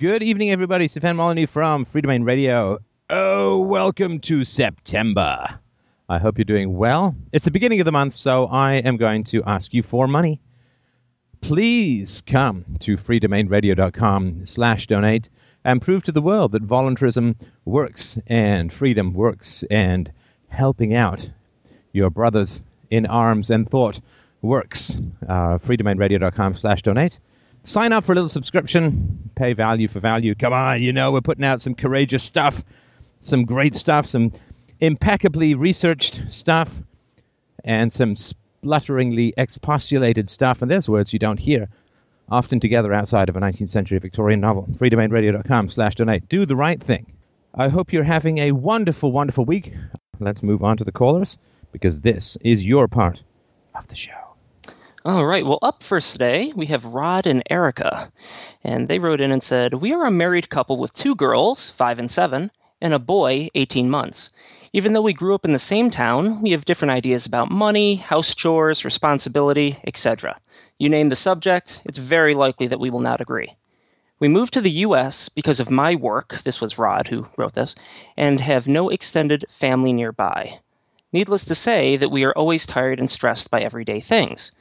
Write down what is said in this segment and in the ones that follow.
Good evening, everybody. Stefan Molyneux from Freedomain Radio. Oh, welcome to September. I hope you're doing well. It's the beginning of the month, so I am going to ask you for money. Please come to freedomainradio.com slash donate and prove to the world that voluntarism works and freedom works and helping out your brothers in arms and thought works. Uh, freedomainradio.com slash donate. Sign up for a little subscription, pay value for value. Come on, you know, we're putting out some courageous stuff some great stuff, some impeccably researched stuff, and some splutteringly expostulated stuff. And there's words you don't hear often together outside of a 19th century Victorian novel. freedomainradio.com slash donate. Do the right thing. I hope you're having a wonderful, wonderful week. Let's move on to the callers because this is your part of the show. All right. Well, up first today, we have Rod and Erica. And they wrote in and said, We are a married couple with two girls, five and seven, and a boy 18 months. Even though we grew up in the same town, we have different ideas about money, house chores, responsibility, etc. You name the subject, it's very likely that we will not agree. We moved to the US because of my work, this was Rod who wrote this, and have no extended family nearby. Needless to say that we are always tired and stressed by everyday things.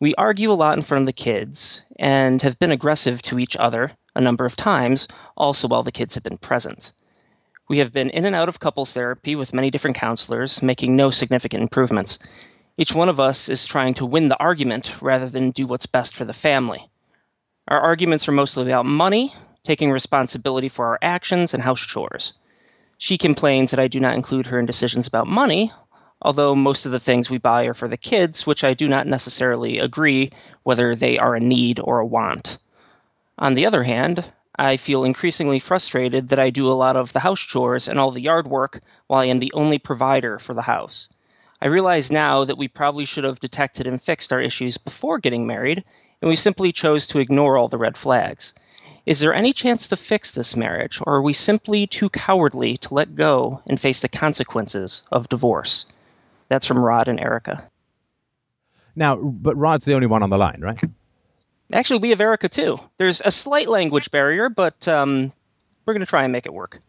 We argue a lot in front of the kids and have been aggressive to each other a number of times, also while the kids have been present. We have been in and out of couples therapy with many different counselors, making no significant improvements. Each one of us is trying to win the argument rather than do what's best for the family. Our arguments are mostly about money, taking responsibility for our actions, and house chores. She complains that I do not include her in decisions about money, although most of the things we buy are for the kids, which I do not necessarily agree whether they are a need or a want. On the other hand, I feel increasingly frustrated that I do a lot of the house chores and all the yard work while I am the only provider for the house. I realize now that we probably should have detected and fixed our issues before getting married, and we simply chose to ignore all the red flags. Is there any chance to fix this marriage, or are we simply too cowardly to let go and face the consequences of divorce? That's from Rod and Erica. Now, but Rod's the only one on the line, right? Actually, we have Erica too. There's a slight language barrier, but um, we're going to try and make it work.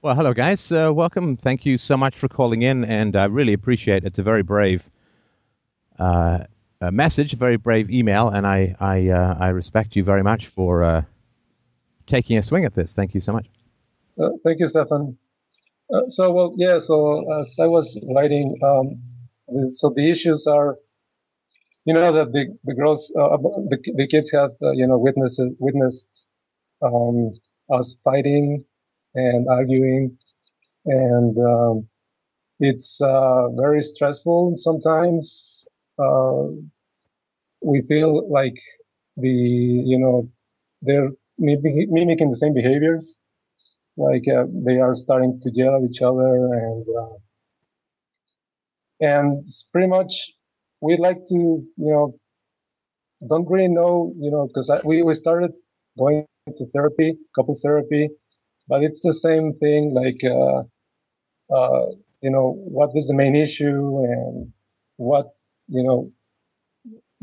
Well, hello, guys. Uh, welcome. Thank you so much for calling in, and I really appreciate it. It's a very brave uh, a message, a very brave email, and I I, uh, I respect you very much for uh, taking a swing at this. Thank you so much. Uh, thank you, Stefan. Uh, so, well, yeah. So, as I was writing, um, so the issues are you know that the the girls uh, the, the kids have uh, you know witnessed witnessed um, us fighting and arguing and um, it's uh, very stressful sometimes uh, we feel like the you know they're mimicking the same behaviors like uh, they are starting to yell at each other and uh, and pretty much we'd like to, you know, don't really know, you know, because we, we started going to therapy, couples therapy, but it's the same thing, like, uh, uh, you know, what is the main issue and what, you know,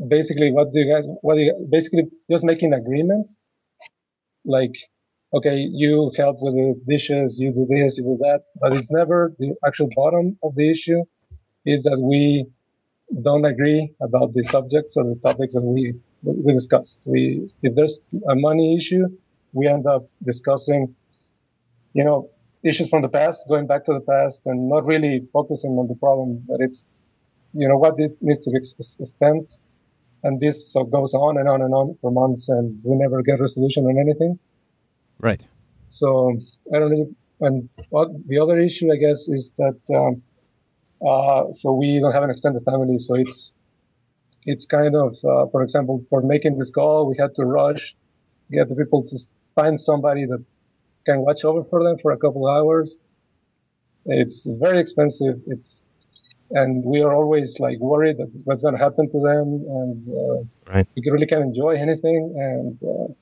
basically what do you guys, what do you, basically just making agreements, like, okay, you help with the dishes, you do this, you do that, but it's never the actual bottom of the issue is that we don't agree about the subjects or the topics that we we discussed. We if there's a money issue, we end up discussing, you know, issues from the past, going back to the past, and not really focusing on the problem. that it's, you know, what it needs to be spent, and this so goes on and on and on for months, and we never get resolution on anything. Right. So I don't know. And the other issue, I guess, is that. Um, uh, so we don't have an extended family. So it's, it's kind of, uh, for example, for making this call, we had to rush, get the people to find somebody that can watch over for them for a couple of hours. It's very expensive. It's, and we are always like worried that what's going to happen to them. And, uh, right. we really can't enjoy anything. And, uh,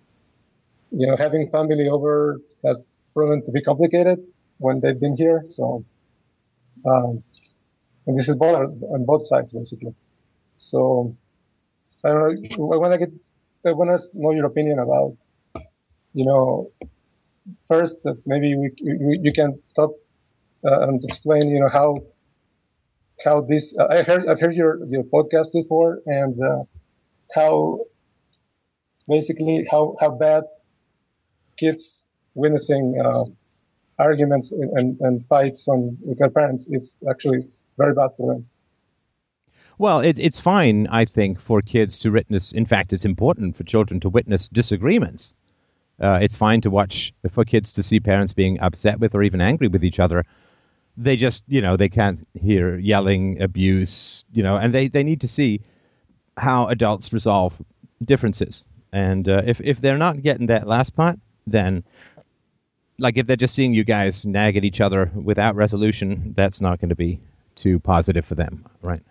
you know, having family over has proven to be complicated when they've been here. So, um, and this is both on both sides basically. So I don't know. I want to get. I want to know your opinion about, you know, first that maybe we, we you can stop uh, and explain, you know, how how this. Uh, I heard I've heard your your podcast before, and uh, how basically how how bad kids witnessing uh, arguments and, and fights on with their parents is actually very bad for them. Well, it, it's fine, I think, for kids to witness. In fact, it's important for children to witness disagreements. Uh, it's fine to watch for kids to see parents being upset with or even angry with each other. They just, you know, they can't hear yelling, abuse, you know, and they, they need to see how adults resolve differences. And uh, if if they're not getting that last part, then like if they're just seeing you guys nag at each other without resolution, that's not going to be too positive for them, right?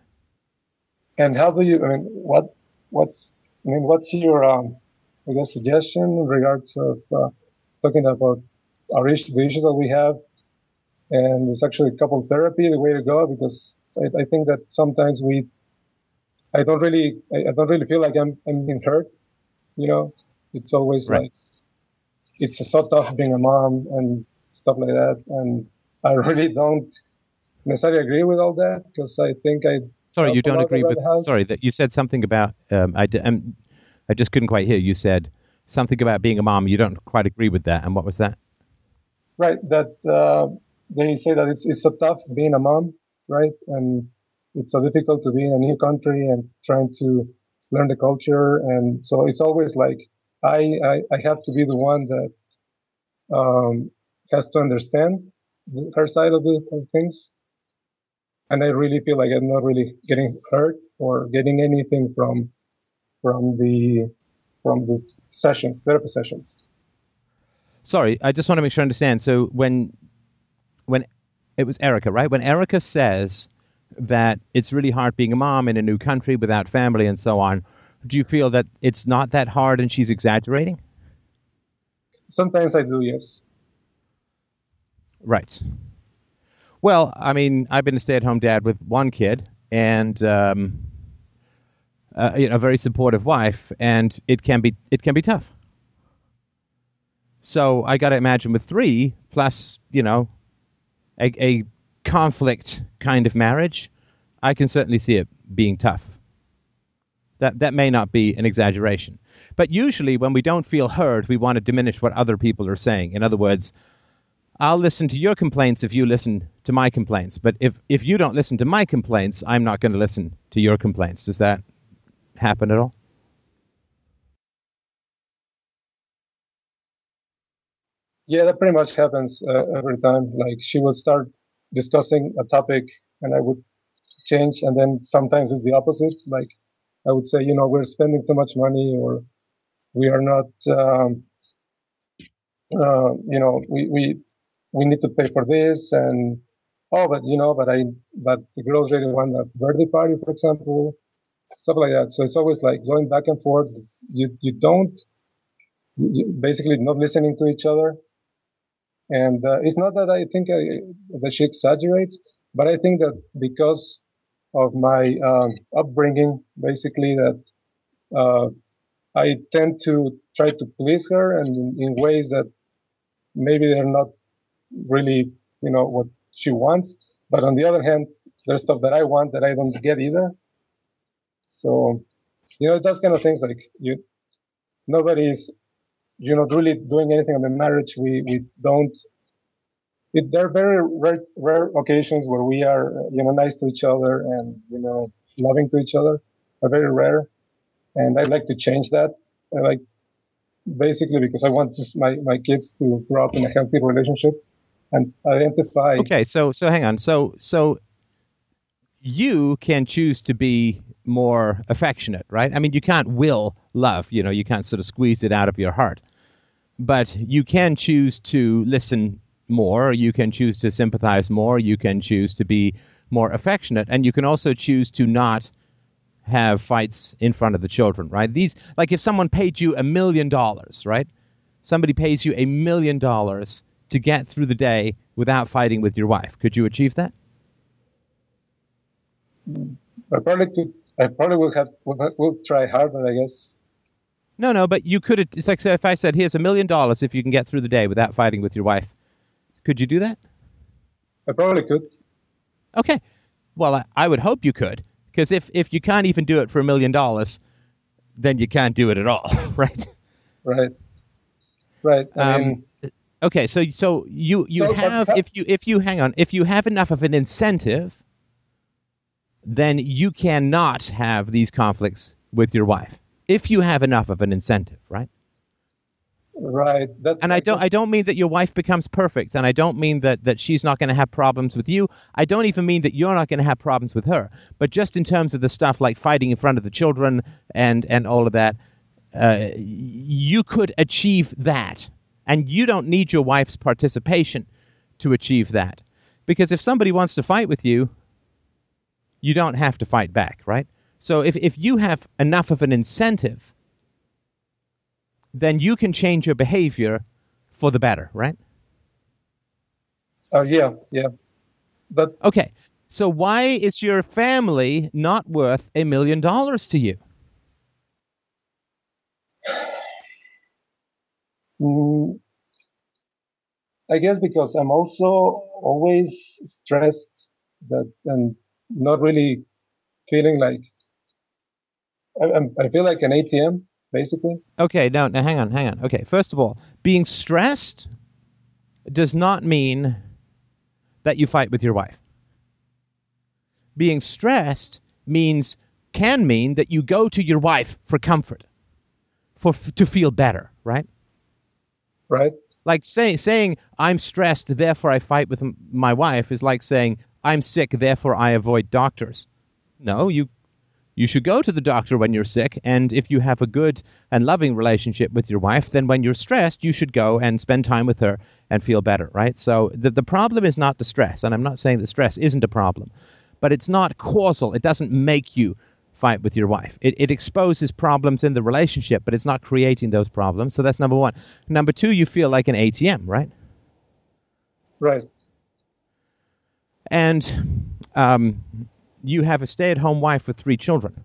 And how do you? I mean, what what's I mean, what's your um, I guess suggestion in regards of uh, talking about our issues, the issues that we have, and it's actually couple therapy the way to go because I, I think that sometimes we I don't really I, I, don't really feel like I'm I'm being hurt, you know. It's always right. like it's so tough being a mom and stuff like that, and I really don't necessarily agree with all that because I think I. Sorry, you don't agree with. Sorry, that you said something about. Um, I, um, I just couldn't quite hear. You said something about being a mom. You don't quite agree with that. And what was that? Right. That uh, they say that it's it's a tough being a mom, right? And it's so difficult to be in a new country and trying to learn the culture. And so it's always like I I, I have to be the one that um, has to understand her side of the of things and I really feel like I'm not really getting hurt or getting anything from from the from the sessions, therapy sessions. Sorry, I just want to make sure I understand. So when when it was Erica, right? When Erica says that it's really hard being a mom in a new country without family and so on, do you feel that it's not that hard and she's exaggerating? Sometimes I do, yes. Right. Well, I mean, I've been a stay-at-home dad with one kid and um, uh, you know, a very supportive wife, and it can be it can be tough. So I got to imagine with three plus, you know, a, a conflict kind of marriage, I can certainly see it being tough. That that may not be an exaggeration, but usually when we don't feel heard, we want to diminish what other people are saying. In other words, I'll listen to your complaints if you listen to my complaints. But if, if you don't listen to my complaints, I'm not going to listen to your complaints. Does that happen at all? Yeah, that pretty much happens uh, every time. Like she would start discussing a topic and I would change. And then sometimes it's the opposite. Like I would say, you know, we're spending too much money or we are not, um, uh, you know, we, we, we need to pay for this and oh but you know but i but the girls really want a birthday party for example stuff like that. So it's always like going back and forth. You you don't you basically not listening to each other. And uh, it's not that i think I, that she exaggerates but i think that because of my um, upbringing basically that uh, i tend to try to please her and in, in ways that maybe they're not really, you know, what she wants. But on the other hand, there's stuff that I want that I don't get either. So, you know, those kind of things like you, nobody's, you're not really doing anything on the marriage. We, we don't, it, there are very rare, rare occasions where we are, you know, nice to each other and, you know, loving to each other are very rare. And I'd like to change that. I like basically because I want just my, my kids to grow up in a healthy relationship and identify. Okay, so so hang on. So so you can choose to be more affectionate, right? I mean, you can't will love. You know, you can't sort of squeeze it out of your heart, but you can choose to listen more. You can choose to sympathize more. You can choose to be more affectionate, and you can also choose to not have fights in front of the children, right? These, like, if someone paid you a million dollars, right? Somebody pays you a million dollars to get through the day without fighting with your wife. Could you achieve that? I probably could. I probably will have will, try harder, I guess. No, no, but you could. It's like if I said, "Here's a million dollars if you can get through the day without fighting with your wife." Could you do that? I probably could. Okay. Well, I, I would hope you could, because if if you can't even do it for a million dollars, then you can't do it at all, right? Right. Right. I Um, mean, Okay, so so you you So, have if you if you hang on if you have enough of an incentive, then you cannot have these conflicts with your wife. If you have enough of an incentive, right? Right. That's And I don't I don't mean that your wife becomes perfect, and I don't mean that that she's not going to have problems with you. I don't even mean that you're not going to have problems with her. But just in terms of the stuff like fighting in front of the children and and all of that, uh, you could achieve that, and you don't need your wife's participation to achieve that. Because if somebody wants to fight with you, you don't have to fight back, right? So if if you have enough of an incentive then you can change your behavior for the better, right? Uh, yeah. Yeah. But Okay. So why is your family not worth a million dollars to you? Mm, I guess because I'm also always stressed that and not really feeling like I, I feel like an ATM basically. Okay, now, now hang on, hang on. Okay, first of all, being stressed does not mean that you fight with your wife. Being stressed means can mean that you go to your wife for comfort, for to feel better, right? Right. like say, saying i'm stressed therefore i fight with m- my wife is like saying i'm sick therefore i avoid doctors no you you should go to the doctor when you're sick and if you have a good and loving relationship with your wife then when you're stressed you should go and spend time with her and feel better right so the, the problem is not the stress and i'm not saying that stress isn't a problem but it's not causal it doesn't make you fight with your wife. It, it exposes problems in the relationship, but it's not creating those problems. So that's number one. Number two, you feel like an ATM, right? Right. And um, you have a stay at home wife with three children.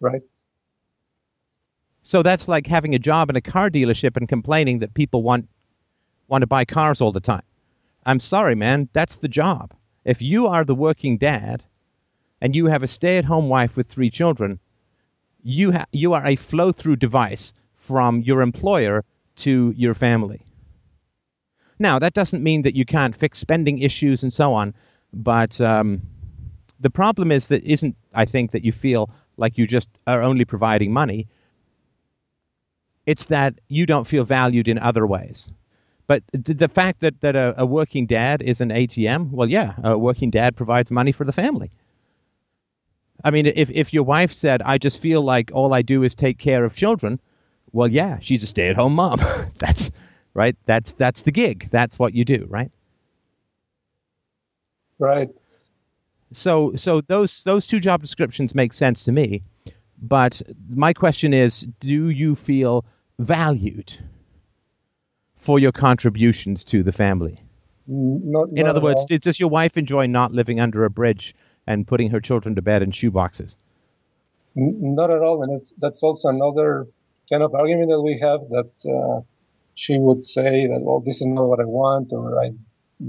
Right. So that's like having a job in a car dealership and complaining that people want want to buy cars all the time. I'm sorry, man, that's the job. If you are the working dad and you have a stay-at-home wife with three children, you ha- you are a flow-through device from your employer to your family. Now, that doesn't mean that you can't fix spending issues and so on, but um, the problem is that isn't I think that you feel like you just are only providing money. It's that you don't feel valued in other ways. But the fact that, that a, a working dad is an ATM, well, yeah, a working dad provides money for the family. I mean, if, if your wife said, I just feel like all I do is take care of children, well, yeah, she's a stay at home mom. that's right. That's, that's the gig. That's what you do, right? Right. So, so those, those two job descriptions make sense to me. But my question is do you feel valued for your contributions to the family? Not, In not other words, all. does your wife enjoy not living under a bridge and putting her children to bed in shoeboxes? Not at all. And it's, that's also another kind of argument that we have that uh, she would say that, well, this is not what I want, or I'm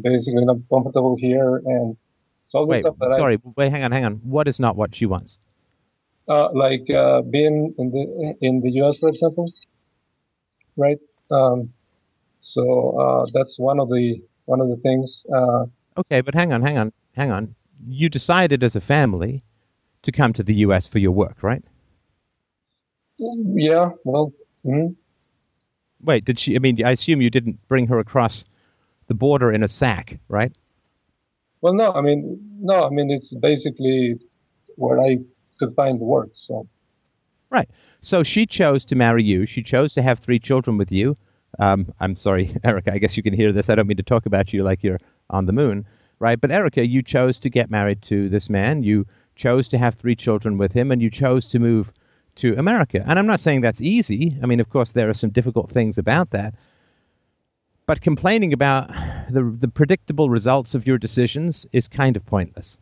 basically not comfortable here. And it's all the Wait, stuff that sorry, wait, hang on, hang on. What is not what she wants? Uh, like uh, being in the in the U.S., for example, right? Um, so uh, that's one of the one of the things. Uh, Okay, but hang on, hang on, hang on. You decided as a family to come to the U.S. for your work, right? yeah, well, mhm. Wait, did she? I mean, I assume you didn't bring her across the border in a sack, right? well, no, I mean, no, I mean, it's basically where I could find work. So Right. So she chose to marry you. She chose to have three children with you. Um, I'm sorry, Erica. I guess you can hear this. I don't mean to talk about you like you're on the moon, right? But Erica, you chose to get married to this man. You chose to have three children with him, and you chose to move to America. And I'm not saying that's easy. I mean, of course, there are some difficult things about that. But complaining about the the predictable results of your decisions is kind of pointless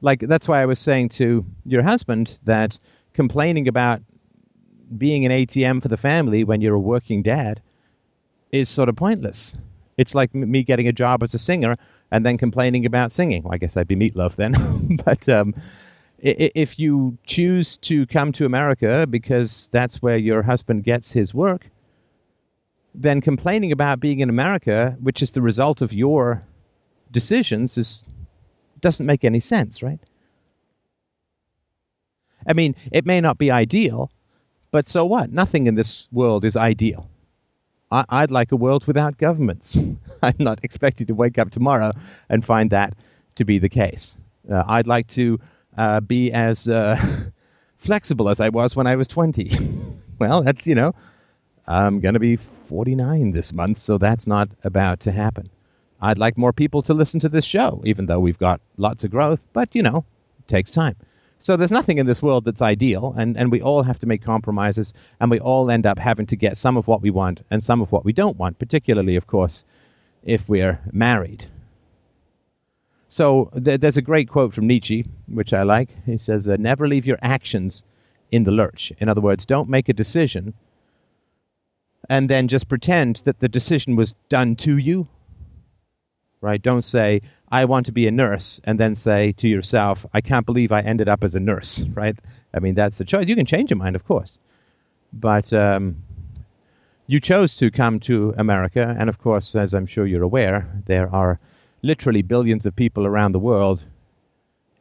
like that's why I was saying to your husband that complaining about being an ATM for the family when you're a working dad is sort of pointless. It's like me getting a job as a singer and then complaining about singing. Well, I guess I'd be Meat Loaf then. but um, if you choose to come to America because that's where your husband gets his work, then complaining about being in America, which is the result of your decisions, is doesn't make any sense, right? I mean, it may not be ideal, but so what? Nothing in this world is ideal. I, would like a world without governments. I'm not expecting to wake up tomorrow and find that to be the case. Uh, I'd like to uh, be as uh, flexible as I was when I was 20. well, that's, you know, I'm going to be 49 this month, so that's not about to happen. I'd like more people to listen to this show, even though we've got lots of growth, but, you know, it takes time. So there's nothing in this world that's ideal, and, and we all have to make compromises, and we all end up having to get some of what we want and some of what we don't want, particularly, of course, if we're married. So th- there's a great quote from Nietzsche, which I like. He says, uh, Never leave your actions in the lurch. In other words, don't make a decision and then just pretend that the decision was done to you. Right? Don't say, I want to be a nurse, and then say to yourself, I can't believe I ended up as a nurse, right? I mean, that's the choice. You can change your mind, of course. But um, you chose to come to America, and of course, as I'm sure you're aware, there are literally billions of people around the world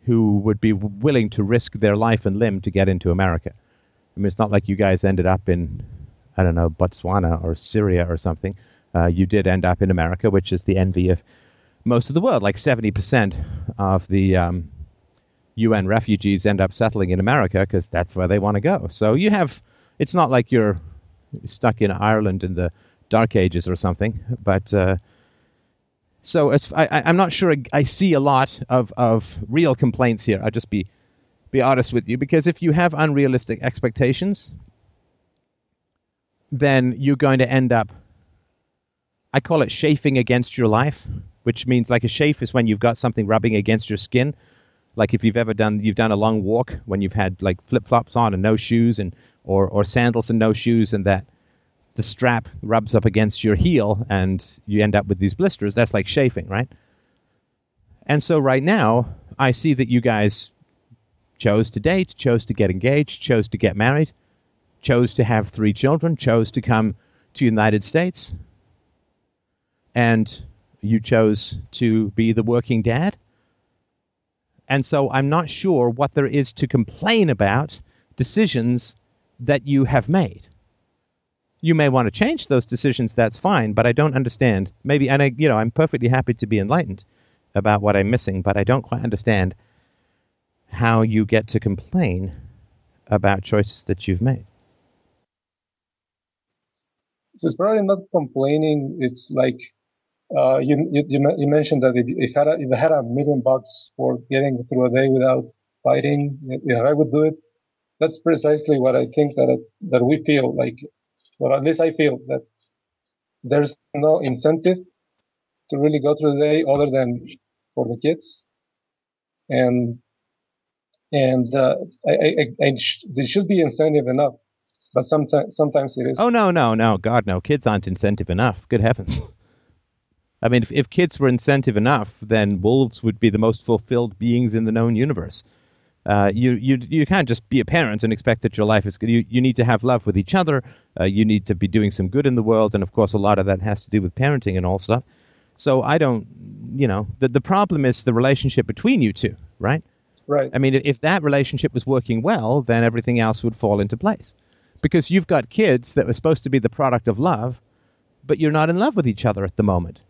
who would be willing to risk their life and limb to get into America. I mean, it's not like you guys ended up in, I don't know, Botswana or Syria or something. Uh, you did end up in America, which is the envy of most of the world. Like 70% of the um, UN refugees end up settling in America because that's where they want to go. So you have, it's not like you're stuck in Ireland in the Dark Ages or something, but. Uh, so I, am not sure I see a lot of, of real complaints here. I'll just be be honest with you because if you have unrealistic expectations, then you're going to end up. I call it chafing against your life which means like a chafe is when you've got something rubbing against your skin. Like if you've ever done you've done a long walk when you've had like flip flops on and no shoes and or or sandals and no shoes and that the strap rubs up against your heel and you end up with these blisters. That's like chafing, right? And so right now, I see that you guys chose to date, chose to get engaged, chose to get married, chose to have three children, chose to come to United States. And you chose to be the working dad. And so I'm not sure what there is to complain about decisions that you have made. You may want to change those decisions, that's fine, but I don't understand. Maybe, and I, you know, I'm perfectly happy to be enlightened about what I'm missing, but I don't quite understand how you get to complain about choices that you've made. It's probably not complaining. It's like uh, you, you, you mentioned that if you had a, if I had a million bucks for getting through a day without fighting, if I would do it. That's precisely what I think that that we feel like, or at least I feel that there's no incentive to really go through the day other than for the kids, and and uh, I, I, I sh- there should be incentive enough, but sometimes sometimes it is. Oh no no no God no! Kids aren't incentive enough. Good heavens. I mean, if, if kids were incentive enough, then wolves would be the most fulfilled beings in the known universe. Uh, you, you, you can't just be a parent and expect that your life is good. You, you need to have love with each other. Uh, you need to be doing some good in the world. And of course, a lot of that has to do with parenting and all stuff. So I don't, you know, the, the problem is the relationship between you two, right? Right. I mean, if that relationship was working well, then everything else would fall into place. Because you've got kids that were supposed to be the product of love, but you're not in love with each other at the moment.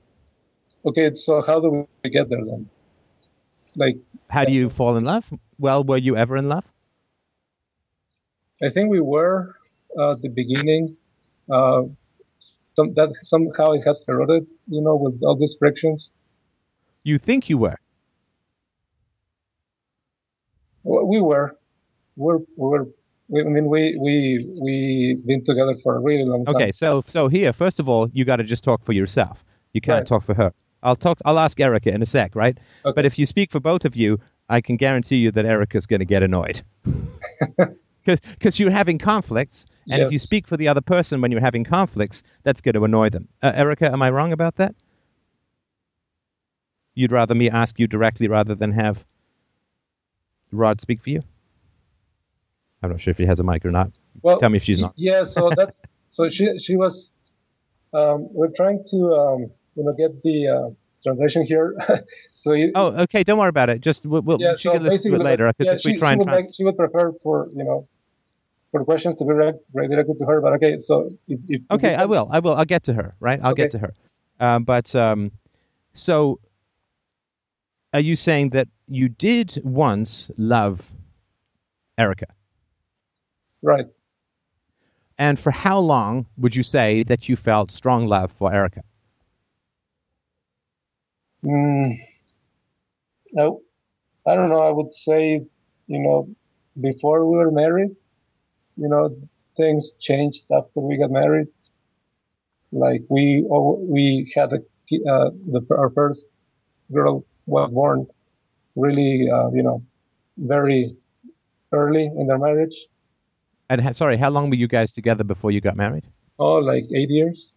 Okay, so how do we get there then? Like, how do you fall in love? Well, were you ever in love? I think we were uh, at the beginning. Uh, some, that somehow it has eroded, you know, with all these frictions. You think you were? We were. We're, we're I mean, we we we been together for a really long time. Okay, so so here, first of all, you got to just talk for yourself. You can't right. talk for her. I'll talk. I'll ask Erica in a sec, right? Okay. But if you speak for both of you, I can guarantee you that Erica's going to get annoyed because you're having conflicts, and if you speak for the other person when you're having conflicts, that's going to annoy them. Uh, Erica, am I wrong about that? You'd rather me ask you directly rather than have Rod speak for you? I'm not sure if she has a mic or not. Well, Tell me if she's not. Yeah, so that's so she she was. Um, we're trying to um, you know get the uh, translation here. so you, Oh, okay. Don't worry about it. Just we'll, we'll yeah, she so can listen to it later. Because yeah, if we try she and would like she would prefer for you know for questions to be read read directly to her. But okay, so if, if okay, I will. I will. I'll get to her. Right. I'll get to her. Um, but um, so, are you saying that you did once love Erica? Right. And for how long would you say that you felt strong love for Erica? Mm, I, I don't know. I would say, you know, before we were married, you know, things changed after we got married. Like we we had a uh, the our first girl was born really, uh, you know, very early in their marriage. And ha- sorry, how long were you guys together before you got married? Oh, like eight years.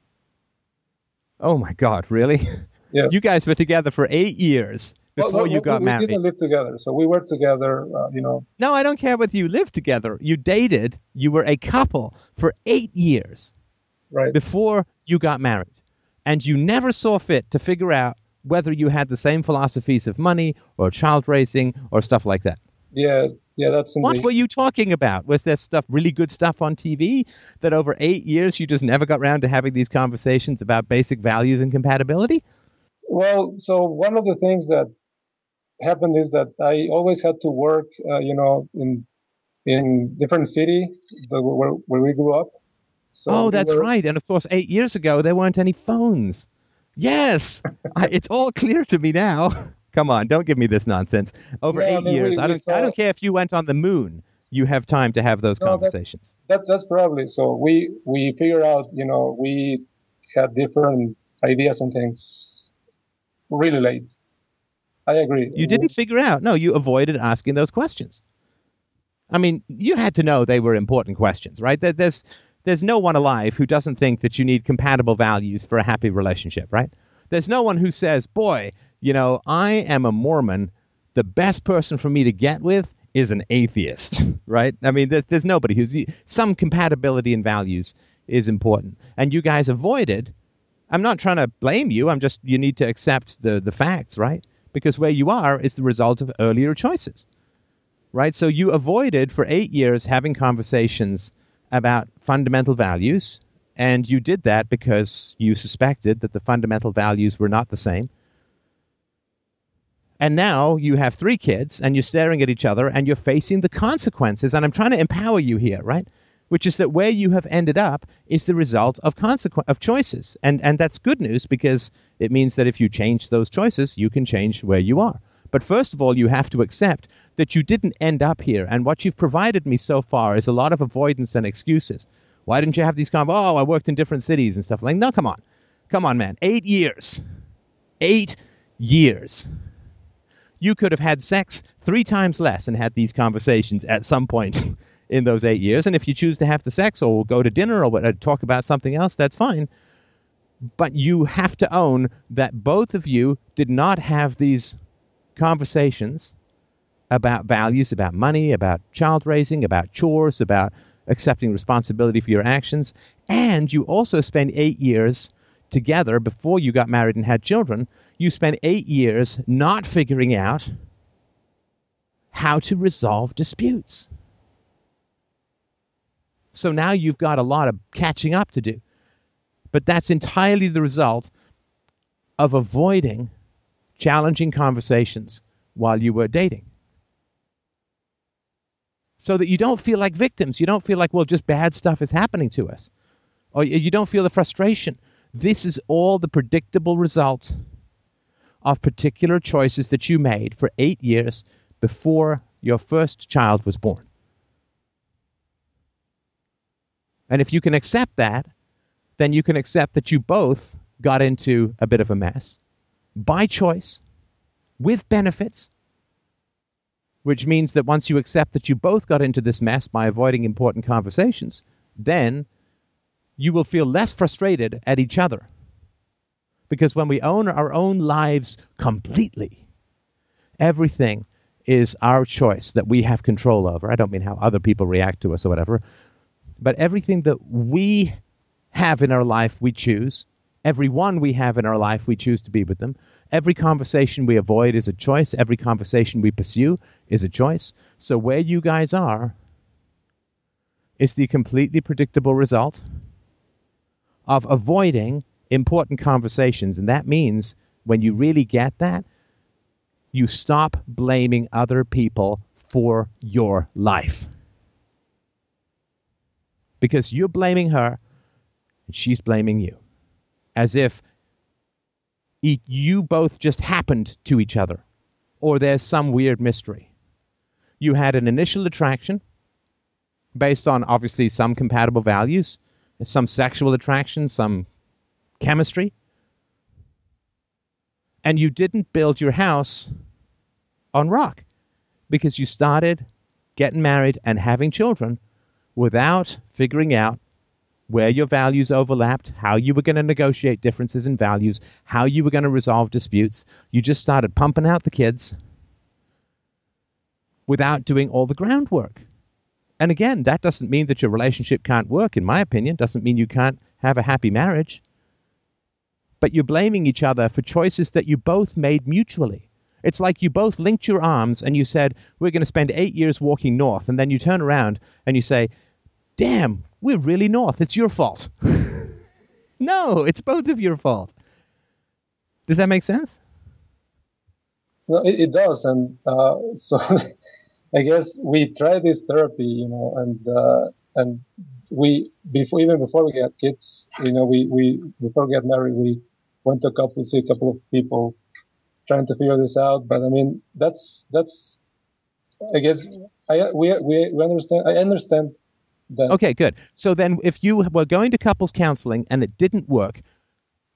Oh my God, really? Yeah. You guys were together for eight years before well, you we- got we, married. didn't live together, so we were together. Uh, you know, No, I don't care whether you lived together. You dated. You were a couple for eight years right? before you got married. And you never saw fit to figure out whether you had the same philosophies of money or child raising or stuff like that. Yeah, yeah, that's in What were you talking about? Was there stuff, really good stuff on TV that over eight years you just never got around to having these conversations about basic values and compatibility? Well, so one of the things that happened is that I always had to work, uh, you know, in in different city where where we grew up. So oh, we that's were- right. And of course, eight years ago, there weren't any phones. Yes, I, it's all clear to me now. Come on, don't give me this nonsense. Over Yeah, I eight mean, we- years, I don't. I don't care if you went on the moon. You have time to have those No, conversations. That that's probably so. We we figured out, you know, we had different ideas and things really late. I agree. You didn't figure out. No, you avoided asking those questions. I mean, you had to know they were important questions, right? There, there's there's no one alive who doesn't think that you need compatible values for a happy relationship, right? There's no one who says, "Boy, you know, I am a Mormon. The best person for me to get with is an atheist," right? I mean, there's there's nobody who's some compatibility in values is important, and you guys avoided. I'm not trying to blame you. I'm just you need to accept the the facts, right? Because where you are is the result of earlier choices, right? So you avoided for eight years having conversations about fundamental values, and you did that because you suspected that the fundamental values were not the same. And now you have three kids, and you're staring at each other, and you're facing the consequences. And I'm trying to empower you here, right? Which is that where you have ended up is the result of consequ- of choices, and and that's good news because it means that if you change those choices, you can change where you are. But first of all, you have to accept that you didn't end up here, and what you've provided me so far is a lot of avoidance and excuses. Why didn't you have these con? Oh, I worked in different cities and stuff like. No, come on, come on, man. Eight years, eight years. You could have had sex three times less and had these conversations at some point in those eight years. And if you choose to have the sex or go to dinner or uh, talk about something else, that's fine. But you have to own that both of you did not have these conversations about values, about money, about child raising, about chores, about accepting responsibility for your actions. And you also spent eight years together before you got married and had children. You spent eight years not figuring out how to resolve disputes. So now you've got a lot of catching up to do. But that's entirely the result of avoiding challenging conversations while you were dating. So that you don't feel like victims. You don't feel like, well, just bad stuff is happening to us. Or you don't feel the frustration. This is all the predictable result of particular choices that you made for eight years before your first child was born. And if you can accept that, then you can accept that you both got into a bit of a mess by choice, with benefits, which means that once you accept that you both got into this mess by avoiding important conversations, then you will feel less frustrated at each other. Because when we own our own lives completely, everything is our choice that we have control over. I don't mean how other people react to us or whatever, but everything that we have in our life, we choose. Every one we have in our life, we choose to be with them. Every conversation we avoid is a choice. Every conversation we pursue is a choice. So, where you guys are is the completely predictable result of avoiding important conversations. And that means when you really get that, you stop blaming other people for your life. Because you're blaming her and she's blaming you. As if you both just happened to each other or there's some weird mystery. You had an initial attraction based on obviously some compatible values, some sexual attraction, some chemistry and you didn't build your house on rock because you started getting married and having children without figuring out where your values overlapped, how you were going to negotiate differences in values, how you were going to resolve disputes. You just started pumping out the kids without doing all the groundwork. And again, that doesn't mean that your relationship can't work, in my opinion. Doesn't mean you can't have a happy marriage but you're blaming each other for choices that you both made mutually. It's like you both linked your arms and you said, We're going to spend eight years walking north. And then you turn around and you say, Damn, we're really north. It's your fault. no, it's both of your fault. Does that make sense? No, it, it does. And uh, so I guess we try this therapy, you know, and, uh, and we, before, even before we got kids, you know, we, we, before we got married, we, went to a couple, see a couple of people trying to figure this out. But I mean, that's, that's, I guess I, we, we, we understand, I understand that. Okay, good. So then if you were going to couples counseling and it didn't work,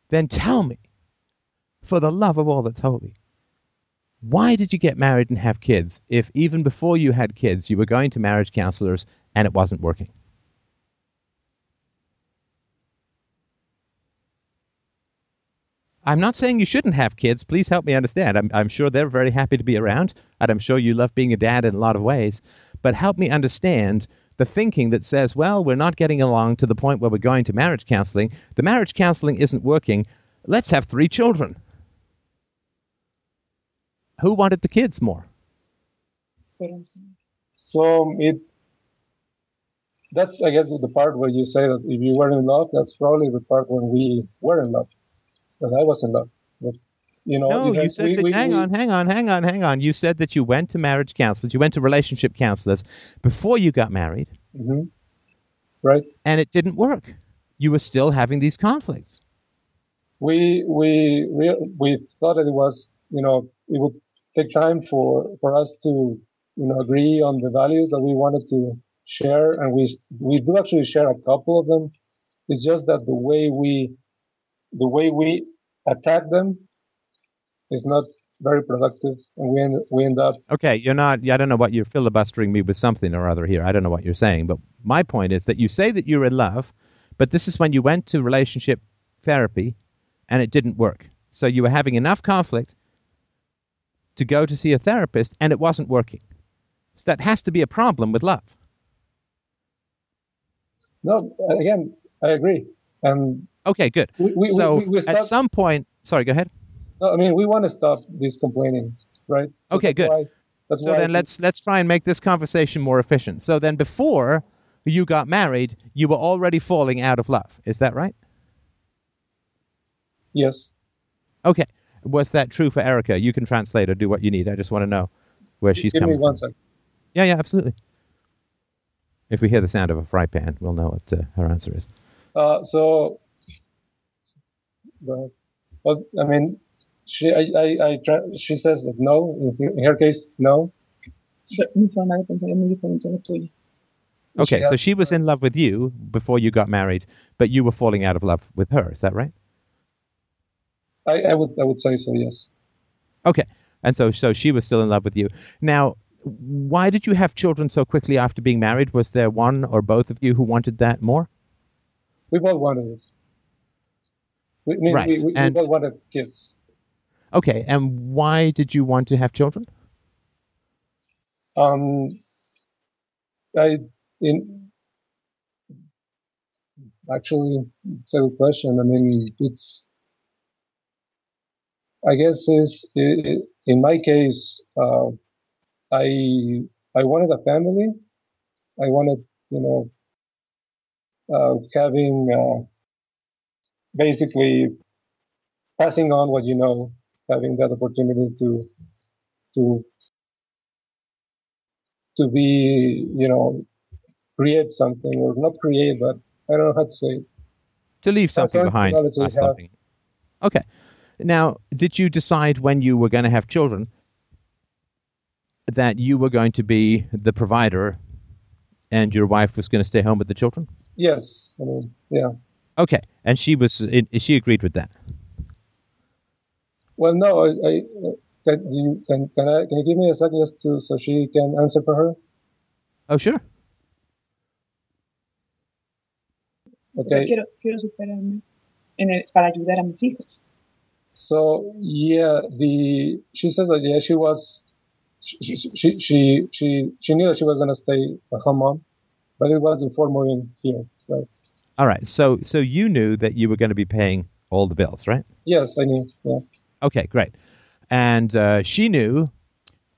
then tell me, for the love of all that's holy, why did you get married and have kids if even before you had kids you were going to marriage counselors and it wasn't working? I'm not saying you shouldn't have kids. Please help me understand. I'm, I'm sure they're very happy to be around, and I'm sure you love being a dad in a lot of ways. But help me understand the thinking that says, well, we're not getting along to the point where we're going to marriage counseling. The marriage counseling isn't working. Let's have three children. Who wanted the kids more? So it that's I guess the part where you say that if you were in love, that's probably the part when we were in love that I was in love. But, you know, no, you said we, that, we, hang we, on, hang on, hang on, hang on. You said that you went to marriage counselors, you went to relationship counselors before you got married. Mm-hmm. Right. And it didn't work. You were still having these conflicts. We we we, we thought that it was you know it would take time for for us to you know agree on the values that we wanted to share, and we we do actually share a couple of them. It's just that the way we the way we attack them is not very productive, and we end, we end up. Okay, you're not. I don't know what you're filibustering me with something or other here. I don't know what you're saying, but my point is that you say that you're in love, but this is when you went to relationship therapy, and it didn't work. So you were having enough conflict to go to see a therapist, and it wasn't working. So that has to be a problem with love. No, again, I agree. And Okay, good. We, we, so we, at some point, sorry, go ahead. No, I mean we want to stop this complaining, right? So okay, good. Why, so then let's let's try and make this conversation more efficient. So then, before you got married, you were already falling out of love. Is that right? Yes. Okay. Was that true for Erica? You can translate or do what you need. I just want to know where she's Give coming me one second. Yeah, yeah, absolutely. If we hear the sound of a fry pan, we'll know what uh, her answer is. Uh, so but I mean, she, I, I, I try, she says that no. In her case, no. Okay, so she was in love with you before you got married, but you were falling out of love with her. Is that right? I, I would I would say so. Yes. Okay, and so so she was still in love with you. Now, why did you have children so quickly after being married? Was there one or both of you who wanted that more? We both wanted it. We, I mean, Right, we, we, we both wanted kids. Okay, and why did you want to have children? Um, I in actually it's a good question. I mean, it's I guess is in my case, uh, I I wanted a family. I wanted, you know, uh, having uh, basically passing on what you know, having that opportunity to to to be, you know, create something or not create, but I don't know how to say it. To leave something behind. knowledge we or have. something. Okay. Now, did you decide when you were going to have children that you were going to be the provider and your wife was going to stay home with the children? Yes, I mean, yeah. Okay, and she was she agreed with that. Well, no, I, I can you can can I can you give me a second just to so she can answer for her? Oh, sure. Yo Okay. quiero, quiero superarme en el- para ayudar a mis hijos. So yeah, the she says that yeah, she was she she she she, she knew that she was gonna stay a home mom, but it was before moving here. Right? All right. So so you knew that you were going to be paying all the bills, right? Yes, I knew. Yeah. Okay, great. And uh, she knew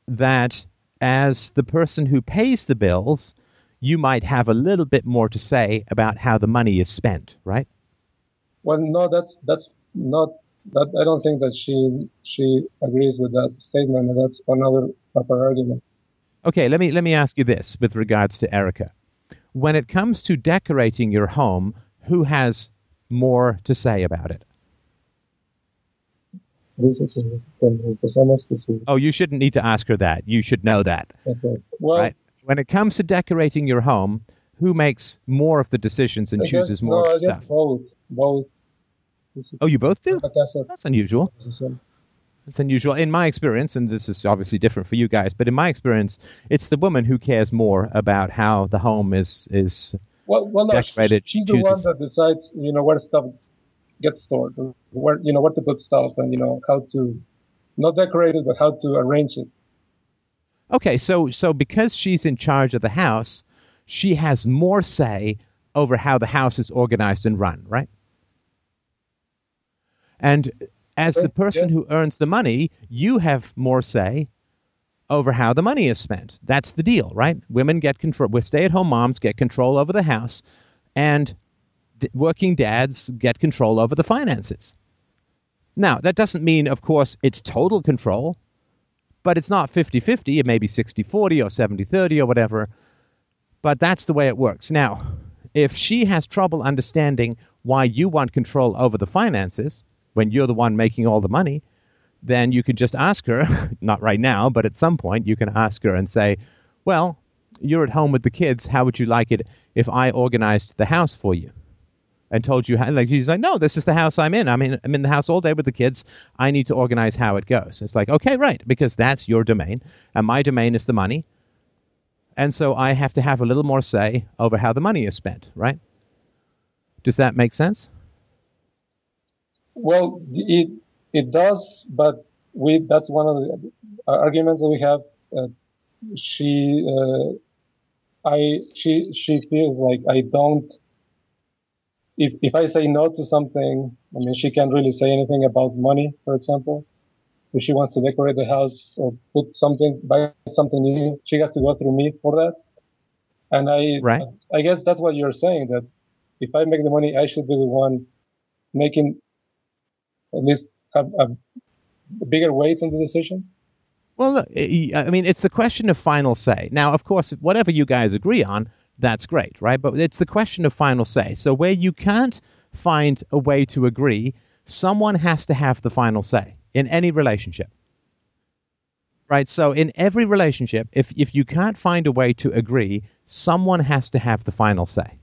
that as the person who pays the bills, you might have a little bit more to say about how the money is spent, right? Well, no, that's that's not that. I don't think that she she agrees with that statement. and That's another her argument. Okay, let me let me ask you this with regards to Erica. When it comes to decorating your home, who has more to say about it? Dice que cuando empezamos que sí. Oh, you shouldn't need to ask her that. You should know that. Okay. Well, Right. When it comes to decorating your home, who makes more of the decisions and guess- chooses more no, of the guess stuff? both. Both. Oh, you both do? That's unusual. decisión. It's unusual. In my experience, and this is obviously different for you guys, but in my experience, it's the woman who cares more about how the home is is Well, well, no, Decorated, she's the one that decides, you know, where stuff gets stored, where you know where to put stuff, and you know how to not decorate it, but how to arrange it. Okay, so so because she's in charge of the house, she has more say over how the house is organized and run, right? And as the person yeah. who earns the money, you have more say over how the money is spent. That's the deal, right? Women get control. With stay-at-home moms get control over the house, and working dads get control over the finances. Now, that doesn't mean, of course, it's total control but it's not 50 50. It may be 60 40 or 70 30 or whatever. But that's the way it works. Now, if she has trouble understanding why you want control over the finances when you're the one making all the money, then you can just ask her, not right now, but at some point, you can ask her and say, Well, you're at home with the kids. How would you like it if I organized the house for you? And told you how like she's like no this is the house i'm in i mean i'm in the house all day with the kids i need to organize how it goes it's like okay right because that's your domain and my domain is the money and so i have to have a little more say over how the money is spent right does that make sense Well, it it does, but we that's one of the arguments that we have. Uh, she, uh, I, she, she feels like I don't. If if I say no to something, I mean, she can't really say anything about money, for example. If she wants to decorate the house or put something, buy something new, she has to go through me for that. And I, Right. I guess that's what you're saying that if I make the money, I should be the one making at least have a bigger weight in the decisions. Well, look, I I mean, it's the question of final say. Now, of course, whatever you guys agree on, that's great, right? But it's the question of final say. So, where you can't find a way to agree, someone has to have the final say in any relationship. Right? So, in every relationship, if, if you can't find a way to agree, someone has to have the final say.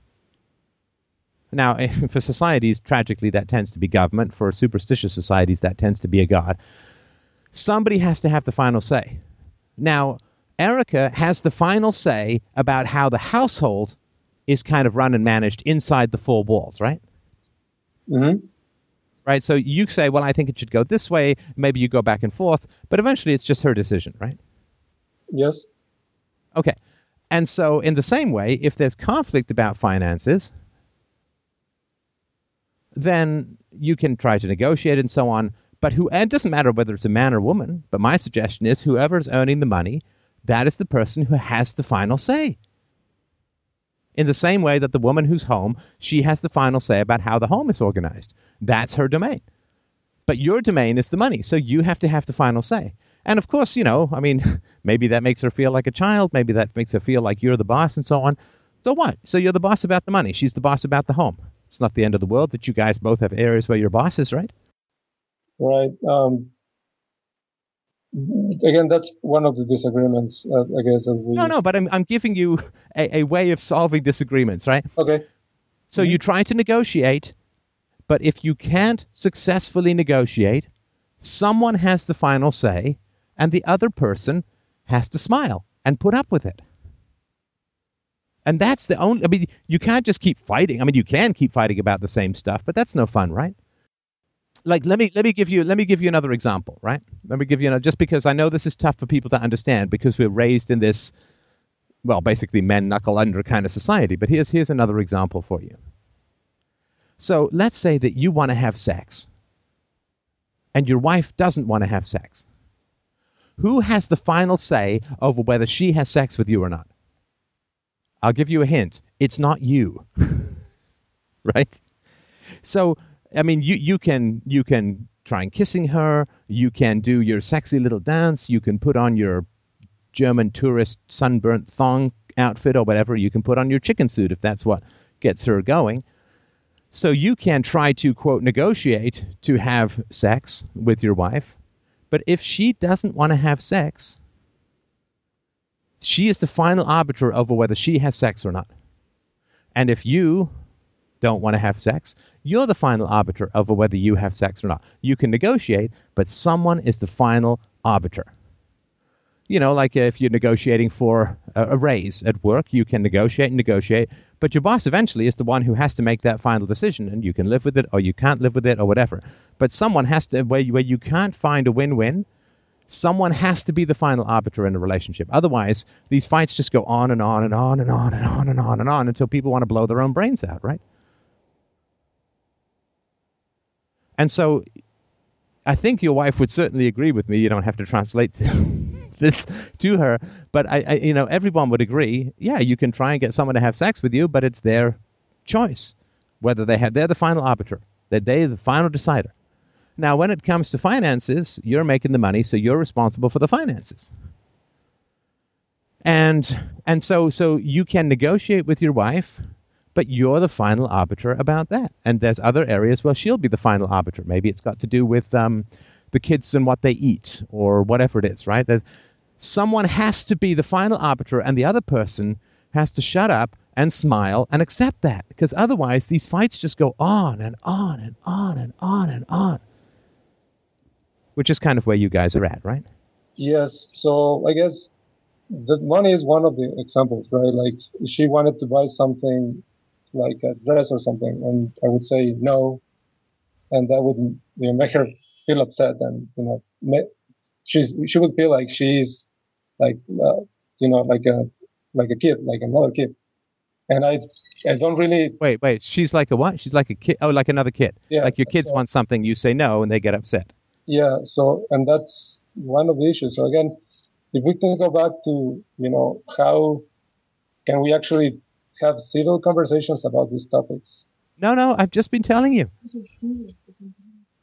Now, for societies, tragically, that tends to be government. For superstitious societies, that tends to be a god somebody has to have the final say. Now, Erica has the final say about how the household is kind of run and managed inside the four walls, right? Mm-hmm. Right. So you say, well, I think it should go this way. Maybe you go back and forth, but eventually it's just her decision, right? Yes. Okay. And so, in the same way, if there's conflict about finances, then you can try to negotiate and so on. But who, and it doesn't matter whether it's a man or woman, but my suggestion is whoever's earning the money, that is the person who has the final say. In the same way that the woman who's home, she has the final say about how the home is organized. That's her domain. But your domain is the money, so you have to have the final say. And of course, you know, I mean, maybe that makes her feel like a child, maybe that makes her feel like you're the boss and so on. So what? So you're the boss about the money, she's the boss about the home. It's not the end of the world that you guys both have areas where you're bosses, right? Right. Um, again, that's one of the disagreements, uh, I guess. we- No, no, but I'm, I'm giving you a, a way of solving disagreements, right? Okay. So you try to negotiate, but if you can't successfully negotiate, someone has the final say, and the other person has to smile and put up with it. And that's the only, I mean, you can't just keep fighting. I mean, you can keep fighting about the same stuff, but that's no fun, right? Like, let me, let me give you, let me give you another example, right? Let me give you, another, just because I know this is tough for people to understand because we're raised in this, well, basically men knuckle under kind of society. But here's, here's another example for you. So let's say that you want to have sex and your wife doesn't want to have sex. Who has the final say over whether she has sex with you or not? I'll give you a hint. It's not you. right? So, I mean, you, you can you can try and kissing her, you can do your sexy little dance, you can put on your German tourist sunburnt thong outfit or whatever, you can put on your chicken suit if that's what gets her going. So you can try to, quote, negotiate to have sex with your wife. But if she doesn't want to have sex, she is the final arbiter over whether she has sex or not. And if you don't want to have sex, you're the final arbiter over whether you have sex or not. You can negotiate, but someone is the final arbiter you know, like if you're negotiating for a, raise at work, you can negotiate and negotiate, but your boss eventually is the one who has to make that final decision, and you can live with it or you can't live with it or whatever. But someone has to, where you, where you can't find a win win, someone has to be the final arbiter in a relationship. Otherwise, these fights just go on and on and on and on and on and on and on until people want to blow their own brains out, right? And so I think your wife would certainly agree with me. You don't have to translate this to her, but I, I, you know, everyone would agree. Yeah, you can try and get someone to have sex with you, but it's their choice whether they have. They're the final arbiter. That they're the final decider. Now, when it comes to finances, you're making the money, so you're responsible for the finances. And and so so you can negotiate with your wife, but you're the final arbiter about that. And there's other areas where she'll be the final arbiter. Maybe it's got to do with um, the kids and what they eat or whatever it is, right? There's, someone has to be the final arbiter, and the other person has to shut up and smile and accept that because otherwise these fights just go on and on and on and on and on. Which is kind of where you guys are at, right? Yes. So I guess the money is one of the examples, right? Like she wanted to buy something like a dress or something, and I would say no, and that would you know, make her feel upset, and you know, make, she's she would feel like she's like uh, you know like a like a kid, like another kid, and I I don't really Wait, wait. She's like a what? She's like a kid. Oh, like another kid. Yeah, like your kids so- want something, you say no, and they get upset. Yeah, so and that's one of the issues. So again, if we can go back to you know how can we actually have civil conversations about these topics? No, no. I've just been telling you.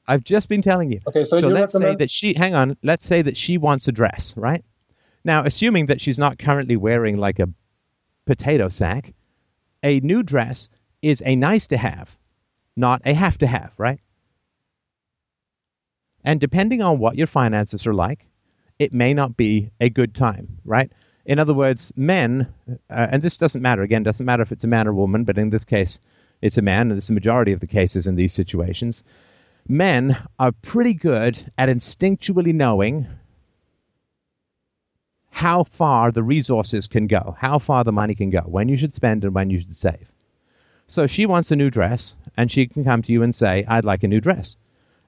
I've just been telling you. Okay, so, so you let's say that she hang on let's say that she wants a dress right now assuming that she's not currently wearing like a potato sack a new dress is a nice to have not a have to have right and depending on what your finances are like it may not be a good time right in other words men uh, and this doesn't matter again doesn't matter if it's a man or a woman but in this case it's a man and it's the majority of the cases in these situations men are pretty good at instinctually knowing how far the resources can go, how far the money can go, when you should spend and when you should save. So she wants a new dress, and she can come to you and say, I'd like a new dress.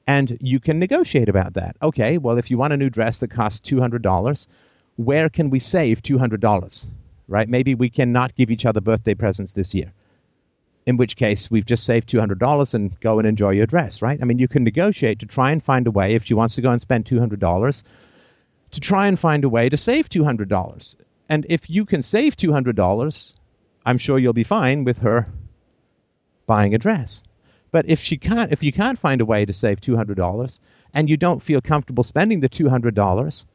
And you can negotiate about that. Okay, well, if you want a new dress that costs $200, where can we save $200? Right? Maybe we cannot give each other birthday presents this year. In which case, we've just saved $200 and go and enjoy your dress, right? I mean, you can negotiate to try and find a way, if she wants to go and spend $200, to try and find a way to save $200. And if you can save $200, I'm sure you'll be fine with her buying a dress. But if she can't, if you can't find a way to save two hundred dollars, and you don't feel comfortable spending the two hundred dollars,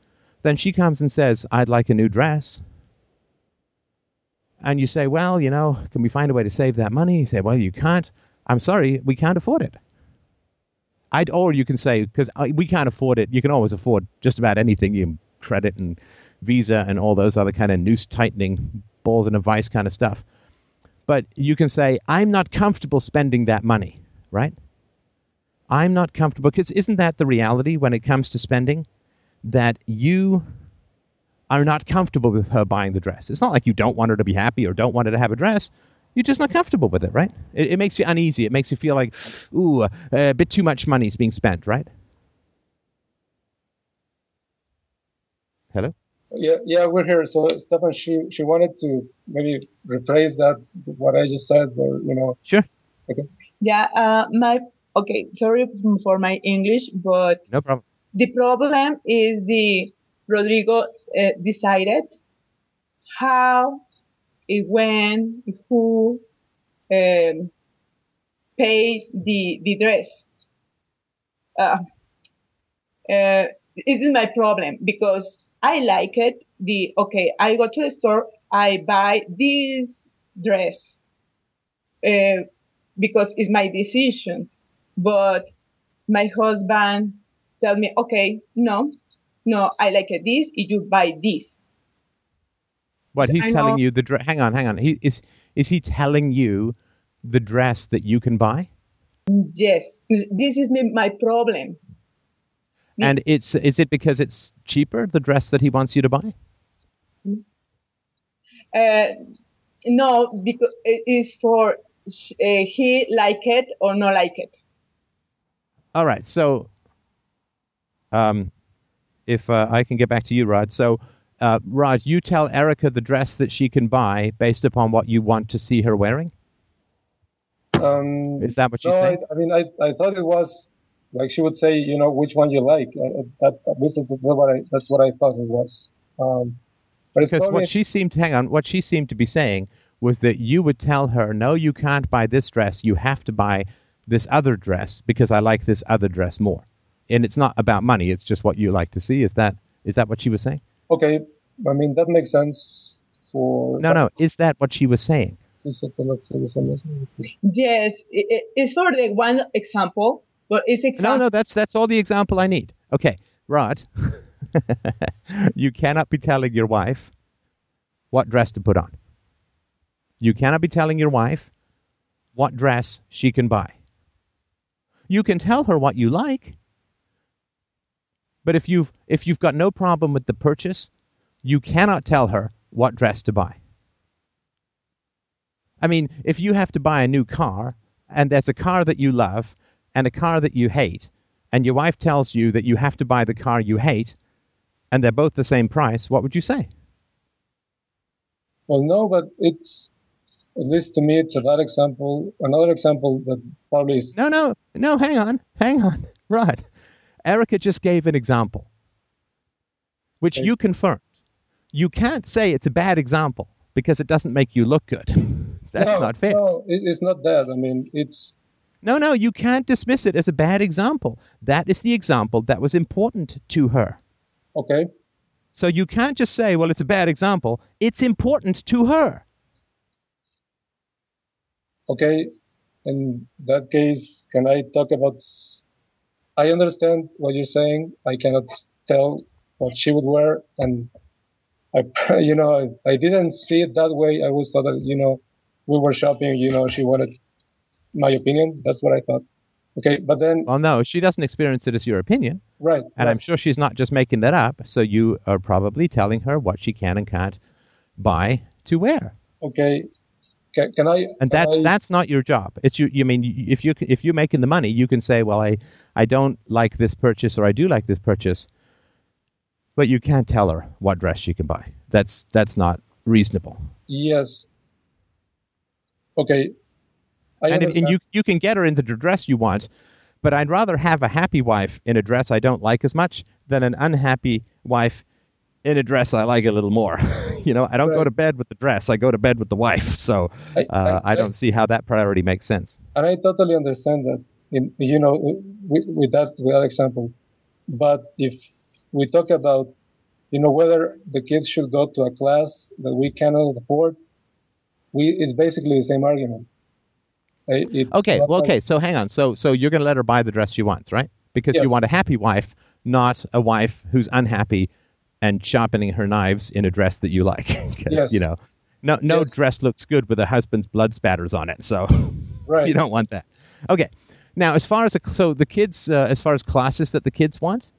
then she comes and says, "I'd like a new dress." And you say, "Well, you know, can we find a way to save that money?" You say, "Well, you can't. I'm sorry, we can't afford it." I'd, or you can say, because we can't afford it. You can always afford just about anything. You credit and Visa and all those other kind of noose tightening balls in a vice kind of stuff. But you can say, I'm not comfortable spending that money right? I'm not comfortable because isn't that the reality when it comes to spending? That you are not comfortable with her buying the dress. It's not like you don't want her to be happy or don't want her to have a dress. You're just not comfortable with it, right? It, it makes you uneasy. It makes you feel like, ooh, a bit too much money is being spent, right? Hello. Yeah, yeah, we're here. So, Stefan, she she wanted to maybe rephrase that what I just said, or you know. Sure. Okay. Yeah, uh, my okay. Sorry for my English, but no problem. The problem is the Rodrigo uh, decided how, when, who um, pay the the dress. Uh, uh, this is my problem because I like it. The okay, I go to the store, I buy this dress. Uh, because it's my decision. But my husband tell me, okay, no, no, I like this. If you buy this. What he's telling you the dress? Hang on, hang on. He is is he telling you the dress that you can buy? Yes, this is my problem. And it's is it because it's cheaper the dress that he wants you to buy? Uh, no, because it is for uh, he like it or not like it. All right. So, um, if uh, I can get back to you, Rod. So, uh, Rod, you tell Erica the dress that she can buy based upon what you want to see her wearing. Um, Is that what you no, say? I, I, mean, I, I thought it was like she would say, you know, which one you like. Uh, that, at least that's what I, that's what I thought it was. Um, but because what she seemed hang on, what she seemed to be saying was that you would tell her, no, you can't buy this dress. You have to buy this other dress because I like this other dress more. And it's not about money. It's just what you like to see. Is that is that what she was saying? Okay, I mean that makes sense. For no, no. Is that what she was saying? Yes, it's for the one example, but it's example. No, no. That's that's all the example I need. Okay, Rod. you cannot be telling your wife what dress to put on. You cannot be telling your wife what dress she can buy. You can tell her what you like, but if you've if you've got no problem with the purchase, you cannot tell her what dress to buy. I mean, if you have to buy a new car and there's a car that you love and a car that you hate, and your wife tells you that you have to buy the car you hate, and they're both the same price, what would you say? Well, no, but it's at least to me, it's a bad example. Another example that probably is. No, no, no, hang on, hang on. Rod. Erica just gave an example, which okay. you confirmed. You can't say it's a bad example because it doesn't make you look good. That's no, not fair. No, it's not that. I mean, it's. No, no, you can't dismiss it as a bad example. That is the example that was important to her. Okay. So you can't just say, well, it's a bad example. It's important to her okay, in that case, can I talk about? I understand what you're saying. I cannot tell what she would wear, and I, you know, I, I didn't see it that way. I always thought that, you know, we were shopping. You know, she wanted my opinion. That's what I thought. Okay, but then Well, no, she doesn't experience it as your opinion, right, and right. I'm sure she's not just making that up. So you are probably telling her what she can and can't buy to wear, okay. Can, can I? and that's I- that's not your job. It's you. You mean if you if you're making the money, you can say, well, I I don't like this purchase or I do like this purchase, but you can't tell her what dress she can buy. That's that's not reasonable. Yes. Okay. I and, if, and you you can get her into the dress you want, but I'd rather have a happy wife in a dress I don't like as much than an unhappy wife in a dress I like a little more. you know, I don't go to bed with the dress; I go to bed with the wife. So I, uh, I, don't see how that priority makes sense. and I totally understand that. In you know, with, with that with that example, but if we talk about, you know, whether the kids should go to a class that we cannot afford, we it's basically the same argument. It's Okay, well, okay. So hang on. So so you're going to let her buy the dress she wants, right? Because you want a happy wife, not a wife who's unhappy and sharpening her knives in a dress that you like. Because Yes. you know, no no Yes. dress looks good with a husband's blood spatters on it. So right. you don't want that. Okay. Now, as far as the, so the kids, uh, as far as classes that the kids want,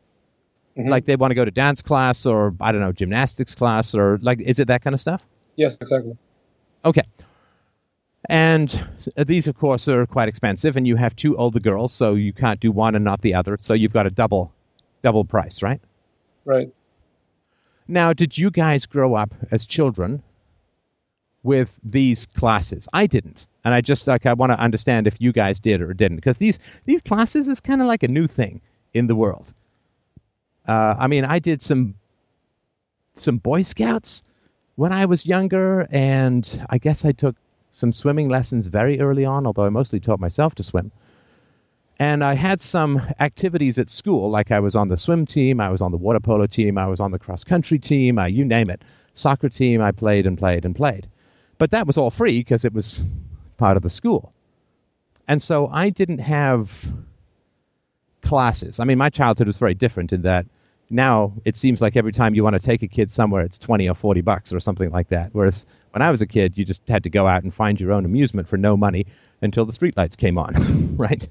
Mhm. like they want to go to dance class or I don't know gymnastics class or like is it that kind of stuff? Yes, exactly. Okay. And these, of course, are quite expensive, and you have two older girls, so you can't do one and not the other. So you've got a double, double price, right? Right. Now, did you guys grow up as children with these classes? I didn't, and I just like I want to understand if you guys did or didn't, because these these classes is kind of like a new thing in the world. Uh, I mean, I did some some Boy Scouts when I was younger, and I guess I took some swimming lessons very early on, although I mostly taught myself to swim. And I had some activities at school, like I was on the swim team, I was on the water polo team, I was on the cross country team, I, you name it. Soccer team, I played and played and played. But that was all free because it was part of the school. And so I didn't have classes. I mean, my childhood was very different in that now it seems like every time you want to take a kid somewhere, it's 20 or 40 bucks or something like that. Whereas when I was a kid, you just had to go out and find your own amusement for no money until the streetlights came on, right?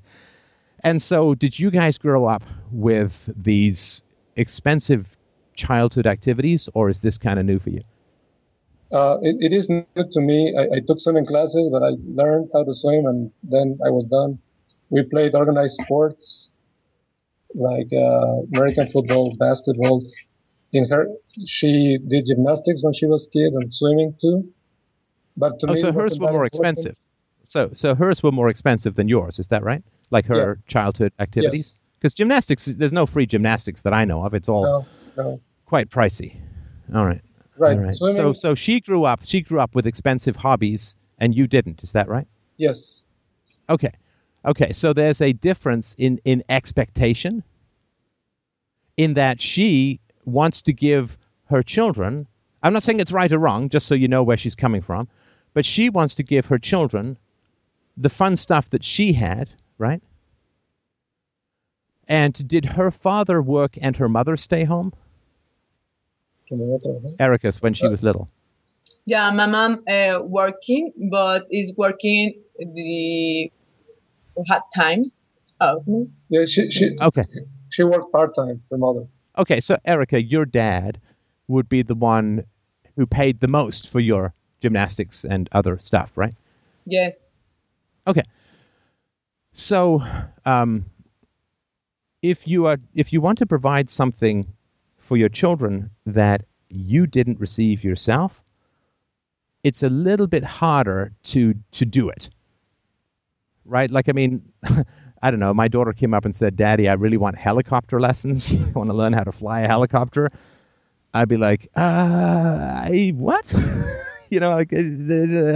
And so, did you guys grow up with these expensive childhood activities, or is this kind of new for you? Uh, it, it is new to me. I, I took swimming classes, but I learned how to swim, and then I was done. We played organized sports like uh, American football, basketball. In her, she did gymnastics when she was a kid and swimming too. But to Oh, me, so hers were more expensive. So, so hers were more expensive than yours. Is that right? Like her childhood activities? Because gymnastics, there's no free gymnastics that I know of. It's all No, no, quite pricey. All right. right. All right. Swimming, So, so she grew up. She grew up with expensive hobbies, and you didn't. Is that right? yes, Okay. Okay. So there's a difference in in expectation. In that she wants to give her children. I'm not saying it's right or wrong, just so you know where she's coming from, but she wants to give her children the fun stuff that she had, right? And did her father work and her mother stay home? Erica's when she was little. Yeah, my mom uh, working, but is working the had time of me. yeah. She she Okay. she worked part time. Her mother. Okay, so Erica, your dad would be the one who paid the most for your gymnastics and other stuff, right? Yes. Okay. So, um, if you are if you want to provide something for your children that you didn't receive yourself, it's a little bit harder to to do it. Right? Like I mean, I don't know, my daughter came up and said, "Daddy, I really want helicopter lessons. I want to learn how to fly a helicopter." I'd be like, "Uh, I, what?" you know, like uh, I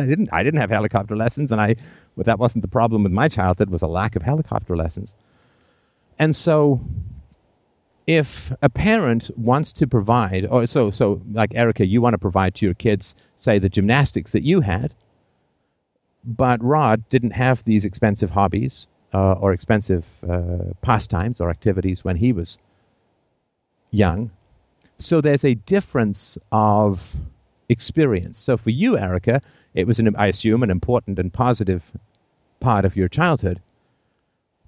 didn't I didn't have helicopter lessons and I well, that wasn't the problem with my childhood was a lack of helicopter lessons. And so if a parent wants to provide or so so like Erica you want to provide to your kids say the gymnastics that you had but Rod didn't have these expensive hobbies uh, or expensive uh, pastimes or activities when he was young so there's a difference of experience so for you Erica it was an I assume an important and positive part of your childhood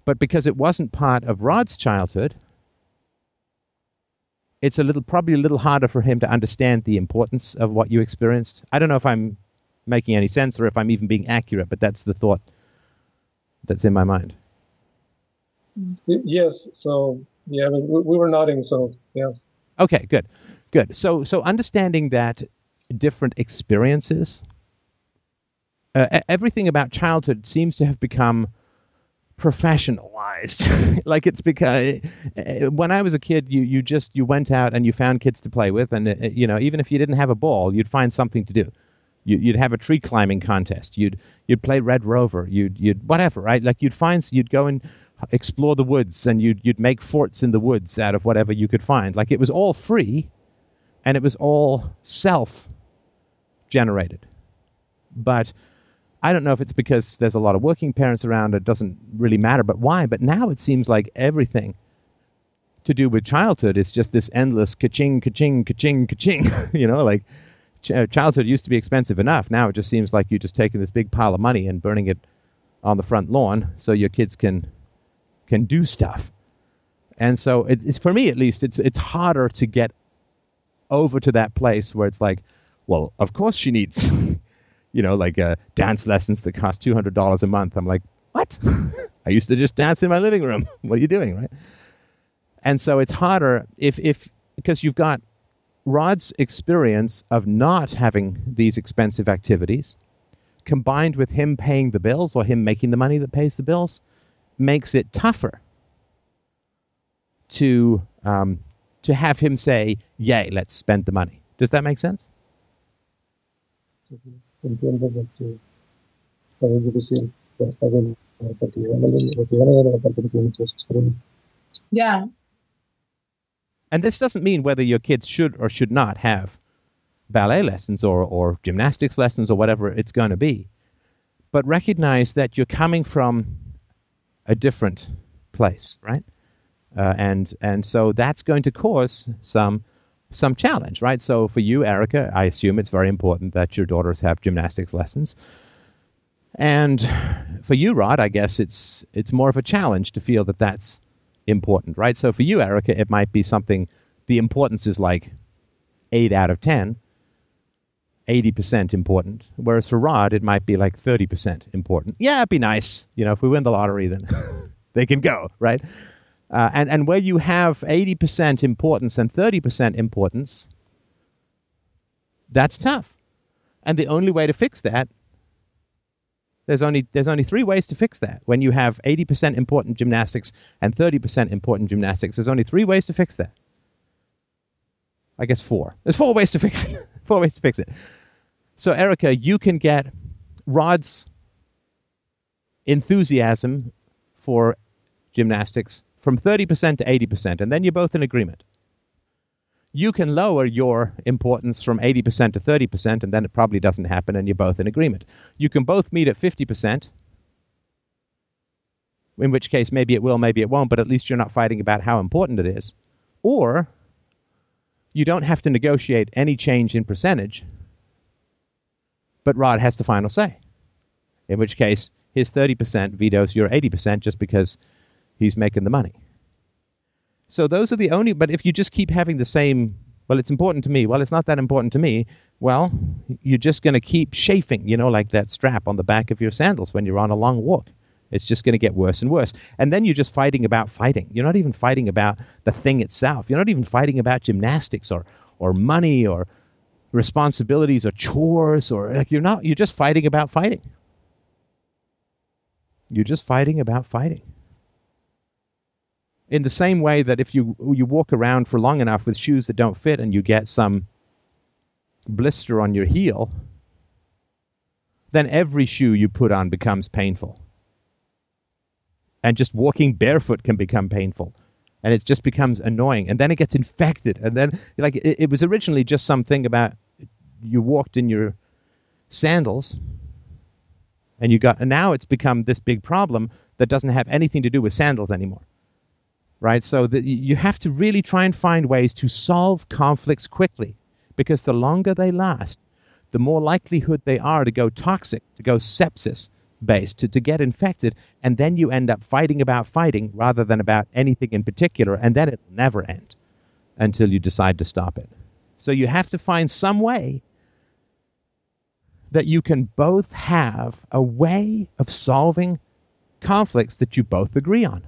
But because it wasn't part of Rod's childhood, it's a little probably a little harder for him to understand the importance of what you experienced. I don't know if I'm making any sense or if I'm even being accurate, but that's the thought that's in my mind. Yes. So yeah, we, we were nodding. So yeah. Okay. Good. Good. So so understanding that different experiences, uh, everything about childhood seems to have become professionalized. Like it's because when i was a kid you you just you went out and you found kids to play with and uh, you know even if you didn't have a ball you'd find something to do. You, would have a tree climbing contest. You'd you'd play red rover. You'd you'd whatever right? Like you'd find you'd go and explore the woods and you'd you'd make forts in the woods out of whatever you could find. Like it was all free and it was all self generated but I don't know if it's because there's a lot of working parents around, it doesn't really matter, but why? But now it seems like everything to do with childhood is just this endless ka-ching, ka-ching, ka-ching, ka-ching. you know, like ch- uh, childhood used to be expensive enough. Now it just seems like you're just taking this big pile of money and burning it on the front lawn so your kids can can do stuff. And so it's for me at least, it's it's harder to get over to that place where it's like, well, of course she needs you know, like uh, dance lessons that cost two hundred dollars a month. I'm like, what? I used to just dance in my living room. what are you doing, right? And so it's harder if if because you've got Rod's experience of not having these expensive activities, combined with him paying the bills or him making the money that pays the bills, makes it tougher to um, to have him say, "Yay, let's spend the money." Does that make sense? Entiendes de que es difícil estar bien porque yo no la parte que tiene muchas experiencias. Yeah. And this doesn't mean whether your kids should or should not have ballet lessons or, or gymnastics lessons or whatever it's going to be. But recognize that you're coming from a different place, right? Uh, and and so that's going to cause some some challenge, right? So for you, Erica, I assume it's very important that your daughters have gymnastics lessons. And for you, Rod, I guess it's it's more of a challenge to feel that that's important, right? So for you, Erica, it might be something. The importance is like eight out of ten, 80% important. Whereas for Rod, it might be like 30% important. Yeah, it'd be nice. You know, if we win the lottery, then they can go, right? Uh, and, and where you have 80% importance and 30% importance, that's tough. And the only way to fix that, there's only, there's only three ways to fix that. When you have 80% important gymnastics and 30% important gymnastics, there's only three ways to fix that. I guess four. There's four ways to fix it. four ways to fix it. So, Erica, you can get Rod's enthusiasm for gymnastics from 30% to 80%, and then you're both in agreement. You can lower your importance from 80% to 30%, and then it probably doesn't happen, and you're both in agreement. You can both meet at 50%, in which case maybe it will, maybe it won't, but at least you're not fighting about how important it is. Or you don't have to negotiate any change in percentage, but Rod has the final say. In which case, his 30% vetoes your 80% just because he's making the money. So those are the only. But if you just keep having the same, well, it's important to me. Well, it's not that important to me. Well, you're just going to keep chafing, you know, like that strap on the back of your sandals when you're on a long walk. It's just going to get worse and worse. And then you're just fighting about fighting. You're not even fighting about the thing itself. You're not even fighting about gymnastics or, or money or responsibilities or chores or like you're not you're just fighting about fighting. You're just fighting about fighting in the same way that if you you walk around for long enough with shoes that don't fit and you get some blister on your heel, then every shoe you put on becomes painful. And just walking barefoot can become painful. And it just becomes annoying. And then it gets infected. And then, like, it, it was originally just something about you walked in your sandals and you got, and now it's become this big problem that doesn't have anything to do with sandals anymore right? So that you have to really try and find ways to solve conflicts quickly because the longer they last, the more likelihood they are to go toxic, to go sepsis, based to, to get infected, and then you end up fighting about fighting rather than about anything in particular, and then it'll never end until you decide to stop it. So you have to find some way that you can both have a way of solving conflicts that you both agree on.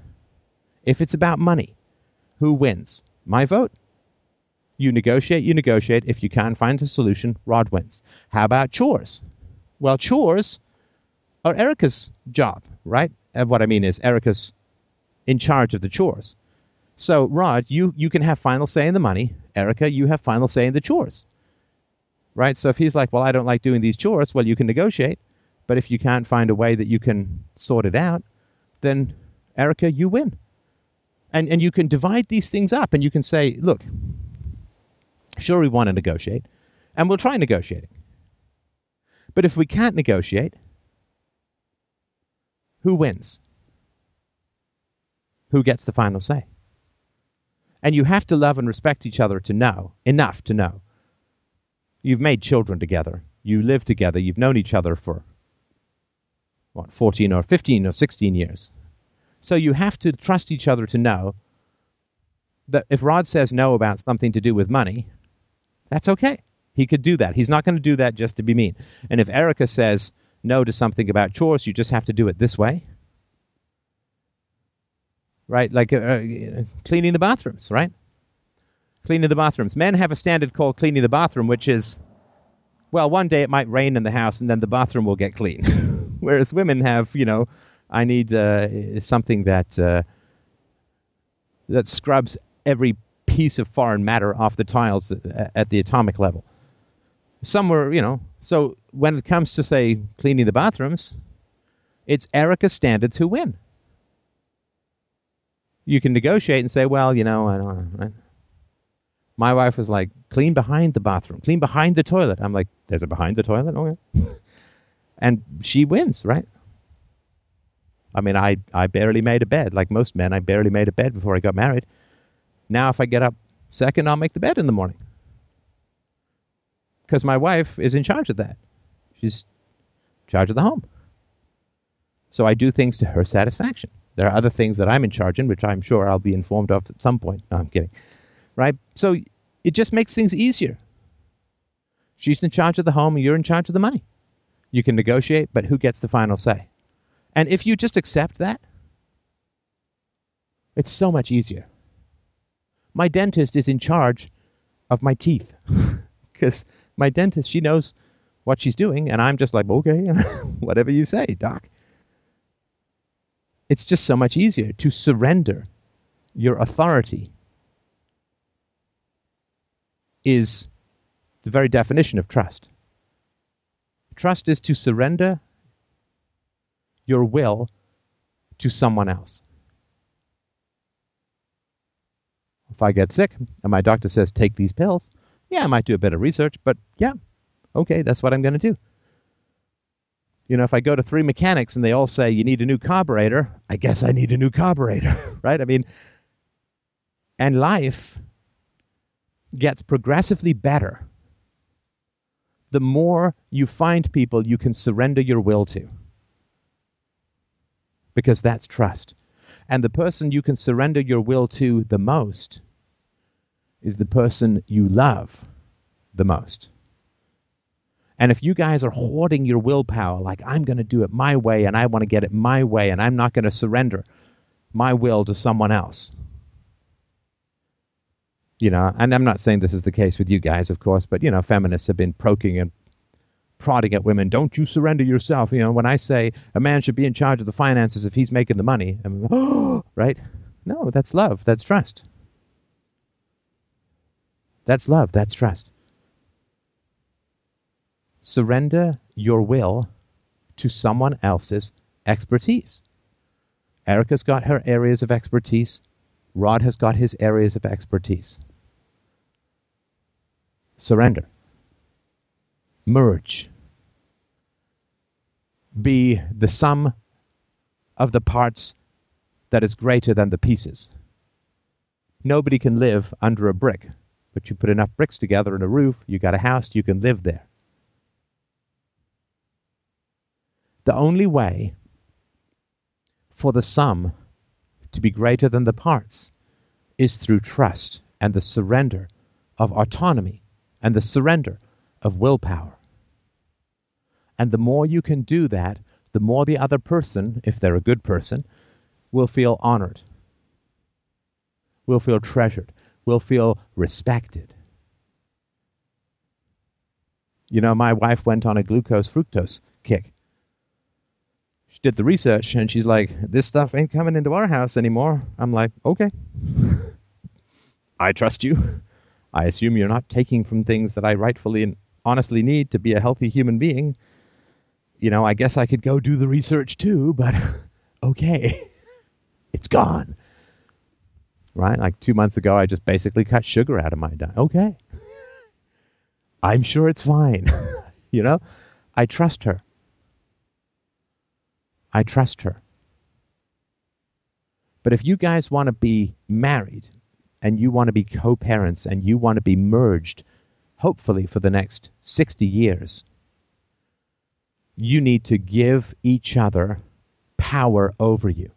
If it's about money, who wins? My vote. You negotiate, you negotiate. If you can't find a solution, Rod wins. How about chores? Well, chores are Erica's job, right? And what I mean is Erica's in charge of the chores. So, Rod, you, you can have final say in the money. Erica, you have final say in the chores. Right? So if he's like, well, I don't like doing these chores, well, you can negotiate. But if you can't find a way that you can sort it out, then Erica, you win. And, and you can divide these things up and you can say, look, sure, we want to negotiate, and we'll try negotiating. But if we can't negotiate, who wins? Who gets the final say? And you have to love and respect each other to know, enough to know. You've made children together. You live together. You've known each other for, what, 14 or 15 or 16 years. So you have to trust each other to know that if Rod says no about something to do with money, that's okay. He could do that. He's not going to do that just to be mean. And if Erica says no to something about chores, you just have to do it this way. Right? Like uh, uh, cleaning the bathrooms, right? Cleaning the bathrooms. Men have a standard called cleaning the bathroom, which is, well, one day it might rain in the house and then the bathroom will get clean. Whereas women have, you know, I need uh, something that uh, that scrubs every piece of foreign matter off the tiles at the atomic level. Somewhere, you know. So when it comes to say cleaning the bathrooms, it's Erica standards who win. You can negotiate and say, well, you know, I don't know. My wife was like, clean behind the bathroom, clean behind the toilet. I'm like, there's a behind the toilet? Okay. and she wins, right? I mean, I, I barely made a bed. Like most men, I barely made a bed before I got married. Now, if I get up second, I'll make the bed in the morning. Because my wife is in charge of that. She's in charge of the home. So I do things to her satisfaction. There are other things that I'm in charge in, which I'm sure I'll be informed of at some point. No, I'm kidding. Right? So it just makes things easier. She's in charge of the home, you're in charge of the money. You can negotiate, but who gets the final say? And if you just accept that, it's so much easier. My dentist is in charge of my teeth because my dentist, she knows what she's doing, and I'm just like, okay, whatever you say, doc. It's just so much easier to surrender your authority is the very definition of trust. Trust is to surrender your will to someone else. If I get sick and my doctor says take these pills, yeah, I might do a bit of research, but yeah, okay, that's what I'm going to do. You know, if I go to three mechanics and they all say you need a new carburetor, I guess I need a new carburetor, right? I mean, and life gets progressively better the more you find people you can surrender your will to because that's trust. And the person you can surrender your will to the most is the person you love the most. And if you guys are hoarding your willpower, like, I'm going to do it my way and I want to get it my way and I'm not going to surrender my will to someone else. You know, and I'm not saying this is the case with you guys, of course, but, you know, feminists have been poking and prodding at women. Don't you surrender yourself. You know, when I say a man should be in charge of the finances if he's making the money, I'm, oh, right? No, that's love. That's trust. That's love. That's trust. Surrender your will to someone else's expertise. Erica's got her areas of expertise. Rod has got his areas of expertise. Surrender merge, be the sum of the parts that is greater than the pieces. Nobody can live under a brick, but you put enough bricks together in a roof, you got a house, you can live there. The only way for the sum to be greater than the parts is through trust and the surrender of autonomy and the surrender of willpower. And the more you can do that, the more the other person, if they're a good person, will feel honored, will feel treasured, will feel respected. You know, my wife went on a glucose fructose kick. She did the research and she's like, this stuff ain't coming into our house anymore. I'm like, okay. I trust you. I assume you're not taking from things that I rightfully honestly need to be a healthy human being. You know, I guess I could go do the research too, but okay. it's gone. Right? Like two months ago, I just basically cut sugar out of my diet. Okay. I'm sure it's fine. you know, I trust her. I trust her. But if you guys want to be married and you want to be co parents and you want to be merged, hopefully for the next 60 years, you need to give each other power over you.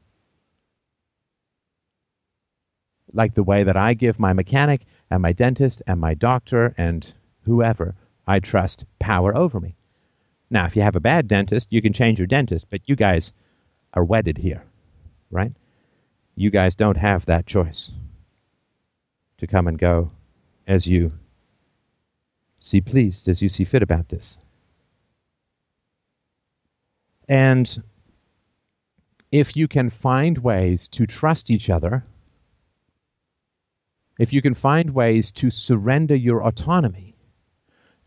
Like the way that I give my mechanic and my dentist and my doctor and whoever I trust power over me. Now, if you have a bad dentist, you can change your dentist, but you guys are wedded here, right? You guys don't have that choice to come and go as you see pleased, as you see fit about this. And if you can find ways to trust each other, if you can find ways to surrender your autonomy,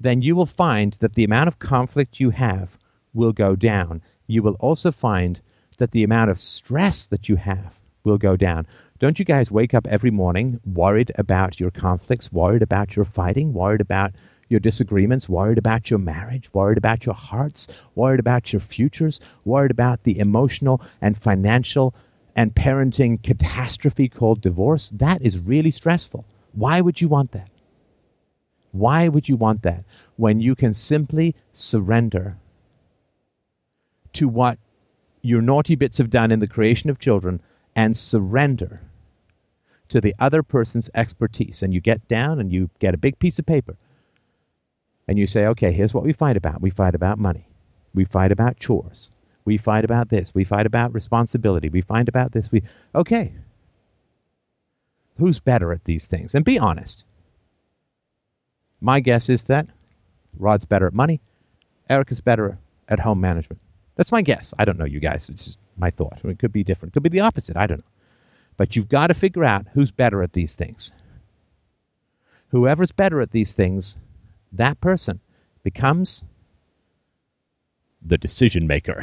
then you will find that the amount of conflict you have will go down. You will also find that the amount of stress that you have will go down. Don't you guys wake up every morning worried about your conflicts, worried about your fighting, worried about your disagreements, worried about your marriage, worried about your hearts, worried about your futures, worried about the emotional and financial and parenting catastrophe called divorce? That is really stressful. Why would you want that? Why would you want that when you can simply surrender to what your naughty bits have done in the creation of children and surrender to the other person's expertise? And you get down and you get a big piece of paper and you say, okay, here's what we fight about. We fight about money. We fight about chores. We fight about this. We fight about responsibility. We fight about this. We okay. Who's better at these things? And be honest. My guess is that Rod's better at money, Eric is better at home management. That's my guess. I don't know you guys. It's just my thought. It could be different. It could be the opposite. I don't know. But you've got to figure out who's better at these things. Whoever's better at these things, that person becomes the decision maker.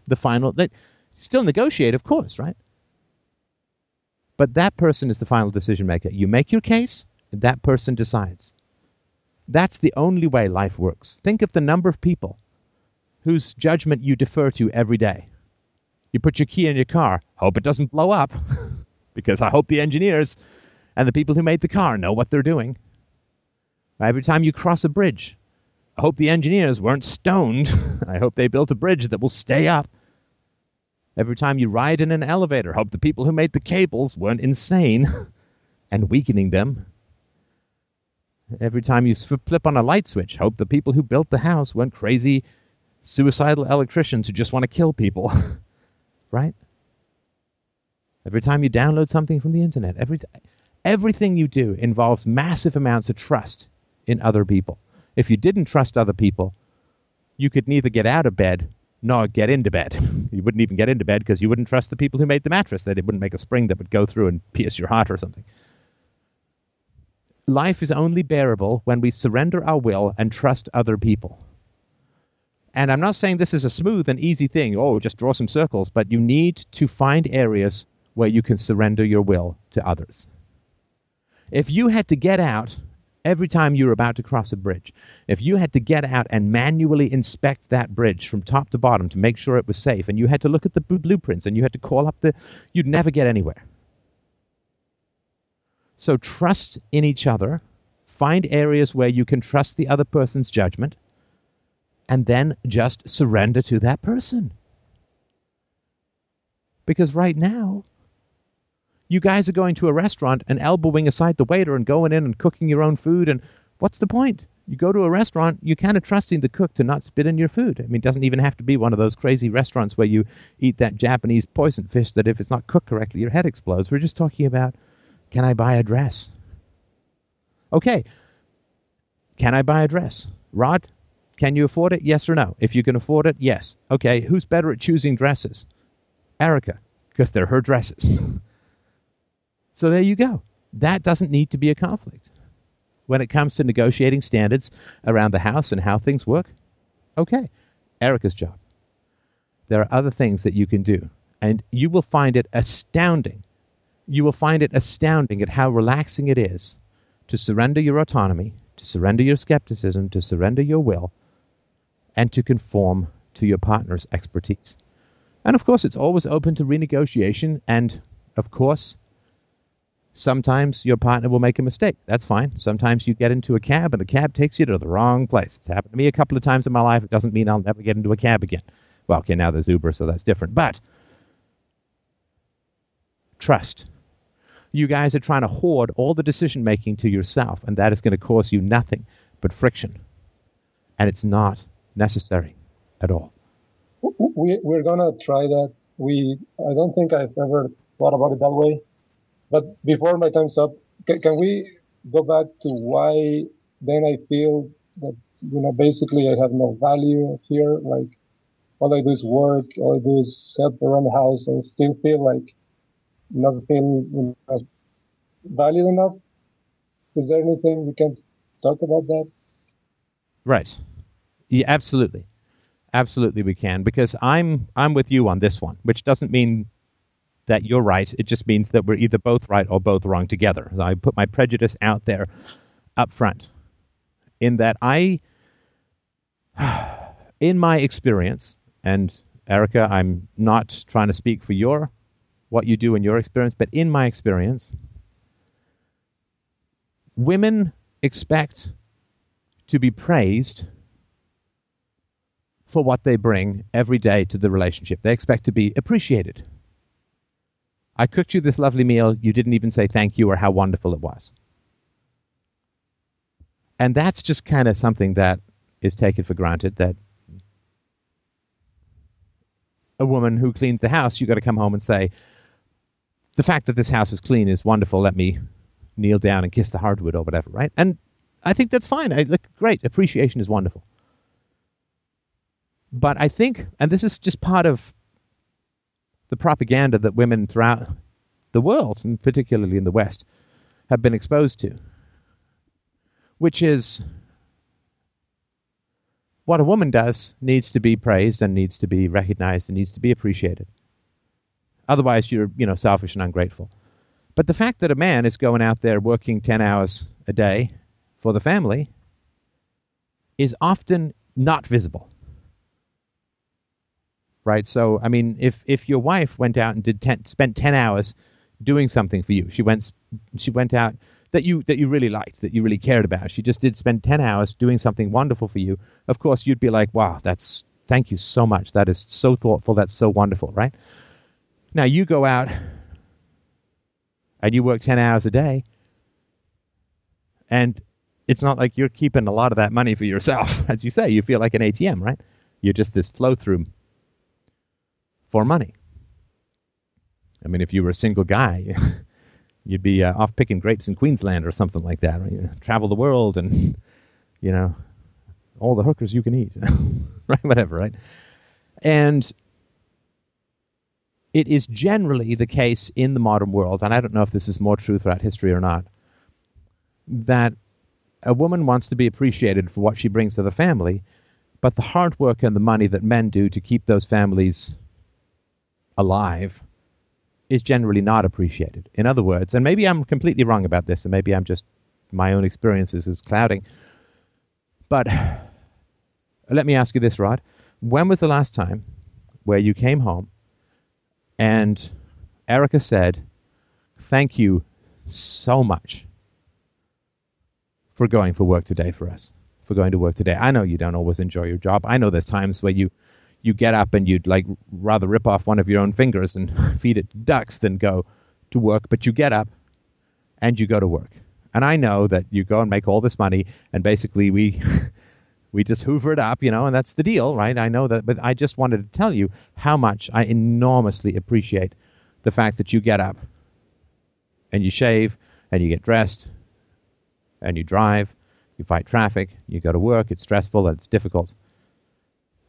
the final that still negotiate, of course, right? But that person is the final decision maker. You make your case, that person decides. That's the only way life works. Think of the number of people whose judgment you defer to every day. You put your key in your car, hope it doesn't blow up, because I hope the engineers and the people who made the car know what they're doing. Every time you cross a bridge, I hope the engineers weren't stoned. I hope they built a bridge that will stay up. Every time you ride in an elevator, hope the people who made the cables weren't insane and weakening them. Every time you flip on a light switch, hope the people who built the house weren't crazy, suicidal electricians who just want to kill people. right? Every time you download something from the internet, every everything you do involves massive amounts of trust in other people. If you didn't trust other people, you could neither get out of bed nor get into bed. You wouldn't even get into bed because you wouldn't trust the people who made the mattress, that it wouldn't make a spring that would go through and pierce your heart or something life is only bearable when we surrender our will and trust other people. And I'm not saying this is a smooth and easy thing, oh, just draw some circles, but you need to find areas where you can surrender your will to others. If you had to get out every time you were about to cross a bridge, if you had to get out and manually inspect that bridge from top to bottom to make sure it was safe, and you had to look at the blueprints and you had to call up the, you'd never get anywhere. So trust in each other. Find areas where you can trust the other person's judgment and then just surrender to that person. Because right now, you guys are going to a restaurant and elbowing aside the waiter and going in and cooking your own food. And what's the point? You go to a restaurant, you're kind of trusting the cook to not spit in your food. I mean, it doesn't even have to be one of those crazy restaurants where you eat that Japanese poison fish that if it's not cooked correctly, your head explodes. We're just talking about can I buy a dress? Okay. Can I buy a dress? Rod, can you afford it? Yes or no? If you can afford it, yes. Okay. Who's better at choosing dresses? Erica, because they're her dresses. So there you go. That doesn't need to be a conflict. When it comes to negotiating standards around the house and how things work, okay, Erica's job. There are other things that you can do, and you will find it astounding. You will find it astounding at how relaxing it is to surrender your autonomy, to surrender your skepticism, to surrender your will, and to conform to your partner's expertise. And of course, it's always open to renegotiation, and of course, Sometimes your partner will make a mistake. That's fine. Sometimes you get into a cab and the cab takes you to the wrong place. It's happened to me a couple of times in my life. It doesn't mean I'll never get into a cab again. Well, okay, now there's Uber, so that's different. But trust. You guys are trying to hoard all the decision making to yourself, and that is going to cause you nothing but friction. And it's not necessary at all. We, we're going to try that. We, I don't think I've ever thought about it that way but before my time's up, can, can we go back to why then I feel that, you know, basically I have no value here? Like all I do is work, all I do is help around the house and still feel like not feeling you valued enough. Is there anything we can talk about that? Right. Yeah, absolutely. Absolutely we can because I'm I'm with you on this one, which doesn't mean that you're right. It just means that we're either both right or both wrong together. So I put my prejudice out there up front. In that I, in my experience, and Erica, I'm not trying to speak for your what you do in your experience, but in my experience, women expect to be praised for what they bring every day to the relationship. They expect to be appreciated. I cooked you this lovely meal. You didn't even say thank you or how wonderful it was. And that's just kind of something that is taken for granted that a woman who cleans the house, you've got to come home and say, the fact that this house is clean is wonderful. Let me kneel down and kiss the hardwood or whatever, right? And I think that's fine. I, look, great. Appreciation is wonderful. But I think, and this is just part of the propaganda that women throughout the world, and particularly in the West, have been exposed to, which is what a woman does needs to be praised and needs to be recognized and needs to be appreciated. Otherwise, you're you know selfish and ungrateful. But the fact that a man is going out there working ten hours a day for the family is often not visible right? So, I mean, if if your wife went out and did ten, spent ten hours doing something for you, she went she went out that you that you really liked, that you really cared about. She just did spend ten hours doing something wonderful for you. Of course, you'd be like, "Wow, that's thank you so much. That is so thoughtful. That's so wonderful." Right? Now you go out and you work ten hours a day, and it's not like you're keeping a lot of that money for yourself, as you say. You feel like an ATM, right? You're just this flow through for money. I mean, if you were a single guy, you'd be uh, off picking grapes in Queensland or something like that. Right? You travel the world and, you know, all the hookers you can eat, right? Whatever, right? And it is generally the case in the modern world, and I don't know if this is more true throughout history or not, that a woman wants to be appreciated for what she brings to the family, but the hard work and the money that men do to keep those families alive is generally not appreciated. In other words, and maybe I'm completely wrong about this, and maybe I'm just my own experiences is clouding. But let me ask you this, Rod. When was the last time where you came home and Erica said, Thank you so much for going for work today for us? for going to work today. I know you don't always enjoy your job. I know there's times where you you get up and you'd like rather rip off one of your own fingers and feed it to ducks than go to work, but you get up and you go to work. And I know that you go and make all this money and basically we we just hoover it up, you know, and that's the deal, right? I know that, but I just wanted to tell you how much I enormously appreciate the fact that you get up and you shave and you get dressed and you drive, you fight traffic, you go to work, it's stressful, it's difficult.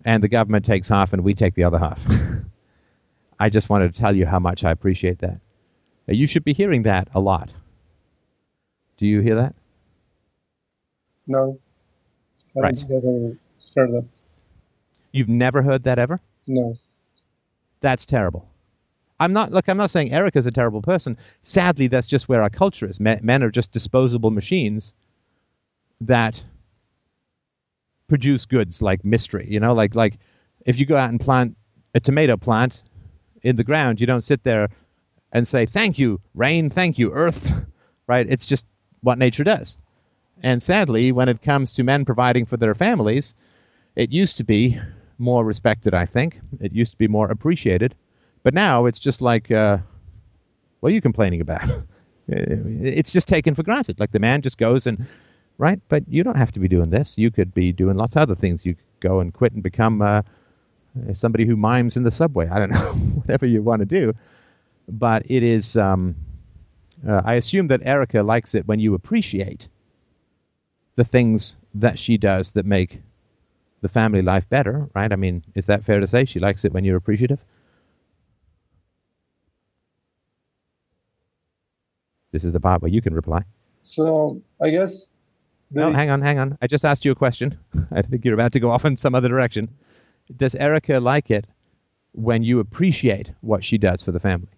And the government takes half and we take the other half. I just wanted to tell you how much I appreciate that. You should be hearing that a lot. Do you hear that? No. I Right. heard that. You've never heard that ever? No. That's terrible. I'm not look. I'm not saying Erica's a terrible person. Sadly, that's just where our culture is. Men, men are just disposable machines that produce goods like mystery. You know, like like if you go out and plant a tomato plant in the ground, you don't sit there and say thank you rain, thank you earth. Right? It's just what nature does. And sadly, when it comes to men providing for their families, it used to be more respected, I think. It used to be more appreciated. But now it's just like, uh, what are you complaining about? it's just taken for granted. Like the man just goes and, right? But you don't have to be doing this. You could be doing lots of other things. You could go and quit and become uh, somebody who mimes in the subway. I don't know, whatever you want to do. But it is, um, uh, I assume that Erica likes it when you appreciate the things that she does that make the family life better, right? I mean, is that fair to say? She likes it when you're appreciative? This is the part where you can reply. So I guess. No, hang on, hang on. I just asked you a question. I think you're about to go off in some other direction. Does Erica like it when you appreciate what she does for the family?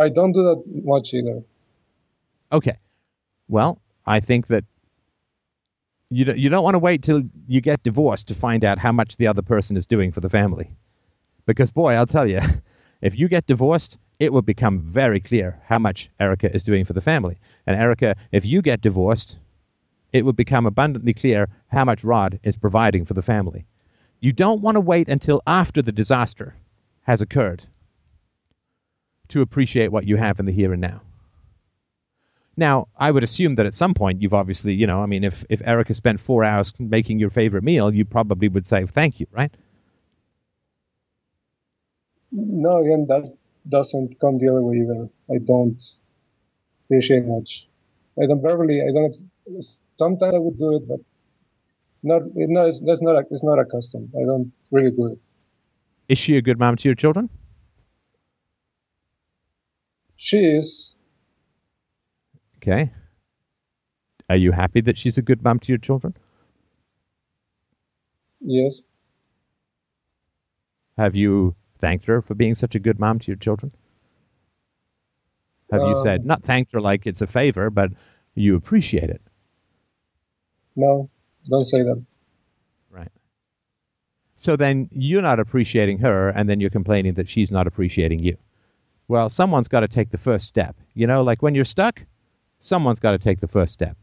I don't do that much either. Okay. Well, I think that you don't, you don't want to wait till you get divorced to find out how much the other person is doing for the family. Because boy, I'll tell you, if you get divorced, it will become very clear how much Erica is doing for the family. And Erica, if you get divorced, it will become abundantly clear how much Rod is providing for the family. You don't want to wait until after the disaster has occurred to appreciate what you have in the here and now. Now, I would assume that at some point you've obviously, you know, I mean, if, if Erica spent four hours making your favorite meal, you probably would say thank you, right? No, again, that doesn't come the other way either. I don't appreciate much. I don't verbally. I don't. Sometimes I would do it, but not. No, it's, that's not. A, it's not a custom. I don't really do it. Is she a good mom to your children? She is. Okay. Are you happy that she's a good mom to your children? Yes. Have you thanked her for being such a good mom to your children? Have you said, Um, not thanked her like it's a favor, but you appreciate it? No. Don't say that. Right. So then you're not appreciating her, and then you're complaining that she's not appreciating you. Well, someone's got to take the first step. You know, like when you're stuck, someone's got to take the first step.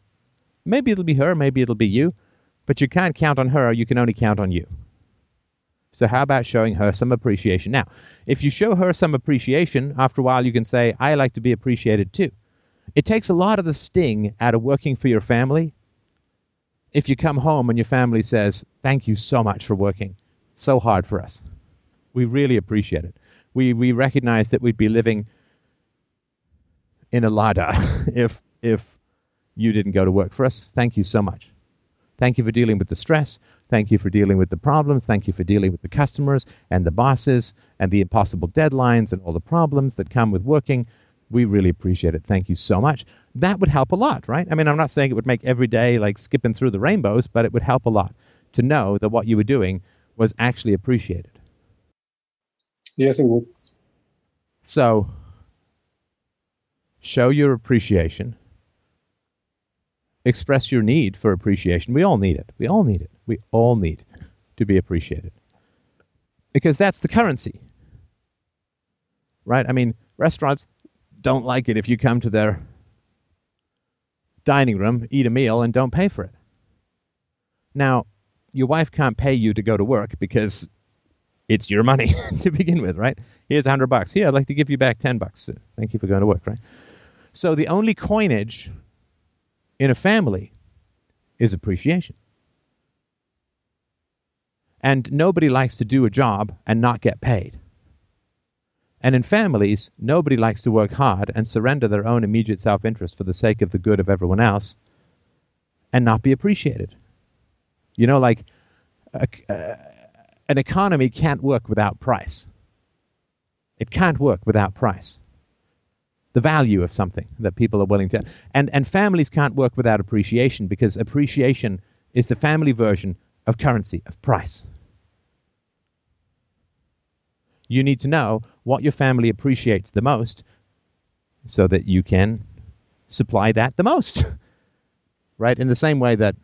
Maybe it'll be her, maybe it'll be you, but you can't count on her, you can only count on you. So, how about showing her some appreciation? Now, if you show her some appreciation, after a while you can say, I like to be appreciated too. It takes a lot of the sting out of working for your family if you come home and your family says, Thank you so much for working so hard for us. We really appreciate it. We, we recognize that we'd be living in a lada if, if you didn't go to work for us. Thank you so much. Thank you for dealing with the stress. Thank you for dealing with the problems. Thank you for dealing with the customers and the bosses and the impossible deadlines and all the problems that come with working. We really appreciate it. Thank you so much. That would help a lot, right? I mean, I'm not saying it would make every day like skipping through the rainbows, but it would help a lot to know that what you were doing was actually appreciated. Yes, it would. So, show your appreciation. Express your need for appreciation. We all need it. We all need it. We all need to be appreciated. Because that's the currency. Right? I mean, restaurants don't like it if you come to their dining room, eat a meal, and don't pay for it. Now, your wife can't pay you to go to work because it's your money to begin with, right? Here's a hundred bucks. Here, I'd like to give you back ten bucks. Thank you for going to work, right? So the only coinage in a family is appreciation. And nobody likes to do a job and not get paid. And in families, nobody likes to work hard and surrender their own immediate self interest for the sake of the good of everyone else and not be appreciated. You know, like a, uh, an economy can't work without price. It can't work without price. The value of something that people are willing to. And, and families can't work without appreciation because appreciation is the family version of currency, of price. You need to know what your family appreciates the most so that you can supply that the most. right? In the same way that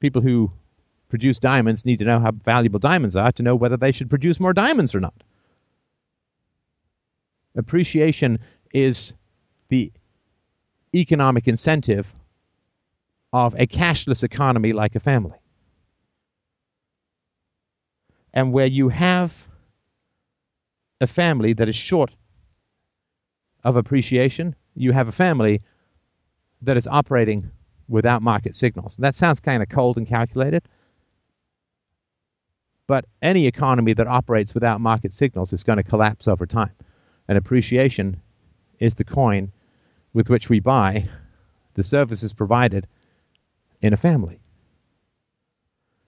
people who produce diamonds need to know how valuable diamonds are to know whether they should produce more diamonds or not. Appreciation is the economic incentive of a cashless economy like a family. And where you have a family that is short of appreciation, you have a family that is operating without market signals. That sounds kind of cold and calculated. But any economy that operates without market signals is going to collapse over time. And appreciation is the coin with which we buy the services provided in a family.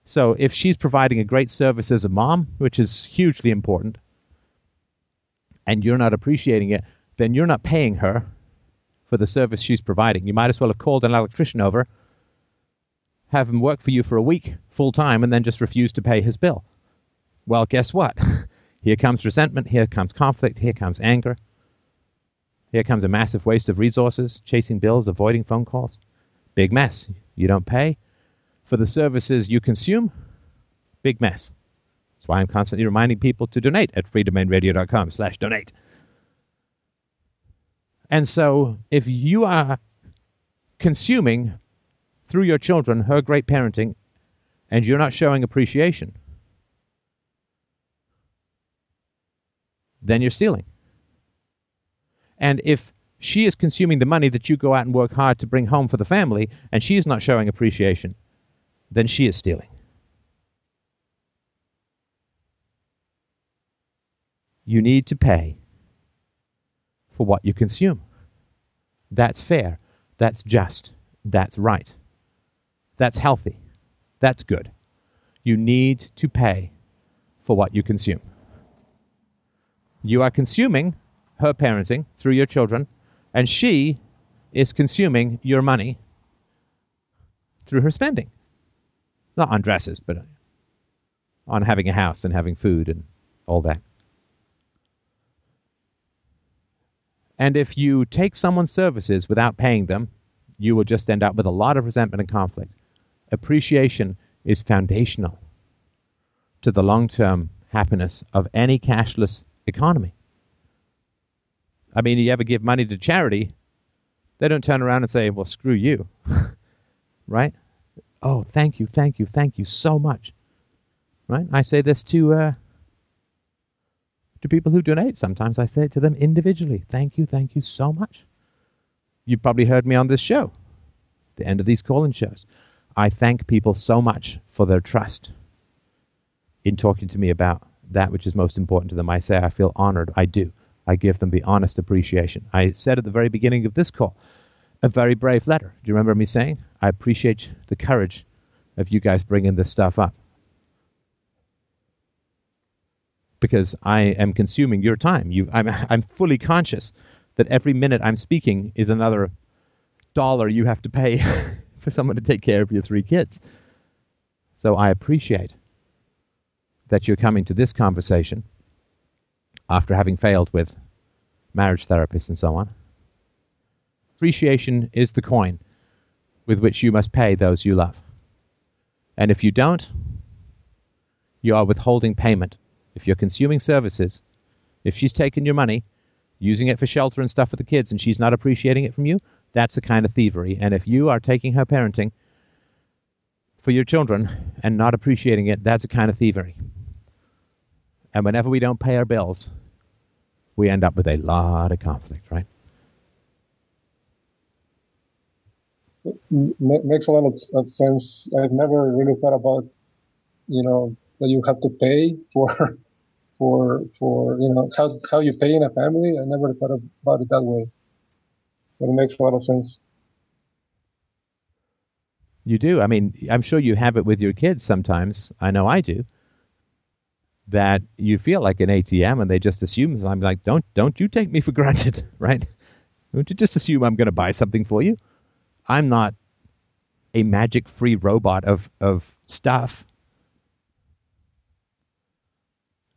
So if she's providing a great service as a mom, which is hugely important, and you're not appreciating it, then you're not paying her for the service she's providing. You might as well have called an electrician over, have him work for you for a week full time, and then just refuse to pay his bill. Well, guess what? here comes resentment, here comes conflict, here comes anger. Here comes a massive waste of resources, chasing bills, avoiding phone calls. Big mess. You don't pay for the services you consume. Big mess. That's why I'm constantly reminding people to donate at freedomainradio.com slash donate. And so if you are consuming through your children her great parenting and you're not showing appreciation, then you're stealing. And if she is consuming the money that you go out and work hard to bring home for the family and she is not showing appreciation, then she is stealing. You need to pay for what you consume. That's fair. That's just. That's right. That's healthy. That's good. You need to pay for what you consume. You are consuming her parenting through your children, and she is consuming your money through her spending. Not on dresses, but on having a house and having food and all that. And if you take someone's services without paying them, you will just end up with a lot of resentment and conflict. Appreciation is foundational to the long term happiness of any cashless economy. I mean, you ever give money to charity, they don't turn around and say, well, screw you. right? Oh, thank you, thank you, thank you so much. Right? I say this to uh, to people who donate. Sometimes I say it to them individually. Thank you, thank you so much. You've probably heard me on this show, the end of these call-in shows. I thank people so much for their trust in talking to me about that which is most important to them. I say I feel honored. I do. I give them the honest appreciation. I said at the very beginning of this call, a very brave letter. Do you remember me saying? I appreciate the courage of you guys bringing this stuff up. Because I am consuming your time. You, I'm, I'm fully conscious that every minute I'm speaking is another dollar you have to pay for someone to take care of your three kids. So I appreciate that you're coming to this conversation after having failed with marriage therapists and so on. Appreciation is the coin with which you must pay those you love. And if you don't, you are withholding payment. If you're consuming services, if she's taken your money, using it for shelter and stuff for the kids, and she's not appreciating it from you, That's the kind of thievery. And if you are taking her parenting for your children and not appreciating it, that's a kind of thievery. And whenever we don't pay our bills, we end up with a lot of conflict, right? M- makes a lot of, of sense. I've never really thought about, you know, that you have to pay for, for, for, you know, how, how you pay in a family. I never thought about it that way. But it makes a lot of sense. You do. I mean, I'm sure you have it with your kids sometimes. I know I do. That you feel like an ATM, and they just assume. I'm like, don't don't you take me for granted, right? Don't you just assume I'm going to buy something for you? I'm not a magic-free robot of of stuff.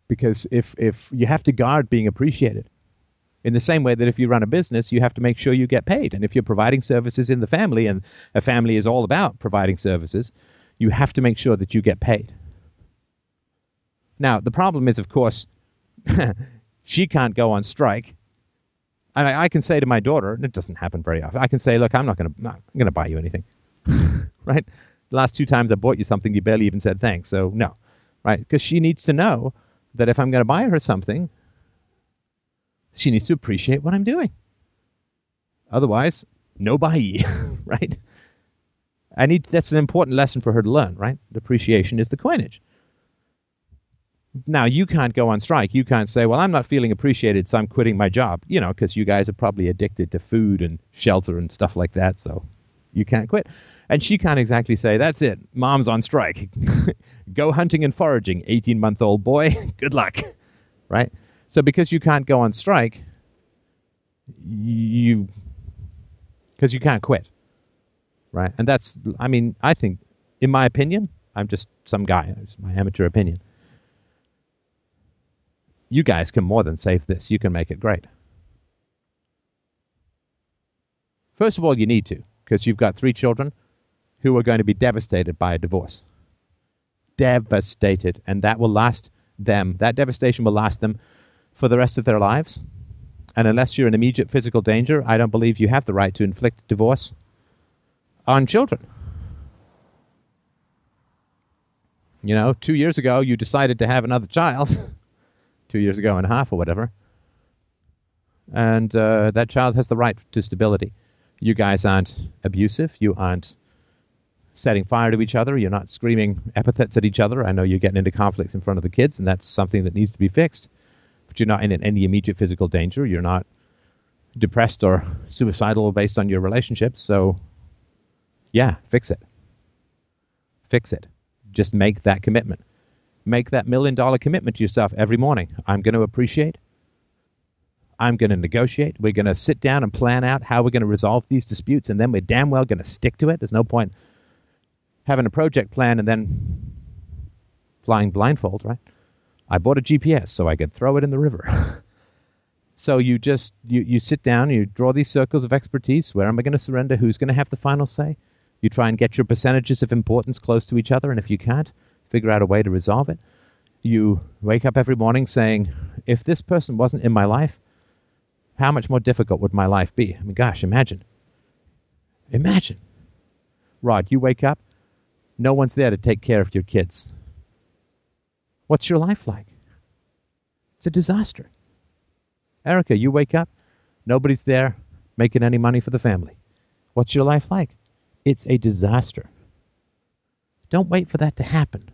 Because if if you have to guard being appreciated, in the same way that if you run a business, you have to make sure you get paid. And if you're providing services in the family, and a family is all about providing services, you have to make sure that you get paid. Now, the problem is, of course, she can't go on strike. And I, I, can say to my daughter, and it doesn't happen very often, I can say, look, I'm not going to buy you anything. right? The last two times I bought you something, you barely even said thanks. So, no. Right? Because she needs to know that if I'm going to buy her something, she needs to appreciate what I'm doing. Otherwise, no buy, right? I need that's an important lesson for her to learn, right? Appreciation is the coinage. Now you can't go on strike. You can't say, "Well, I'm not feeling appreciated, so I'm quitting my job." You know, because you guys are probably addicted to food and shelter and stuff like that, so you can't quit. And she can't exactly say, "That's it, mom's on strike. go hunting and foraging, 18-month-old boy. Good luck." Right? So because you can't go on strike, you because you can't quit, right? And that's, I mean, I think, in my opinion, I'm just some guy. It's my amateur opinion. You guys can more than save this. You can make it great. First of all, you need to, because you've got three children who are going to be devastated by a divorce. Devastated. And that will last them, that devastation will last them for the rest of their lives. And unless you're in immediate physical danger, I don't believe you have the right to inflict divorce on children. You know, two years ago, you decided to have another child, two years ago and a half or whatever, and uh, that child has the right to stability. You guys aren't abusive. You aren't setting fire to each other. You're not screaming epithets at each other. I know you're getting into conflicts in front of the kids, and that's something that needs to be fixed but you're not in any immediate physical danger. You're not depressed or suicidal based on your relationships. So, yeah, fix it. Fix it. Just make that commitment. Make that million dollar commitment to yourself every morning. I'm going to appreciate. I'm going to negotiate. We're going to sit down and plan out how we're going to resolve these disputes, and then we're damn well going to stick to it. There's no point having a project plan and then flying blindfold, right? I bought a GPS so I could throw it in the river. so you just you, you sit down, you draw these circles of expertise. Where am I going to surrender? Who's going to have the final say? You try and get your percentages of importance close to each other, and if you can't, figure out a way to resolve it. You wake up every morning saying, if this person wasn't in my life, how much more difficult would my life be? I mean, gosh, imagine. Imagine. Rod, you wake up, no one's there to take care of your kids. What's your life like? It's a disaster. Erica, you wake up, nobody's there making any money for the family. What's your life like? It's a disaster. Don't wait for that to happen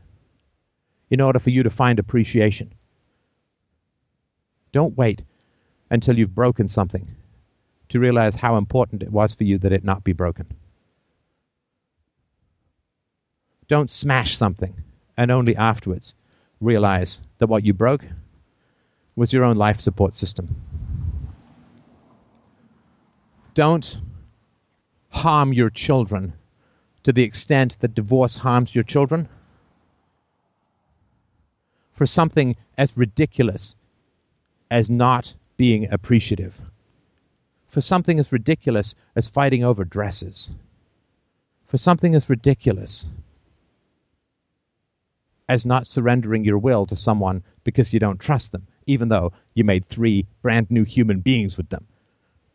in order for you to find appreciation. Don't wait until you've broken something to realize how important it was for you that it not be broken. Don't smash something and only afterwards realize that what you broke was your own life support system. Don't harm your children to the extent that divorce harms your children for something as ridiculous as not being appreciative, for something as ridiculous as fighting over dresses, for something as ridiculous as not surrendering your will to someone because you don't trust them, even though you made three brand new human beings with them.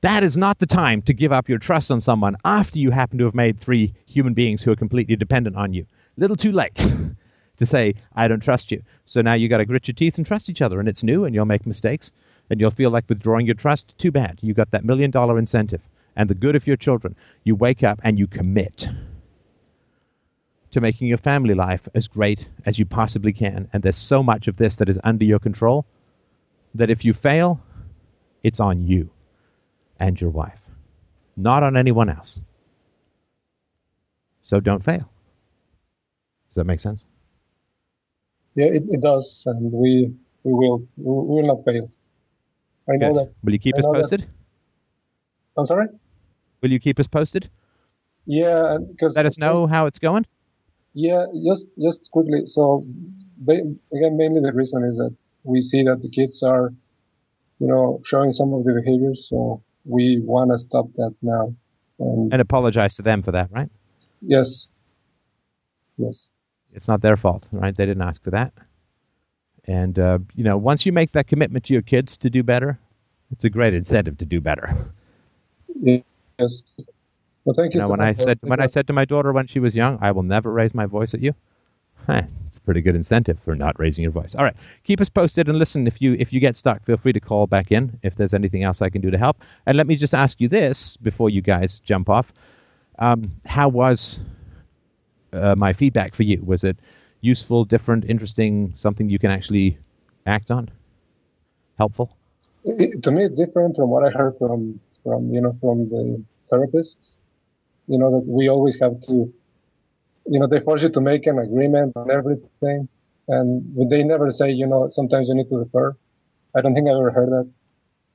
That is not the time to give up your trust on someone after you happen to have made three human beings who are completely dependent on you. Little too late to say, I don't trust you. So now you got to grit your teeth and trust each other, and it's new, and you'll make mistakes, and you'll feel like withdrawing your trust. Too bad. You got that million dollar incentive and the good of your children. You wake up and you commit to making your family life as great as you possibly can. And there's so much of this that is under your control that if you fail, it's on you and your wife, not on anyone else. So don't fail. Does that make sense? Yeah, it, it does, and we we will we will not fail. I know Good. that. Will you keep I us know that. posted? I'm sorry. Will you keep us posted? Yeah, because Let us know how it's going. Yeah, just just quickly. So, again, mainly the reason is that we see that the kids are, you know, showing some of the behaviors. So we want to stop that now. And, And apologize to them for that, right? yes, yes, It's not their fault, right? They didn't ask for that. And, uh, you know, once you make that commitment to your kids to do better, it's a great incentive to do better. yes. Well, thank you. You know, so when I much for- said when I said to my daughter when she was young, I will never raise my voice at you. Huh, it's a pretty good incentive for not raising your voice. All right, keep us posted and listen. If you if you get stuck, feel free to call back in if there's anything else I can do to help. And let me just ask you this before you guys jump off: um, How was uh, my feedback for you? Was it useful, different, interesting, something you can actually act on? Helpful? it, to me it's different from what I heard from from you know from the therapists. You know that we always have to, you know, they force you to make an agreement on everything, and they never say, you know, sometimes you need to defer. I don't think I've ever heard that.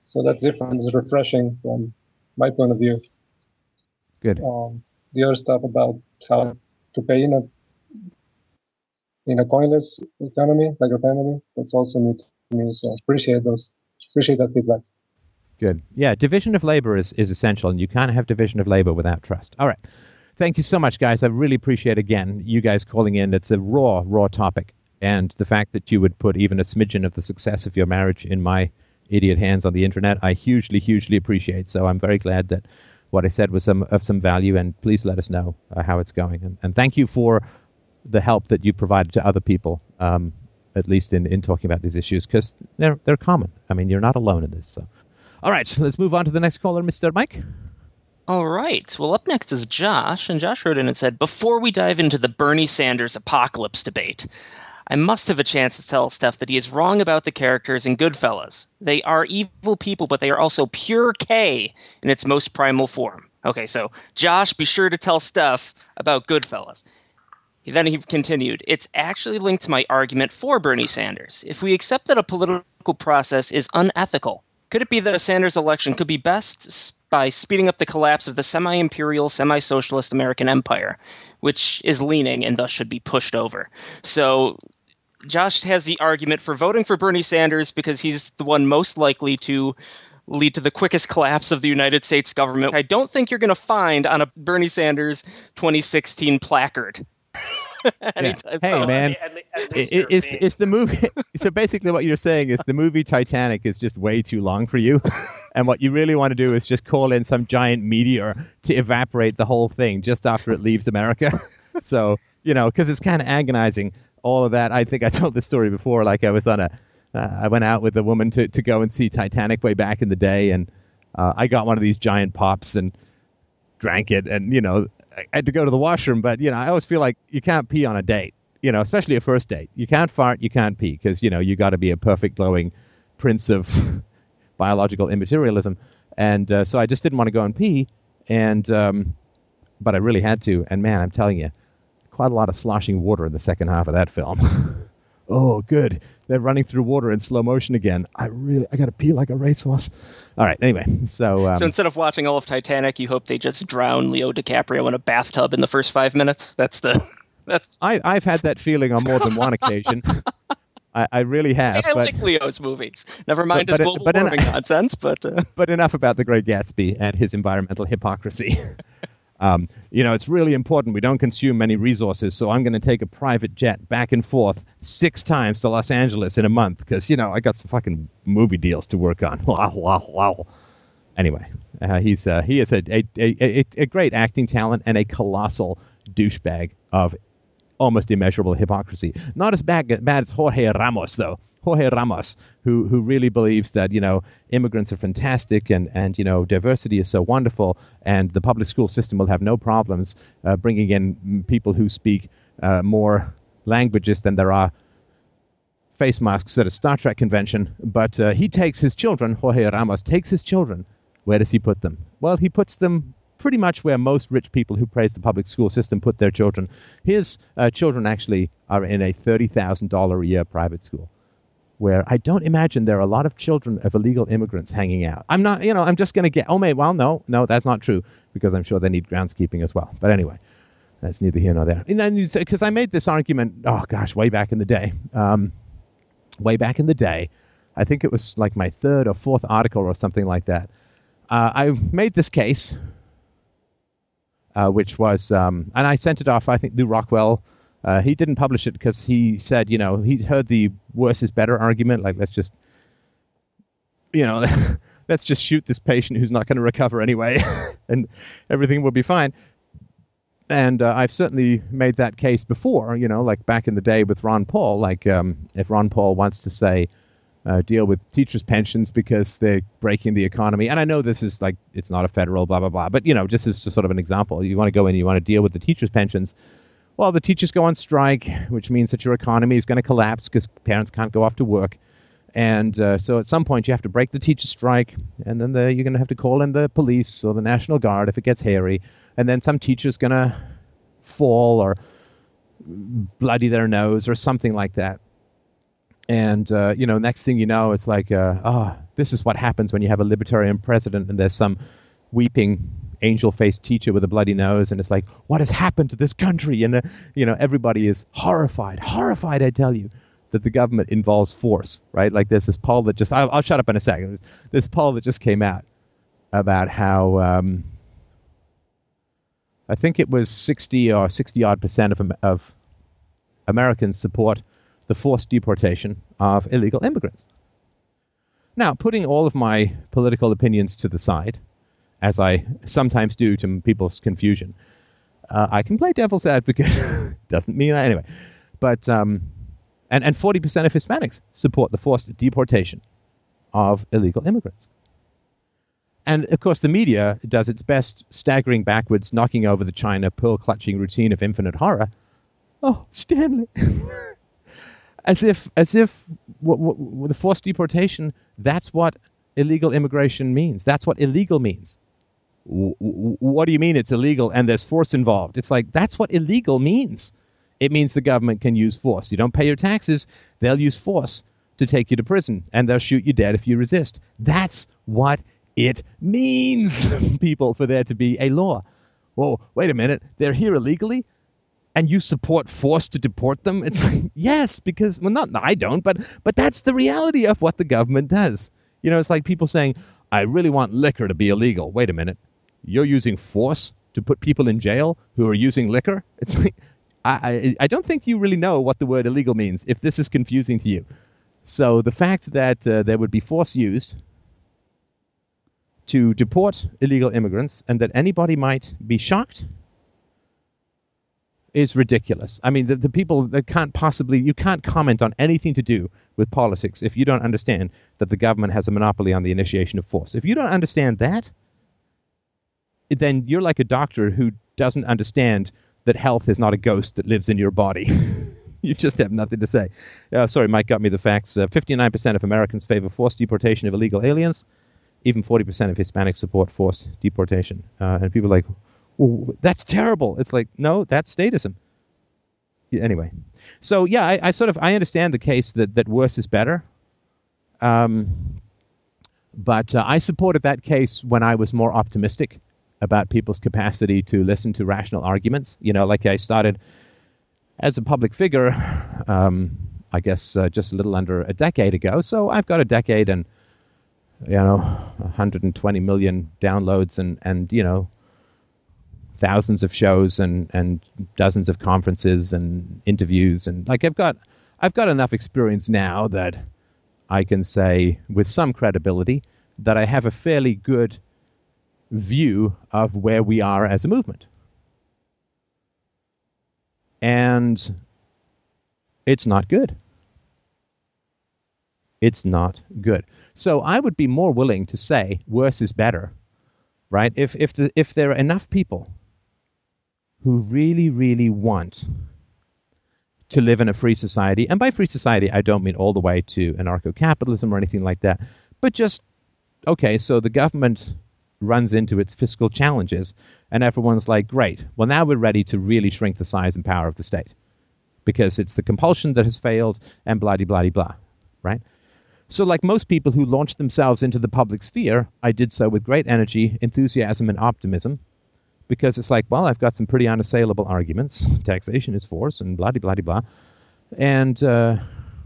So that's different. It's refreshing from my point of view. Good. Um, the other stuff about how to pay in a in a coinless economy like a family, that's also new to me. So appreciate those. Appreciate that feedback. Good. Yeah, division of labor is, is essential, and you can't have division of labor without trust. All right. Thank you so much, guys. I really appreciate, again, you guys calling in. It's a raw, raw topic. And the fact that you would put even a smidgen of the success of your marriage in my idiot hands on the internet, I hugely, hugely appreciate. So I'm very glad that what I said was some of some value, and please let us know uh, how it's going. And, and thank you for the help that you provided to other people, um, at least in, in talking about these issues, because they're, they're common. I mean, you're not alone in this. So. All right, so let's move on to the next caller, Mr. Mike. All right. Well, up next is Josh, and Josh wrote in and said, Before we dive into the Bernie Sanders apocalypse debate, I must have a chance to tell Steph that he is wrong about the characters in Goodfellas. They are evil people, but they are also pure K in its most primal form. Okay, so Josh, be sure to tell Steph about Goodfellas. Then he continued, It's actually linked to my argument for Bernie Sanders. If we accept that a political process is unethical, could it be that a Sanders election could be best by speeding up the collapse of the semi imperial, semi socialist American empire, which is leaning and thus should be pushed over? So Josh has the argument for voting for Bernie Sanders because he's the one most likely to lead to the quickest collapse of the United States government. I don't think you're going to find on a Bernie Sanders 2016 placard. Anytime Hey, soon. man. At le- at It, it, it's, it's the movie. so basically, what you're saying is the movie Titanic is just way too long for you. And what you really want to do is just call in some giant meteor to evaporate the whole thing just after it leaves America. so, you know, because it's kind of agonizing, all of that. I think I told this story before. Like, I was on a, uh, I went out with a woman to, to go and see Titanic way back in the day. And uh, I got one of these giant pops and drank it. And, you know, I had to go to the washroom. But, you know, I always feel like you can't pee on a date you know, especially a first date. You can't fart, you can't pee, because you know you got to be a perfect glowing prince of biological immaterialism. And uh, so I just didn't want to go and pee, and um, but I really had to. And man, I'm telling you, quite a lot of sloshing water in the second half of that film. oh, good. They're running through water in slow motion again. I really, I got to pee like a racehorse. All right. Anyway, so, um, So instead of watching all of Titanic, you hope they just drown Leo DiCaprio in a bathtub in the first five minutes. That's the that's. I, I've had that feeling on more than one occasion. I, I really have. I but, like Leo's movies. Never mind but his global warming nonsense, but uh, but enough about the Great Gatsby and his environmental hypocrisy. Um, you know, it's really important we don't consume many resources, so I'm going to take a private jet back and forth six times to Los Angeles in a month because, you know, I got some fucking movie deals to work on. Wow, wow, wow. anyway, uh, he's uh, he is a a, a a great acting talent and a colossal douchebag of almost immeasurable hypocrisy. Not as bad, bad as Jorge Ramos, though. Jorge Ramos, who who really believes that you know immigrants are fantastic and and you know diversity is so wonderful and the public school system will have no problems uh, bringing in people who speak uh, more languages than there are face masks at a Star Trek convention. But uh, he takes his children. Jorge Ramos takes his children. Where does he put them? Well, he puts them pretty much where most rich people who praise the public school system put their children. His uh, children actually are in a $30,000 a year private school where I don't imagine there are a lot of children of illegal immigrants hanging out. I'm not, you know, I'm just going to get, oh, mate, well, no, no, that's not true because I'm sure they need groundskeeping as well. But anyway, that's neither here nor there. And because I made this argument, oh gosh, way back in the day, um, way back in the day, I think it was like my third or fourth article or something like that. Uh, I made this case uh, which was, um, and I sent it off. I think Lew Rockwell. Uh, he didn't publish it because he said, you know, he heard the worse is better argument. Like, let's just, you know, let's just shoot this patient who's not going to recover anyway, and everything will be fine. And uh, I've certainly made that case before, you know, like back in the day with Ron Paul. Like, um, if Ron Paul wants to say, uh, deal with teachers' pensions because they're breaking the economy. And I know this is like it's not a federal blah blah blah, but you know, just as just sort of an example, you want to go in, you want to deal with the teachers' pensions. Well, the teachers go on strike, which means that your economy is going to collapse because parents can't go off to work. And uh, so at some point you have to break the teacher strike, and then the, you're going to have to call in the police or the National Guard if it gets hairy. And then some teacher's going to fall or bloody their nose or something like that and uh, you know, next thing you know, it's like, uh, oh, this is what happens when you have a libertarian president, and there's some weeping angel-faced teacher with a bloody nose, and it's like, what has happened to this country? And uh, you know, everybody is horrified, horrified. I tell you, that the government involves force, right? Like there's this poll that just, I'll, I'll shut up in a second. This poll that just came out about how. Um, I think it was 60 or 60 odd percent of, of Americans support the forced deportation of illegal immigrants. Now, putting all of my political opinions to the side, as I sometimes do to people's confusion, uh, I can play devil's advocate. Doesn't mean I, anyway. But um, and and forty percent of Hispanics support the forced deportation of illegal immigrants. And of course, the media does its best, staggering backwards, knocking over the China pearl clutching routine of infinite horror. Oh, Stanley. as if as if w- w- the forced deportation that's what illegal immigration means. That's what illegal means. W- what do you mean it's illegal and there's force involved? It's like that's what illegal means. It means the government can use force. You don't pay your taxes, they'll use force to take you to prison and they'll shoot you dead if you resist. That's what it means, people, for there to be a law. Whoa, wait a minute. They're here illegally? And you support force to deport them? It's like yes because well not i don't but but that's the reality of what the government does. You know it's like people saying i really want liquor to be illegal. Wait a minute. You're using force to put people in jail who are using liquor? It's like i i, I don't think you really know what the word illegal means if this is confusing to you. So the fact that uh, there would be force used to deport illegal immigrants and that anybody might be shocked is ridiculous. I mean, the, the people that can't possibly, you can't comment on anything to do with politics if you don't understand that the government has a monopoly on the initiation of force. If you don't understand that, then you're like a doctor who doesn't understand that health is not a ghost that lives in your body. you just have nothing to say. Uh, sorry, Mike got me the facts. Uh, 59% of Americans favor forced deportation of illegal aliens. Even 40% of Hispanics support forced deportation. Uh, and people are like, well, that's terrible. It's like, no, that's statism. Anyway, so yeah, I, I sort of I understand the case that that worse is better. Um, but uh, I supported that case when I was more optimistic about people's capacity to listen to rational arguments. You know, like I started as a public figure, um, I guess uh, just a little under a decade ago. So I've got a decade and you know 120 million downloads and and you know thousands of shows and and dozens of conferences and interviews and like I've got I've got enough experience now that I can say with some credibility that I have a fairly good view of where we are as a movement. And it's not good. It's not good. So I would be more willing to say worse is better, right? If if the, if there are enough people who really really want to live in a free society, and by free society I don't mean all the way to anarcho-capitalism or anything like that, but just okay. So the government runs into its fiscal challenges, and everyone's like, great. Well, now we're ready to really shrink the size and power of the state because it's the compulsion that has failed, and blah blah blah, blah, right? So, like most people who launch themselves into the public sphere, I did so with great energy, enthusiasm, and optimism because it's like, well, I've got some pretty unassailable arguments. Taxation is force, and blah blah blah. And, uh,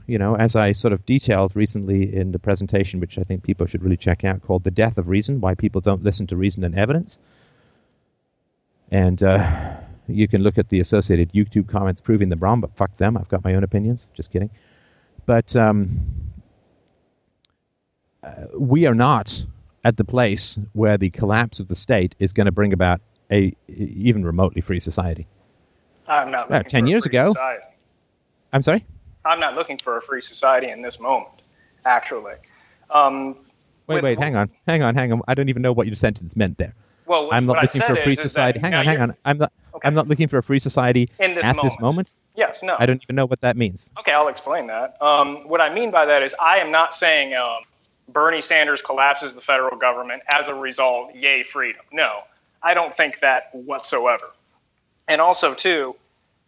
you know, as I sort of detailed recently in the presentation, which I think people should really check out, called The Death of Reason Why People Don't Listen to Reason and Evidence. And uh, you can look at the associated YouTube comments proving them wrong, but fuck them. I've got my own opinions. Just kidding. But. Um, uh, we are not at the place where the collapse of the state is going to bring about a even remotely free society. I'm not. Uh, Ten years ago. Society. I'm sorry. I'm not looking for a free society in this moment. Actually. Um, wait, with, wait, hang on, hang on, hang on. I don't even know what your sentence meant there. Well, I'm not looking for a free is, society. is hang on, hang on. I'm not. Okay. I'm not looking for a free society in this at moment. this moment. Yes, no. I don't even know what that means. Okay, I'll explain that. Um, what I mean by that is I am not saying um, Bernie Sanders collapses the federal government as a result, yay, freedom. No, I don't think that whatsoever. And also, too,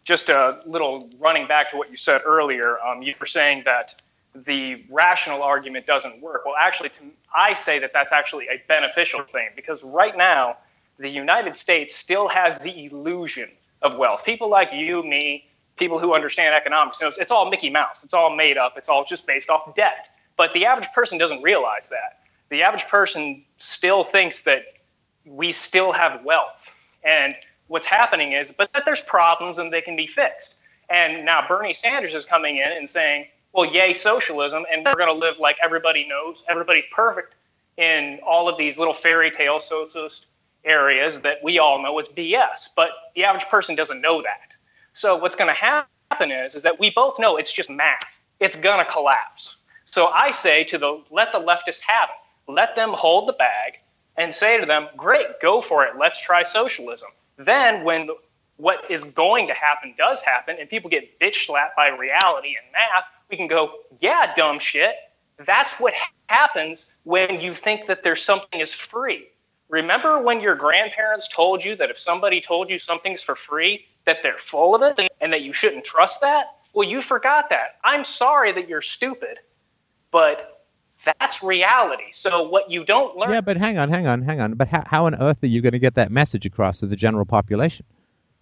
just a little running back to what you said earlier, um, you were saying that the rational argument doesn't work. Well, actually, to, I say that that's actually a beneficial thing because right now, the United States still has the illusion of wealth. People like you, me, people who understand economics, you know, it's all Mickey Mouse. It's all made up. It's all just based off debt. But the average person doesn't realize that. The average person still thinks that we still have wealth. And what's happening is, but that there's problems and they can be fixed. And now Bernie Sanders is coming in and saying, well, yay, socialism, and we're going to live like everybody knows, everybody's perfect in all of these little fairy tale socialist areas that we all know is BS. But the average person doesn't know that. So what's going to happen is, is that we both know it's just math. It's going to collapse. So I say to the let the leftists have it. Let them hold the bag and say to them, "Great, go for it. Let's try socialism." Then when what is going to happen does happen and people get bitch slapped by reality and math, we can go, "Yeah, dumb shit." That's what happens when you think that there's something is free. Remember when your grandparents told you that if somebody told you something's for free, that they're full of it and that you shouldn't trust that? Well, you forgot that. I'm sorry that you're stupid but that's reality. So what you don't learn. Yeah, but hang on, hang on, hang on. But how, how on earth are you going to get that message across to the general population?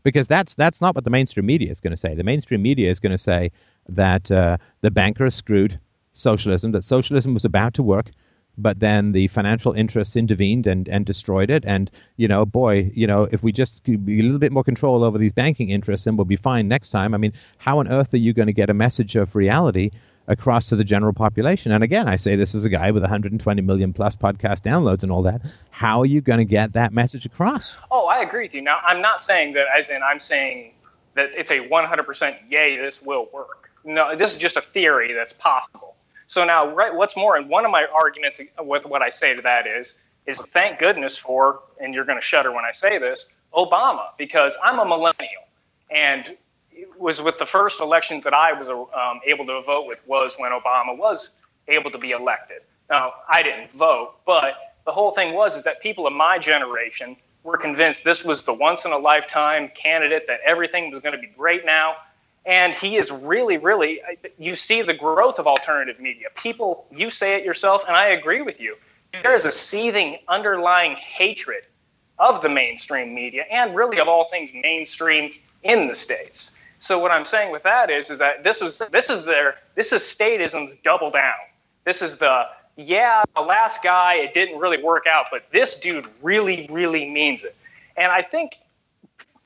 Because that's that's not what the mainstream media is going to say. The mainstream media is going to say that uh, the bankers screwed socialism, that socialism was about to work, but then the financial interests intervened and, and destroyed it. And, you know, boy, you know, if we just be a little bit more control over these banking interests, then we'll be fine next time. I mean, how on earth are you going to get a message of reality across to the general population. And again, I say this as a guy with 120 million plus podcast downloads and all that. How are you going to get that message across? Oh, I agree with you. Now, I'm not saying that as in I'm saying that it's a 100% yay, this will work. No, this is just a theory that's possible. So now, right, what's more, and one of my arguments with what I say to that is, is thank goodness for, and you're going to shudder when I say this, Obama, because I'm a millennial. And was with the first elections that I was um, able to vote with was when Obama was able to be elected. Now, I didn't vote, but the whole thing was is that people of my generation were convinced this was the once in a lifetime candidate that everything was going to be great now. And he is really, really, you see the growth of alternative media. People, you say it yourself, and I agree with you. There is a seething underlying hatred of the mainstream media and really of all things mainstream in the States. So what I'm saying with that is, is that this is this is their this is statism's double down. This is the yeah, the last guy it didn't really work out, but this dude really, really means it. And I think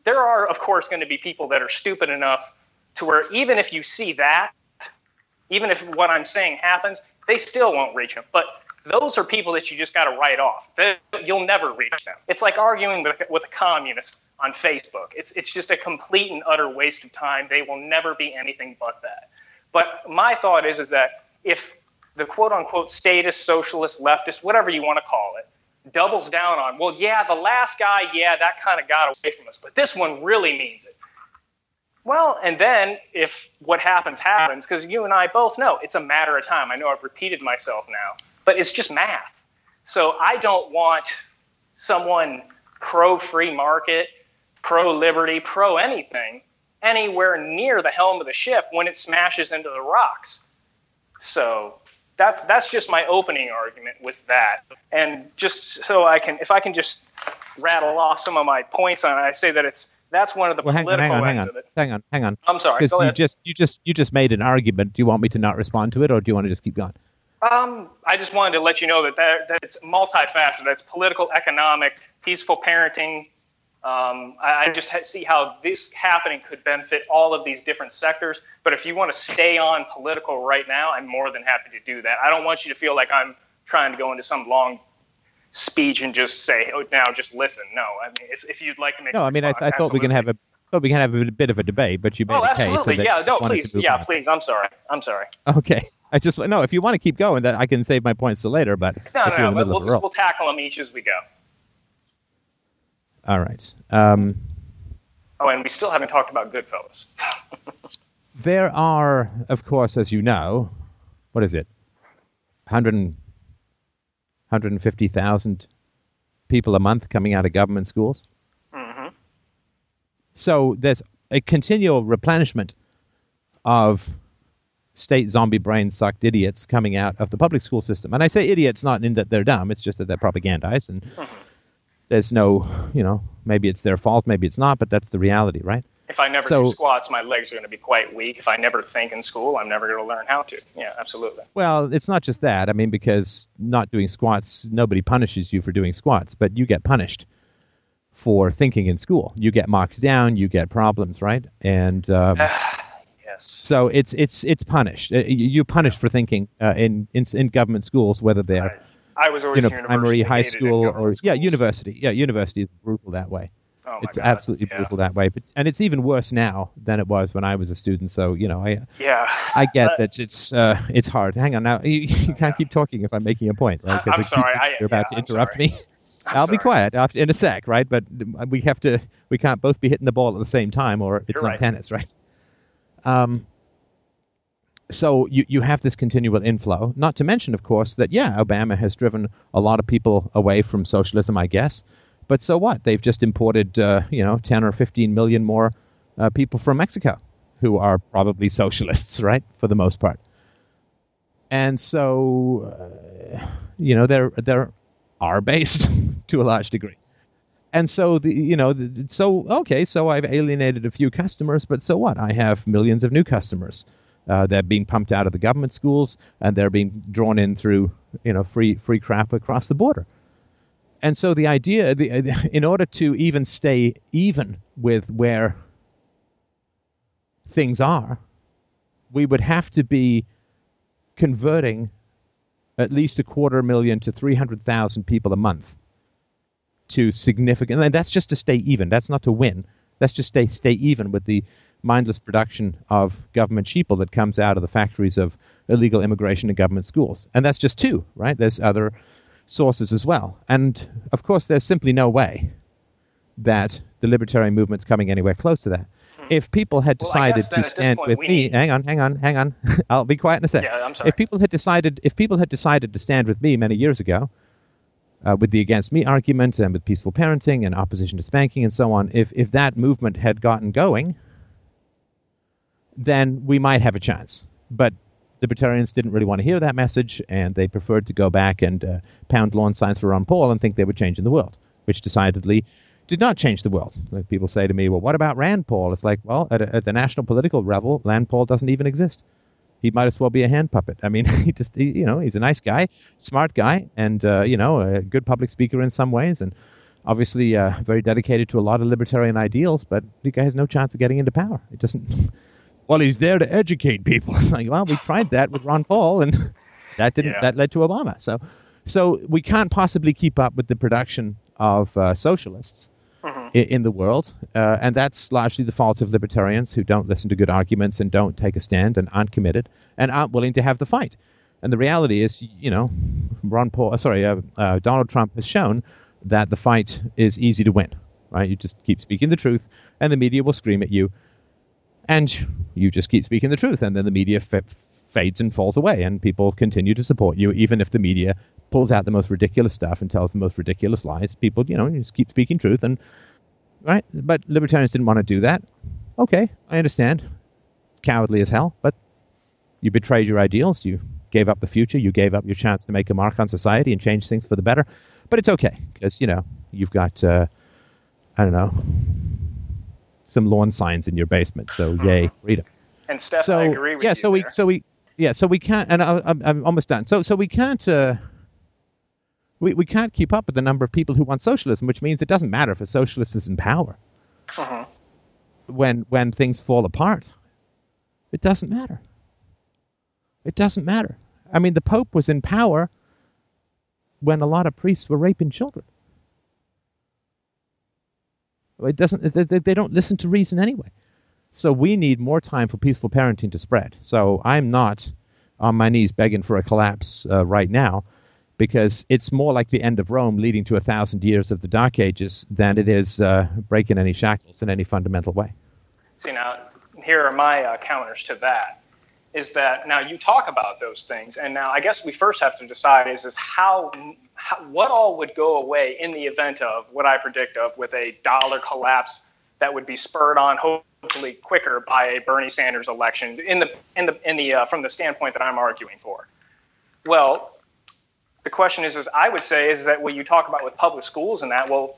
there are, of course, going to be people that are stupid enough to where even if you see that, even if what I'm saying happens, they still won't reach him. But those are people that you just got to write off. You'll never reach them. It's like arguing with, a communist on Facebook. It's it's just a complete and utter waste of time. They will never be anything but that. But my thought is is that if the quote unquote statist, socialist, leftist, whatever you want to call it, doubles down on, well, yeah, the last guy, yeah, that kind of got away from us, but this one really means it. Well, and then if what happens happens, because you and I both know it's a matter of time. I know I've repeated myself now, but it's just math. So I don't want someone pro free market, pro liberty, pro anything anywhere near the helm of the ship when it smashes into the rocks. So that's that's just my opening argument with that. And just so I can, if I can just rattle off some of my points on it, I say that it's that's one of the well, hang on, political hang on, hang on, of it. hang on, hang on. I'm sorry. Because Go you ahead. just you just you just made an argument. Do you want me to not respond to it, or do you want to just keep going? Um, I just wanted to let you know that, that, it's multifaceted. It's political, economic, peaceful parenting. Um, I, I just ha- see how this happening could benefit all of these different sectors. But if you want to stay on political right now, I'm more than happy to do that. I don't want you to feel like I'm trying to go into some long speech and just say, "Oh, now just listen." No, I mean, if, if you'd like to make No, I mean I, response, I thought we can have a thought we can have a bit of a debate, but you made Oh, a case. absolutely. that yeah. No, please. Yeah, please. I'm sorry. I'm sorry. Okay. I just no. If you want to keep going, that I can save my points to later. But No, no, no. We'll, just, we'll tackle them each as we go. all right. Um, Oh, and we still haven't talked about Goodfellas. there are, of course, as you know, what is it, 100 and, 150,000 people a month coming out of government schools. Mm-hmm. So there's a continual replenishment of state zombie brain sucked idiots coming out of the public school system. And I say idiots not in that they're dumb, it's just that they're propagandized and there's no, you know, maybe it's their fault, maybe it's not, but that's the reality, right? If I never So- do squats, my legs are going to be quite weak. If I never think in school, I'm never going to learn how to. Yeah, absolutely. Well, it's not just that. I mean, because not doing squats, nobody punishes you for doing squats, but you get punished for thinking in school. You get mocked down, you get problems, right? And um, Yes. so it's it's it's punished. Uh, you- You're punished for thinking uh, in, in in government schools, whether they're I was always you know primary, high school, or government yeah, university. Yeah, university is brutal that way. Oh it's God. absolutely yeah. brutal that way. But and it's even worse now than it was when I was a student. So you know, I Yeah. I get Uh, that it's uh, it's hard. Hang on now, you, you can't keep talking if I'm making a point, right? I'm I sorry, I- you're about yeah, to interrupt me. I'm I'll be quiet after, in a sec, right? But we have to. We can't both be hitting the ball at the same time, or it's You're not right. tennis, right? Um. So you you have this continual inflow. Not to mention, of course, that yeah, Obama has driven a lot of people away from socialism, I guess. But so what? They've just imported, uh, you know, ten or fifteen million more uh, people from Mexico, who are probably socialists, right, for the most part. And so, uh, you know, they're they're are based to a large degree. And so the you know the, so okay so I've alienated a few customers but so what? I have millions of new customers uh, they're being pumped out of the government schools and they're being drawn in through you know free free crap across the border. And so the idea the, in order to even stay even with where things are we would have to be converting at least a quarter million to 300,000 people a month to significant and that's just to stay even. That's not to win. That's just stay stay even with the mindless production of government sheeple that comes out of the factories of illegal immigration and government schools. And that's just two right? There's other sources as well. And of course there's simply no way that the libertarian movement's coming anywhere close to that. If people had Hmm. Well, decided to stand with me need- hang on hang on hang on. I'll be quiet in a sec. Yeah, I'm sorry. if people had decided if people had decided to stand with me many years ago uh, with the against me argument and with peaceful parenting and opposition to spanking and so on, if if that movement had gotten going, then we might have a chance. But libertarians didn't really want to hear that message, and they preferred to go back and uh, pound lawn signs for Ron Paul and think they were changing the world, which decidedly did not change the world. Like people say to me, "Well, what about Rand Paul?" It's like, well, at, a, at the national political level, Rand Paul doesn't even exist he might as well be a hand puppet. I mean, he just, he, you know, he's a nice guy, smart guy, and uh, you know, a good public speaker in some ways, and obviously uh, very dedicated to a lot of libertarian ideals. But the guy has no chance of getting into power. It doesn't. Well, he's there to educate people. It's like, well, we tried that with Ron Paul, and that didn't. Yeah. That led to Obama. So, So we can't possibly keep up with the production of uh, socialists in the world, uh, and that's largely the fault of libertarians who don't listen to good arguments and don't take a stand and aren't committed and aren't willing to have the fight. And the reality is, you know, Ron Paul, uh, sorry, uh, uh, Donald Trump has shown that the fight is easy to win. Right? You just keep speaking the truth, and the media will scream at you, and you just keep speaking the truth, and then the media f- fades and falls away, and people continue to support you, even if the media pulls out the most ridiculous stuff and tells the most ridiculous lies. People, you know, just keep speaking truth, and right. But libertarians didn't want to do that. Okay, I understand. Cowardly as hell, but you betrayed your ideals. You gave up the future. You gave up your chance to make a mark on society and change things for the better. But it's okay because you know you've got uh, I don't know some lawn signs in your basement. So yay, freedom And Steph, so I agree with yeah, you. so we so we yeah, so we can't, and I, I'm, I'm almost done. So so we can't. Uh, we, we can't keep up with the number of people who want socialism, which means it doesn't matter if a socialist is in power. Mhm. When when things fall apart, it doesn't matter. It doesn't matter. I mean, the Pope was in power when a lot of priests were raping children. It doesn't. They, they- they don't listen to reason anyway. So we need more time for peaceful parenting to spread. So I'm not on my knees begging for a collapse uh, right now because it's more like the end of Rome leading to a thousand years of the Dark Ages than it is uh, breaking any shackles in any fundamental way. See now, here are my uh, counters to that. Is that now you talk about those things, and now I guess we first have to decide is is how, how what all would go away in the event of what I predict of with a dollar collapse that would be spurred on hopefully quicker by a Bernie Sanders election in the in the in the uh, from the standpoint that I'm arguing for. Well, the question is, is I would say is that what you talk about with public schools and that well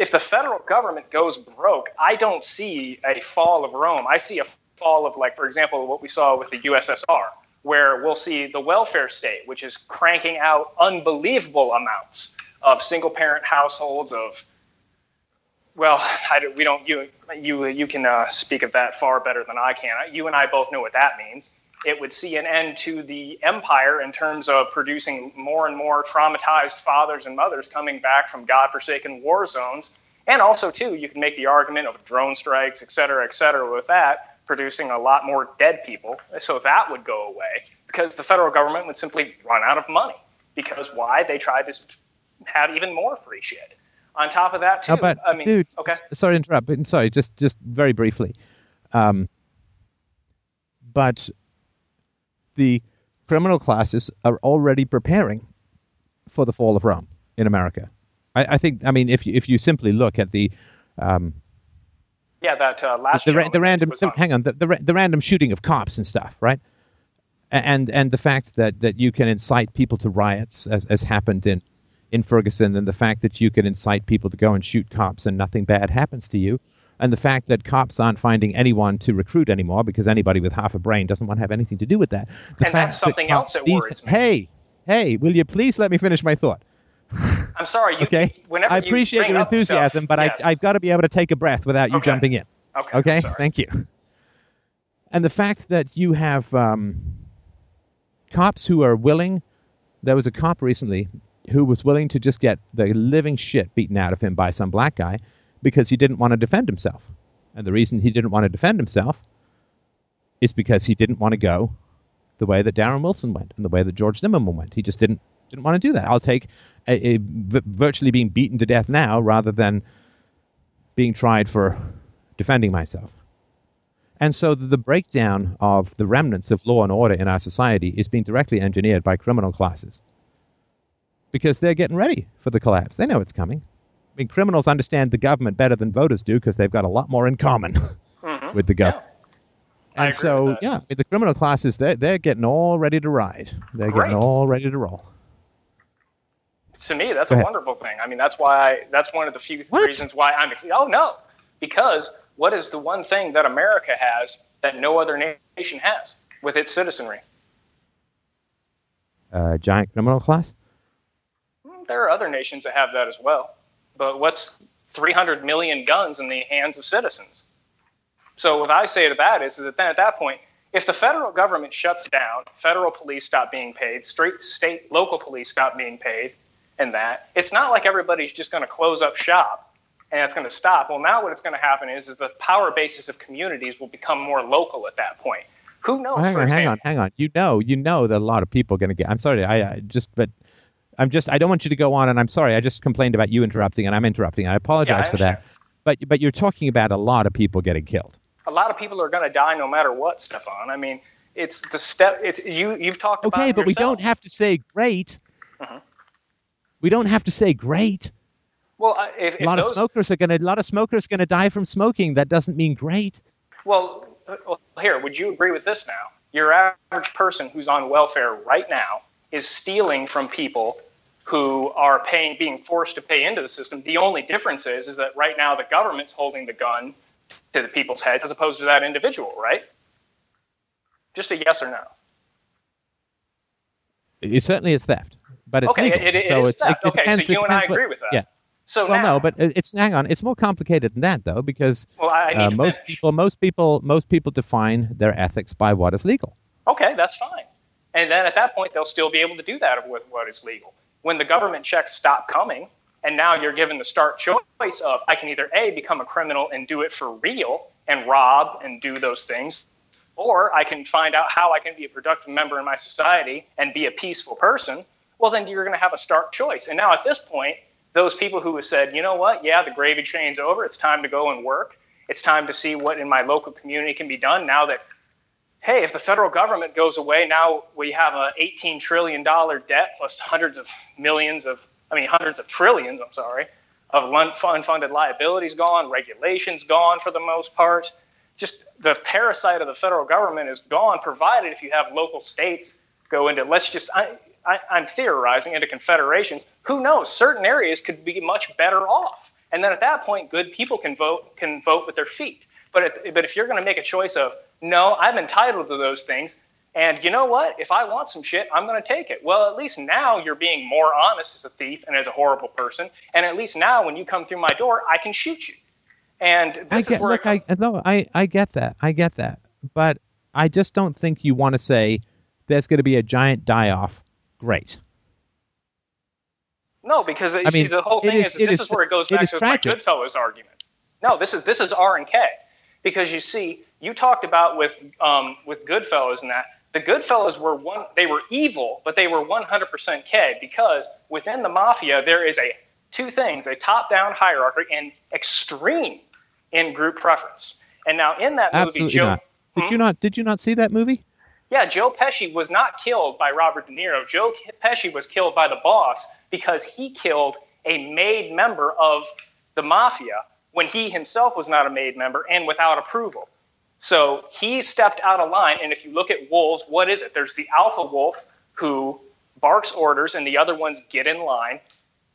if the federal government goes broke, I don't see a fall of Rome. I see a fall of, like, for example, what we saw with the USSR, where we'll see the welfare state, which is cranking out unbelievable amounts of single parent households, of, well, we don't, you, you, you can uh, speak of that far better than I can. You and I both know what that means. It would see an end to the empire in terms of producing more and more traumatized fathers and mothers coming back from godforsaken war zones. And also, too, you can make the argument of drone strikes, et cetera, et cetera, with that, producing a lot more dead people. So that would go away because the federal government would simply run out of money. Because why? They tried to have even more free shit. On top of that, too, about, I mean, dude? okay. Sorry to interrupt, but sorry, just just very briefly. Um, but the criminal classes are already preparing for the fall of Rome in America. I, I think. I mean, if you if you simply look at the um, Yeah, that uh, last the, ra- the random on- hang on the, the ra- the random shooting of cops and stuff, right? And and the fact that, that you can incite people to riots, as, as happened in, in Ferguson, and the fact that you can incite people to go and shoot cops and nothing bad happens to you, and the fact that cops aren't finding anyone to recruit anymore because anybody with half a brain doesn't want to have anything to do with that. The And fact that's something that else that these- me. Hey, hey, will you please let me finish my thought? I'm sorry. You, Okay, Whenever I you appreciate bring your up stuff- enthusiasm, but yes. I I've got to be able to take a breath without you Okay. jumping in. Okay. Okay, thank you. And the fact that you have um, cops who are willing, there was a cop recently who was willing to just get the living shit beaten out of him by some black guy because he didn't want to defend himself. And the reason he didn't want to defend himself is because he didn't want to go the way that Darren Wilson went and the way that George Zimmerman went. He just didn't didn't want to do that. I'll take a, virtually being beaten to death now rather than being tried for defending myself. And so the breakdown of the remnants of law and order in our society is being directly engineered by criminal classes because they're getting ready for the collapse. They know it's coming. I mean, criminals understand the government better than voters do because they've got a lot more in common Mhm. with the government. I And so, yeah, the criminal classes, they're, they're getting all ready to ride. They're Great. getting all ready to roll. to me, that's Go a ahead. wonderful thing. I mean, that's why I, that's one of the few What? reasons why I'm. ex- Oh no, because what is the one thing that America has that no other nation has with its citizenry? Uh, giant criminal class? Hmm, There are other nations that have that as well, but what's 300 million guns in the hands of citizens? So what I say to that is, is that then at that point, If the federal government shuts down, federal police stop being paid, straight state, local police stop being paid, and that, it's not like everybody's just going to close up shop and it's going to stop. Well, now what it's going to happen is, is the power basis of communities will become more local at that point. Who knows? Well, hang on, hang on, hang on. You know, you know that a lot of people are going to get. I'm sorry, I, I just, but I'm just, I don't want you to go on, and I'm sorry. I just complained about you interrupting, and I'm interrupting. I apologize for that. But but you're talking about a lot of people getting killed. a lot of people are going to die no matter what, Stefan. I mean, it's the step. It's you. You've talked about. Okay, but we don't have to say great. Mhm. We don't have to say great. Well, if, if A lot those, of smokers are going to. A lot of smokers going to die from smoking. That doesn't mean great. Well, here, would you agree with this now? Your average person who's on welfare right now is stealing from people who are paying, being forced to pay into the system. The only difference is, is that right now the government's holding the gun to the people's heads as opposed to that individual, right? Just a yes or no. It, certainly, it's theft, but it's okay, legal. it, it, so it is theft. It, okay, depends, so you and I depends what- agree with that. Yeah. So well, now, no, but it's hang on. It's more complicated than that, though, because well, I, I need uh, most finish. people, most people, most people define their ethics by what is legal. Okay, that's fine. And then at that point, they'll still be able to do that with what is legal. When the government checks stop coming, and now you're given the stark choice of I can either A, become a criminal and do it for real and rob and do those things, or I can find out how I can be a productive member in my society and be a peaceful person. Well, then you're going to have a stark choice. And now at this point, those people who have said, you know what, yeah, the gravy train's over, it's time to go and work, it's time to see what in my local community can be done now that hey, if the federal government goes away, now we have a $18 trillion debt plus hundreds of millions of, I mean, hundreds of trillions, I'm sorry, of unfunded liabilities gone, regulations gone for the most part. Just the parasite of the federal government is gone, provided if you have local states go into, let's just, I, I, I'm theorizing, into confederations. Who knows? Certain areas could be much better off. And then at that point, good people can vote, can vote with their feet. But if, but if you're going to make a choice of, no, I'm entitled to those things, and you know what? If I want some shit, I'm going to take it. Well, at least now you're being more honest as a thief and as a horrible person. And at least now, when you come through my door, I can shoot you. And this I is get, where look, it I no, I, I get that, I get that, but I just don't think you want to say there's going to be a giant die off. Great. No, because uh, you I see, mean, the whole thing is- is, this is- is where it goes back to tragic. my Goodfellas argument. No, this is this is R and K, because you see, you talked about with um, with Goodfellas and that the Goodfellas were one, they were evil, but they were 100% K because within the mafia there is a two things: a top-down hierarchy and extreme in-group preference. And now in that movie, Joe, not. Did Hmm? you not? Did you not see that movie? yeah, Joe Pesci was not killed by Robert De Niro. Joe Pesci was killed by the boss because he killed a made member of the mafia when he himself was not a made member and without approval. So he stepped out of line. And if you look at wolves, what is it? There's the alpha wolf who barks orders, and the other ones get in line.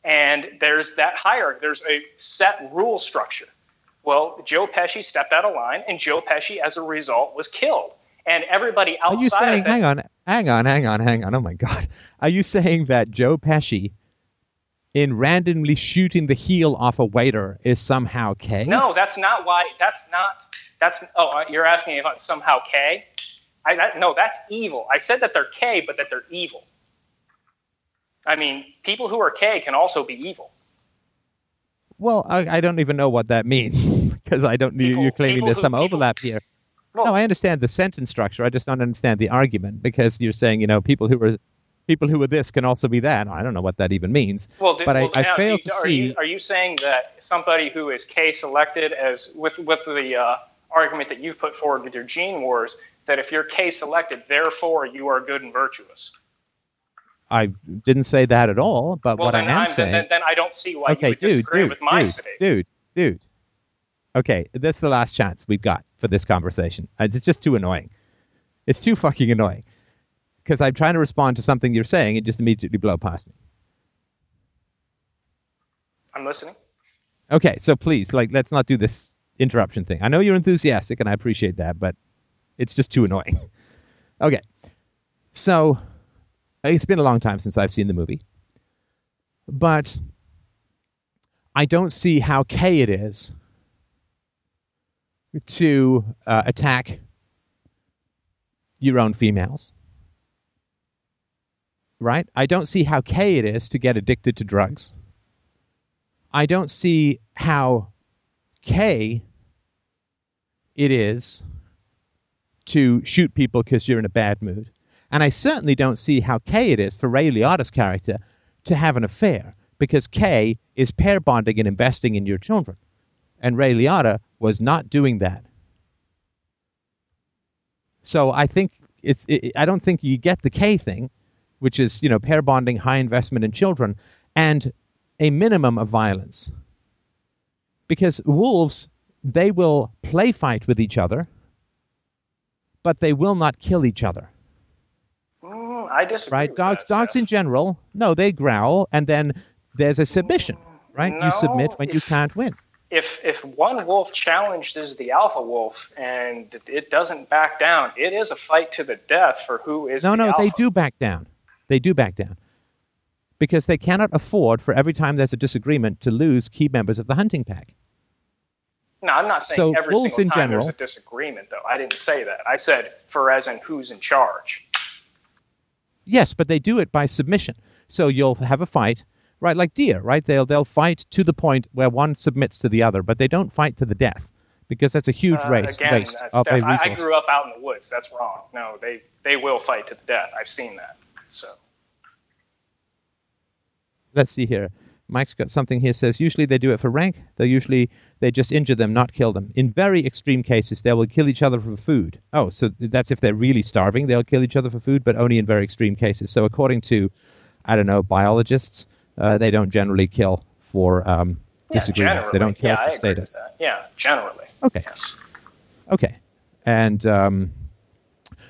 And there's that hierarchy. There's a set rule structure. Well, Joe Pesci stepped out of line, and Joe Pesci, as a result, was killed. And everybody outside. Are you saying? of that, Hang on, hang on, hang on, hang on. Oh my God! Are you saying that Joe Pesci, in randomly shooting the heel off a waiter, is somehow K? No, that's not why. That's not. That's. Oh, uh, you're asking if it's somehow K. I that, no, that's evil. I said that they're K, but that they're evil. I mean, people who are K can also be evil. Well, I, I don't even know what that means because I don't. People- you're claiming people there's who- some people- overlap here. Well, No, I understand the sentence structure. I just don't understand the argument because you're saying you know people who are people who are this can also be that. I don't know what that even means. well, do- but I- well, I now, fail do- to are see- You, are you saying that somebody who is K selected, as with with the uh, argument that you've put forward with your gene wars, that if you're K selected, therefore you are good and virtuous? I didn't say that at all. But Well, what I am I'm, saying, then, then I don't see why okay, you would dude, disagree dude, with my dude, statement. dude, dude. Okay, that's the last chance we've got for this conversation. It's just too annoying. It's too fucking annoying because I'm trying to respond to something you're saying and just immediately blow past me. I'm listening. Okay, so please, like, let's not do this interruption thing. I know you're enthusiastic, and I appreciate that, but it's just too annoying. okay, so it's been a long time since I've seen the movie, but I don't see how K it is to uh, attack your own females. Right? I don't see how K it is to get addicted to drugs. I don't see how K it is to shoot people because you're in a bad mood. And I certainly don't see how K it is for Ray Liotta's character to have an affair because K is pair bonding and investing in your children. And Ray Liotta was not doing that. So I think it's it, I don't think you get the K thing, which is, you know, pair bonding, high investment in children and a minimum of violence. Because wolves they will play fight with each other, but they will not kill each other. Mm, I disagree. Right? Dogs that, dogs Seth. in general, no, they growl and then there's a submission, right? No, you submit when you can't win. if if one wolf challenges the alpha wolf and it doesn't back down, it is a fight to the death for who is No, no, they do back down. They do back down. Because they cannot afford for every time there's a disagreement to lose key members of the hunting pack. No, I'm not saying So every wolves single in time general- there's a disagreement, though. I didn't say that. I said for as in who's in charge. Yes, but they do it by submission. So you'll have a fight, right? Like deer, right? They'll they'll fight to the point where one submits to the other, but they don't fight to the death because that's a huge Uh, race again, waste of a Steph, I, resource. I grew up out in the woods. That's wrong. No, they they will fight to the death. I've seen that. So Let's see here. Mike's got something here. Says usually they do it for rank. They usually they just injure them, not kill them. In very extreme cases, they will kill each other for food. Oh, so that's if they're really starving, they'll kill each other for food, but only in very extreme cases. So according to, I don't know, biologists, uh, they don't generally kill for um, yeah, disagreements. They don't kill yeah, for status. Yeah, generally. Okay. Yes. Okay, and um,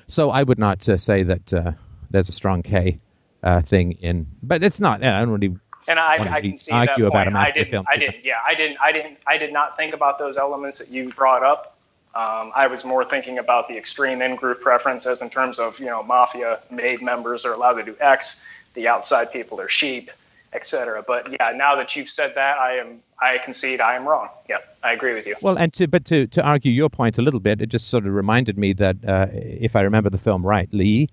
so I would not uh, say that uh, there's a strong K uh, thing in, but it's not. I don't really. And I, I can see argue that point. I didn't. I didn't. Yeah, I didn't. I didn't. I did not think about those elements that you brought up. Um, I was more thinking about the extreme in-group preferences in terms of you know mafia made members are allowed to do X, the outside people are sheep, etc. But yeah, now that you've said that, I am. I concede I am wrong. Yeah, I agree with you. Well, and to but to to argue your point a little bit, it just sort of reminded me that uh, if I remember the film right, Lee.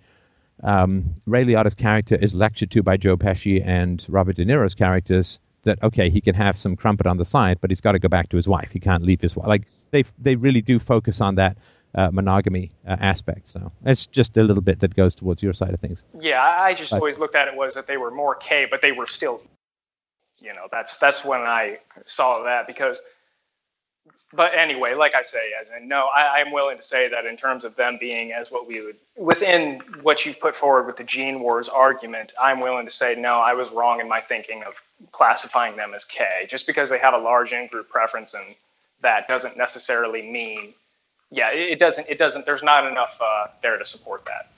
Um, Ray Liotta's character is lectured to by Joe Pesci and Robert De Niro's characters that okay, he can have some crumpet on the side, but he's got to go back to his wife. He can't leave his wife. Like they they really do focus on that uh, monogamy uh, aspect. So it's just a little bit that goes towards your side of things. Yeah, I just But- always looked at it was that they were more K, but they were still, you know, that's that's when I saw that because. But anyway, like I say, as in no, I, I'm willing to say that in terms of them being as what we would within what you've put forward with the gene wars argument, I'm willing to say no, I was wrong in my thinking of classifying them as K. Just because they have a large in-group preference, and that doesn't necessarily mean, yeah, it, it doesn't. It doesn't. There's not enough uh, there to support that.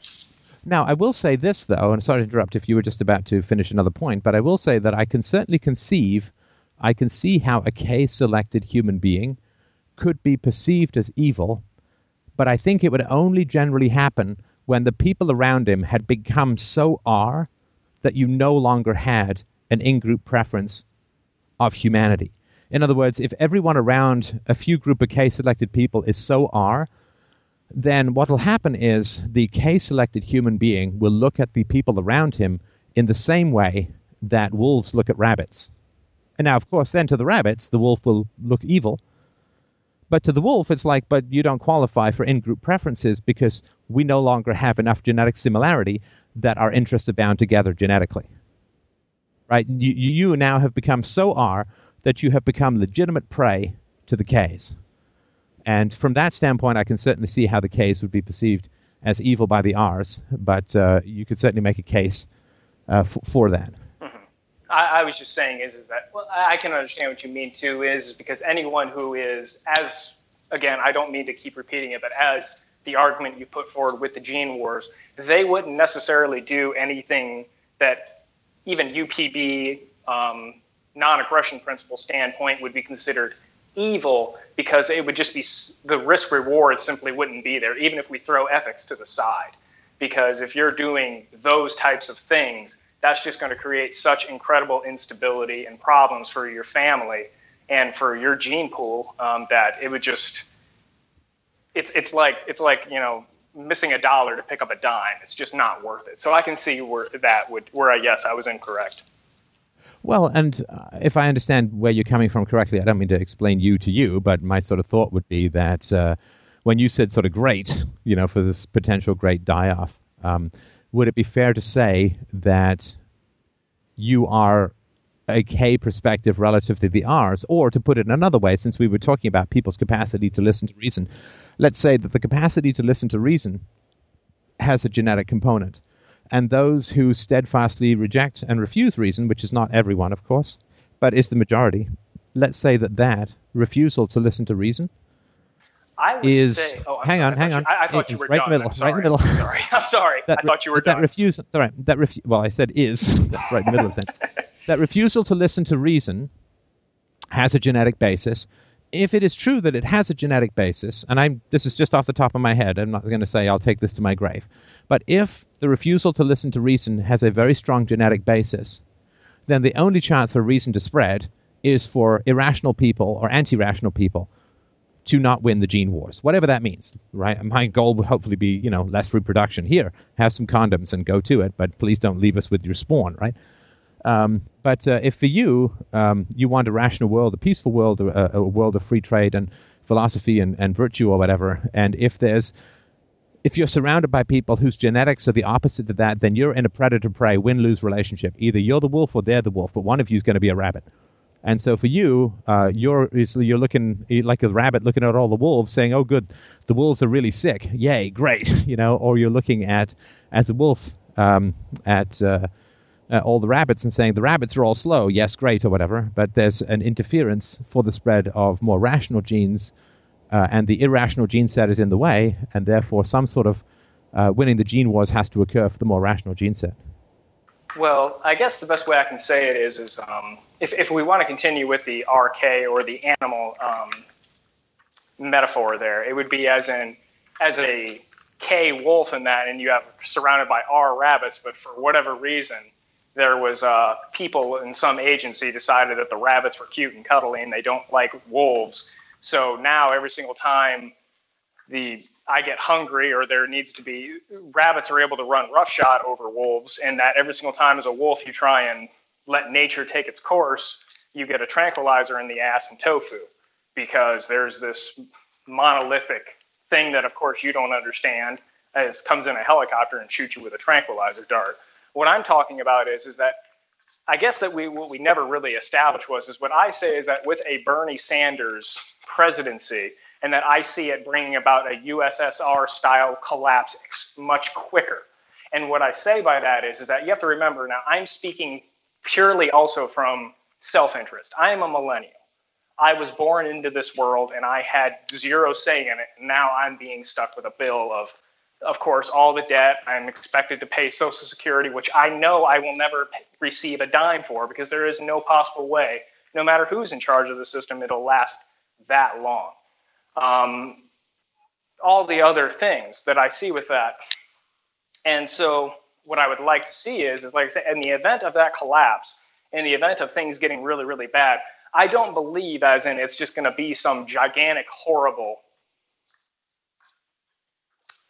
Now, I will say this, though, and sorry to interrupt if you were just about to finish another point, but I will say that I can certainly conceive, I can see how a K selected human being could be perceived as evil, but I think it would only generally happen when the people around him had become so R that you no longer had an in group preference of humanity. In other words, if everyone around a few group of K selected people is so R, then what will happen is the K selected human being will look at the people around him in the same way that wolves look at rabbits. And now, of course, then to the rabbits, the wolf will look evil. But to the wolf, it's like, but you don't qualify for in group preferences because we no longer have enough genetic similarity that our interests are bound together genetically. Right? You, you now have become so R that you have become legitimate prey to the Ks. And from that standpoint, I can certainly see how the Ks would be perceived as evil by the Rs, but uh, you could certainly make a case uh, f- for that. I, I was just saying is is that well, I can understand what you mean too. Is because anyone who is as again, I don't mean to keep repeating it, but as the argument you put forward with the gene wars, they wouldn't necessarily do anything that even UPB um, non-aggression principle standpoint would be considered evil because it would just be the risk reward simply wouldn't be there, even if we throw ethics to the side. Because if you're doing those types of things, that's just going to create such incredible instability and problems for your family and for your gene pool um, that it would just it's it's like it's like you know missing a dollar to pick up a dime. It's just not worth it. So I can see where that would where I guess I was incorrect. Well, and uh, if I understand where you're coming from correctly, I don't mean to explain you to you, but my sort of thought would be that uh, when you said sort of great, you know, for this potential great die off, um, would it be fair to say that you are a K perspective relative to the R's? Or to put it another way, since we were talking about people's capacity to listen to reason, let's say that the capacity to listen to reason has a genetic component. And those who steadfastly reject and refuse reason, which is not everyone, of course, but is the majority, let's say that that refusal to listen to reason is say, oh, hang sorry, on, hang you, on. I, I thought you were right done. in the middle, right in the middle. I'm sorry. I'm sorry. That, I thought you were that done. refusal. Sorry, that refu- Well, I said is That's right in the middle of that. That refusal to listen to reason has a genetic basis. If it is true that it has a genetic basis, and I'm this is just off the top of my head, I'm not going to say I'll take this to my grave, but if the refusal to listen to reason has a very strong genetic basis, then the only chance for reason to spread is for irrational people or anti-rational people to not win the gene wars, whatever that means, right? My goal would hopefully be, you know, less reproduction. Here, have some condoms and go to it, but please don't leave us with your spawn, right? Um, but uh, if for you, um, you want a rational world, a peaceful world, a, a world of free trade and philosophy and, and virtue or whatever, and if there's if you're surrounded by people whose genetics are the opposite of that, then you're in a predator prey win lose relationship. Either you're the wolf or they're the wolf, but one of you is going to be a rabbit. And so for you, uh, you're you're looking like a rabbit looking at all the wolves, saying, "Oh, good, the wolves are really sick. Yay, great!" You know, or you're looking at as a wolf um, at uh, uh, all the rabbits and saying the rabbits are all slow. Yes, great, or whatever. But there's an interference for the spread of more rational genes, uh, and the irrational gene set is in the way, and therefore some sort of uh, winning the gene wars has to occur for the more rational gene set. Well, I guess the best way I can say it is, is um, if, if we want to continue with the RK or the animal um, metaphor there, it would be as in as a K wolf in that, and you have surrounded by R rabbits, but for whatever reason, there was uh, people in some agency decided that the rabbits were cute and cuddly, and they don't like wolves. So now every single time the I get hungry or there needs to be rabbits are able to run roughshod over wolves, and that every single time as a wolf you try and let nature take its course, you get a tranquilizer in the ass and tofu because there's this monolithic thing that of course you don't understand as comes in a helicopter and shoots you with a tranquilizer dart. What I'm talking about is is that I guess that we what we never really established was is what I say is that with a Bernie Sanders presidency, and that I see it bringing about a USSR style collapse much quicker. And what I say by that is, is that you have to remember now, I'm speaking purely also from self interest. I am a millennial. I was born into this world and I had zero say in it. Now I'm being stuck with a bill of, of course, all the debt. I'm expected to pay Social Security, which I know I will never receive a dime for because there is no possible way, no matter who's in charge of the system, it'll last that long um, all the other things that I see with that. And so, what I would like to see is, is like I said, in the event of that collapse, in the event of things getting really, really bad, I don't believe, as in it's just going to be some gigantic, horrible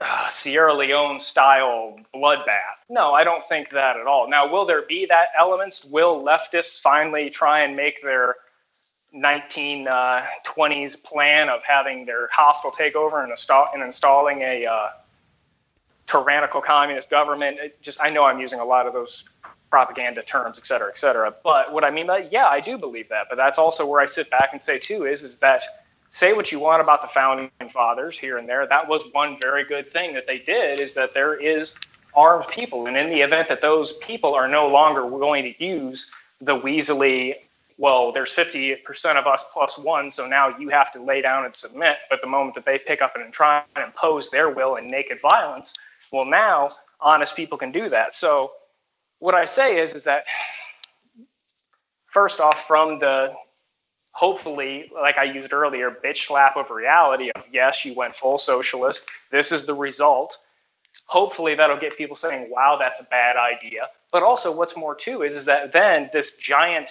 uh, Sierra Leone style bloodbath. No, I don't think that at all. Now, will there be that elements? Will leftists finally try and make their 1920s uh, plan of having their hostile takeover and, install, and installing a uh, tyrannical communist government. It just I know I'm using a lot of those propaganda terms, et cetera, et cetera. But what I mean by yeah, I do believe that. But that's also where I sit back and say too is is that say what you want about the founding fathers here and there. That was one very good thing that they did is that there is armed people, and in the event that those people are no longer going to use the weaselly well, there's 50% of us plus one, so now you have to lay down and submit. But the moment that they pick up and try and impose their will in naked violence, well, now honest people can do that. So what I say is, is that first off, from the hopefully, like I used earlier, bitch slap of reality of yes, you went full socialist. This is the result. Hopefully, that'll get people saying, "Wow, that's a bad idea." But also, what's more too is, is that then this giant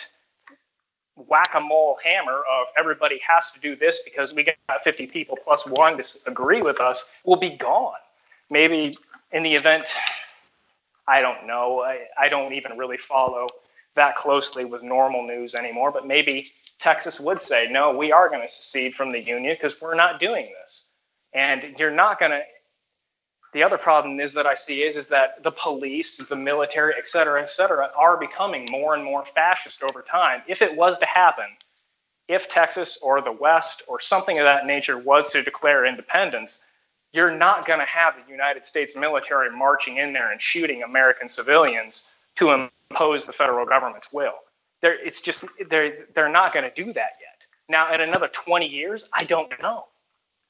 whack-a-mole hammer of everybody has to do this because we got 50 people plus one to agree with us will be gone maybe in the event, I don't know, I, I don't even really follow that closely with normal news anymore, but maybe Texas would say, no, we are going to secede from the Union because we're not doing this. And you're not going to. The other problem is that I see is, is that the police, the military, et cetera, et cetera, are becoming more and more fascist over time. If it was to happen, if Texas or the West or something of that nature was to declare independence, you're not going to have the United States military marching in there and shooting American civilians to impose the federal government's will. They're, it's just they're they're not going to do that yet. Now, in another 20 years, I don't know.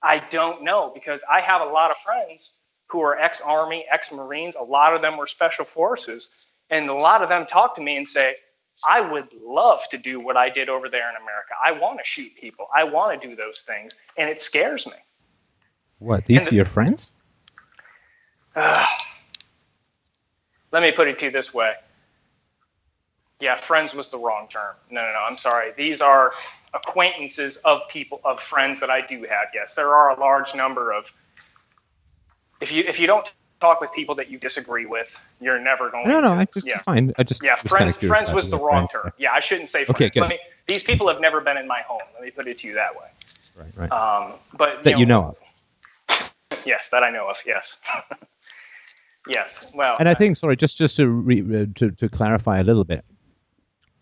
I don't know because I have a lot of friends who are ex-army, ex-marines. A lot of them were special forces, and a lot of them talk to me and say, "I would love to do what I did over there in America. I want to shoot people. I want to do those things, and it scares me." What? These and are your friends? Uh, let me put it to you this way. Yeah, friends was the wrong term. No, no, no. I'm sorry. These are acquaintances of people of friends that I do have. Yes, there are a large number of. If you if you don't talk with people that you disagree with, you're never going. No, to, no, I just yeah. fine. I just yeah. Friends, friends was the wrong term. Yeah, I shouldn't say friends. Okay, me, these people have never been in my home. Let me put it to you that way. Right, right. Um, but that you know, you know of. Yes, that I know of. Yes. yes. Well. And I think, sorry, just just to re, uh, to, to clarify a little bit,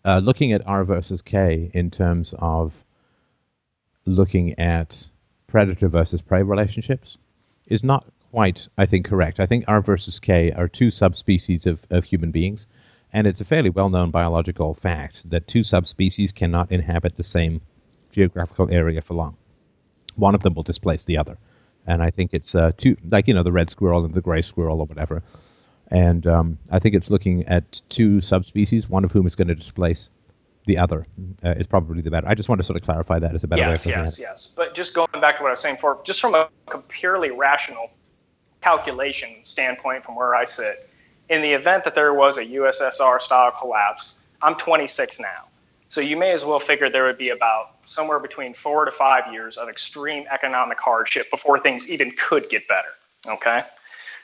uh, looking at R versus K in terms of looking at predator versus prey relationships is not quite, I think, correct. I think R versus K are two subspecies of, of human beings, and it's a fairly well known biological fact that two subspecies cannot inhabit the same geographical area for long. One of them will displace the other and I think it's uh, two like you know the red squirrel and the gray squirrel or whatever. And um, I think it's looking at two subspecies, one of whom is going to displace the other. Uh, is probably the better. I just want to sort of clarify that as a better yes, way of Yes, yes, yes. But just going back to what I was saying before, just from a purely rational calculation standpoint, from where I sit, in the event that there was a USSR style collapse, I'm 26 now. So you may as well figure there would be about somewhere between four to five years of extreme economic hardship before things even could get better. Okay?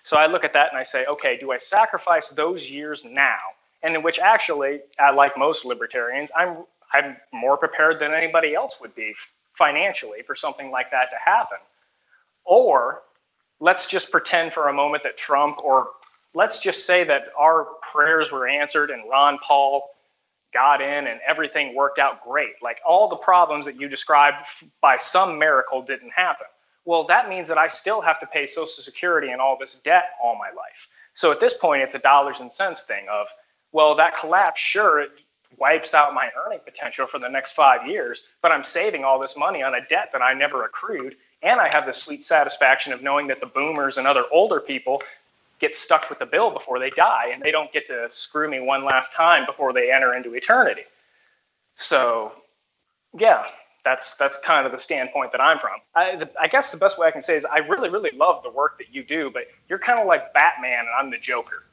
So I look at that and I say, okay, do I sacrifice those years now? And in which actually, I, like most libertarians, I'm I'm more prepared than anybody else would be financially for something like that to happen. Or let's just pretend for a moment that Trump, or let's just say that our prayers were answered and Ron Paul got in and everything worked out great. Like all the problems that you described by some miracle didn't happen. Well, that means that I still have to pay Social Security and all this debt all my life. So at this point, it's a dollars and cents thing of, well, that collapse, sure, it wipes out my earning potential for the next five years, but I'm saving all this money on a debt that I never accrued. And I have the sweet satisfaction of knowing that the boomers and other older people get stuck with the bill before they die and they don't get to screw me one last time before they enter into eternity. So, yeah, that's that's kind of the standpoint that I'm from. I, the, I guess the best way I can say is I really really love the work that you do, but you're kind of like Batman and I'm the Joker.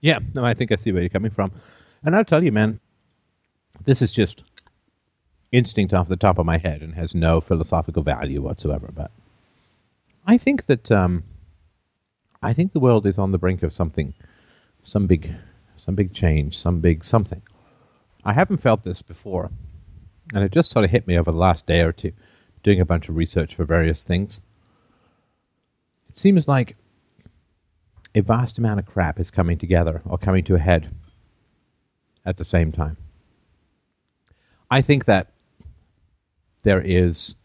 Yeah, no, I think I see where you're coming from, and I'll tell you, man, this is just instinct off the top of my head and has no philosophical value whatsoever. But I think that um, I think the world is on the brink of something, some big, some big change, some big something. I haven't felt this before, and it just sort of hit me over the last day or two, doing a bunch of research for various things. It seems like a vast amount of crap is coming together or coming to a head at the same time. I think that there is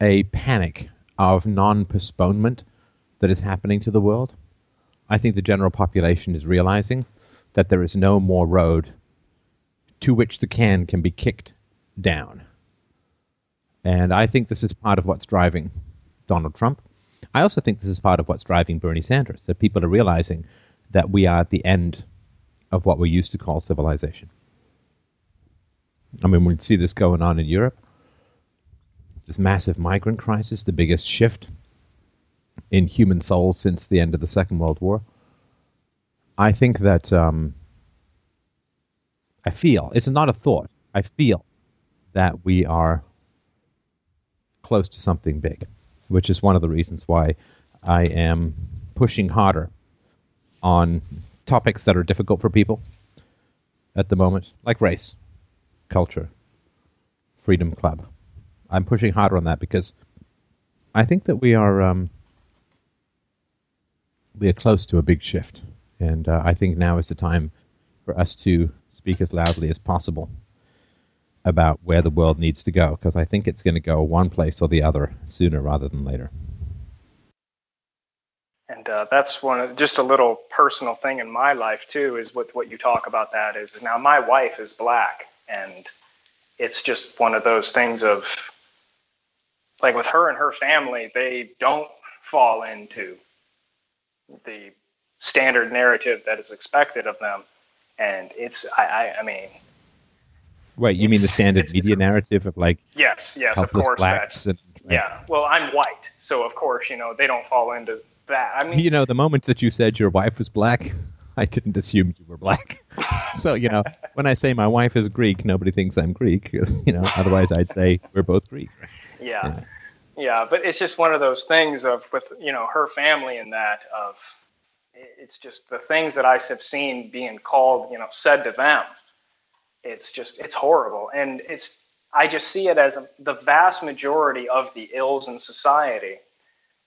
a panic of non postponement that is happening to the world. I think the general population is realizing that there is no more road to which the can can be kicked down. And I think this is part of what's driving Donald Trump. I also think this is part of what's driving Bernie Sanders, that people are realizing that we are at the end of what we used to call civilization. I mean, we see this going on in Europe. This massive migrant crisis, the biggest shift in human souls since the end of the Second World War. I think that um, I feel it's not a thought. I feel that we are close to something big, which is one of the reasons why I am pushing harder on topics that are difficult for people at the moment, like race, culture, freedom club. I'm pushing harder on that because I think that we are um, we are close to a big shift, and uh, I think now is the time for us to speak as loudly as possible about where the world needs to go because I think it's going to go one place or the other sooner rather than later. And uh, that's one of just a little personal thing in my life too. Is what what you talk about that is now my wife is black, and it's just one of those things of like with her and her family, they don't fall into the standard narrative that is expected of them, and it's I I, I mean. Wait, you mean the standard media narrative of like yes, yes, of course, blacks and right. yeah. Well, I'm white, so of course, you know, they don't fall into that. I mean, You know, the moment that you said your wife was black, I didn't assume you were black. so, you know, when I say my wife is Greek, nobody thinks I'm Greek, because You know, otherwise I'd say we're both Greek. Yeah. Yeah. yeah but it's just one of those things of with you know her family and that of it's just the things that i have seen being called you know said to them it's just it's horrible and it's i just see it as the vast majority of the ills in society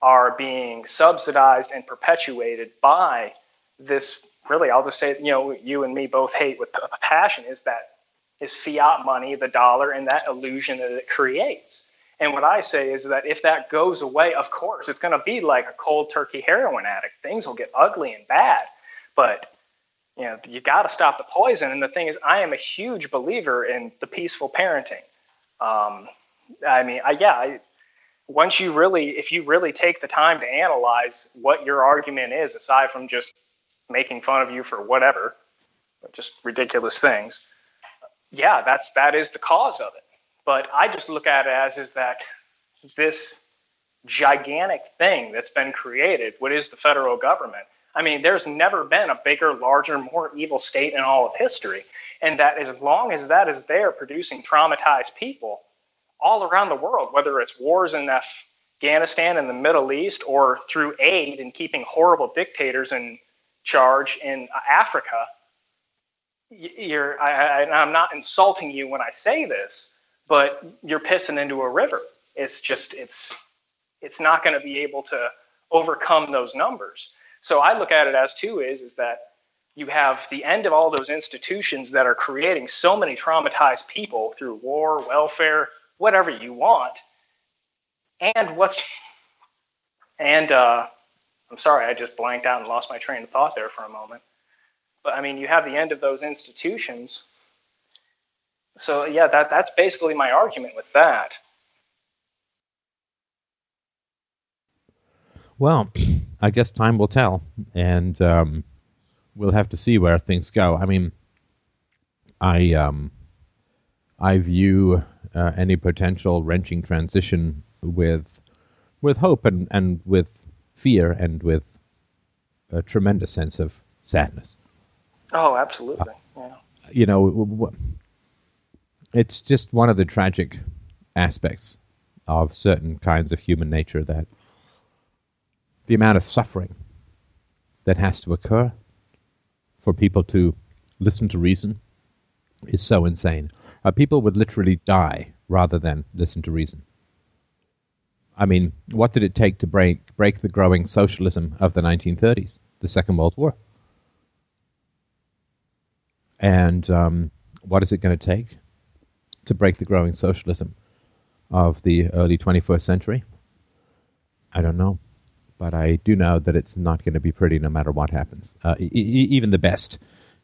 are being subsidized and perpetuated by this really i'll just say you know you and me both hate with a passion is that is fiat money the dollar and that illusion that it creates and what I say is that if that goes away, of course, it's going to be like a cold turkey heroin addict. Things will get ugly and bad, but you know you got to stop the poison. And the thing is, I am a huge believer in the peaceful parenting. Um, I mean, I, yeah, I, once you really, if you really take the time to analyze what your argument is, aside from just making fun of you for whatever, just ridiculous things, yeah, that's that is the cause of it. But I just look at it as is that this gigantic thing that's been created, what is the federal government? I mean, there's never been a bigger, larger, more evil state in all of history. And that as long as that is there producing traumatized people all around the world, whether it's wars in Afghanistan and the Middle East or through aid and keeping horrible dictators in charge in Africa, you're, I, I, I'm not insulting you when I say this, but you're pissing into a river. It's just it's it's not going to be able to overcome those numbers. So I look at it as too is is that you have the end of all those institutions that are creating so many traumatized people through war, welfare, whatever you want. And what's and uh, I'm sorry, I just blanked out and lost my train of thought there for a moment. But I mean, you have the end of those institutions so yeah, that that's basically my argument with that. Well, I guess time will tell, and um, we'll have to see where things go. I mean, I um, I view uh, any potential wrenching transition with with hope and, and with fear and with a tremendous sense of sadness. Oh, absolutely. Yeah. You know, w- w- it's just one of the tragic aspects of certain kinds of human nature that the amount of suffering that has to occur for people to listen to reason is so insane. Uh, people would literally die rather than listen to reason. I mean, what did it take to break break the growing socialism of the 1930s, the Second World War? And um, what is it going to take to break the growing socialism of the early 21st century? I don't know. But I do know that it's not going to be pretty no matter what happens. Uh, e- e- even the best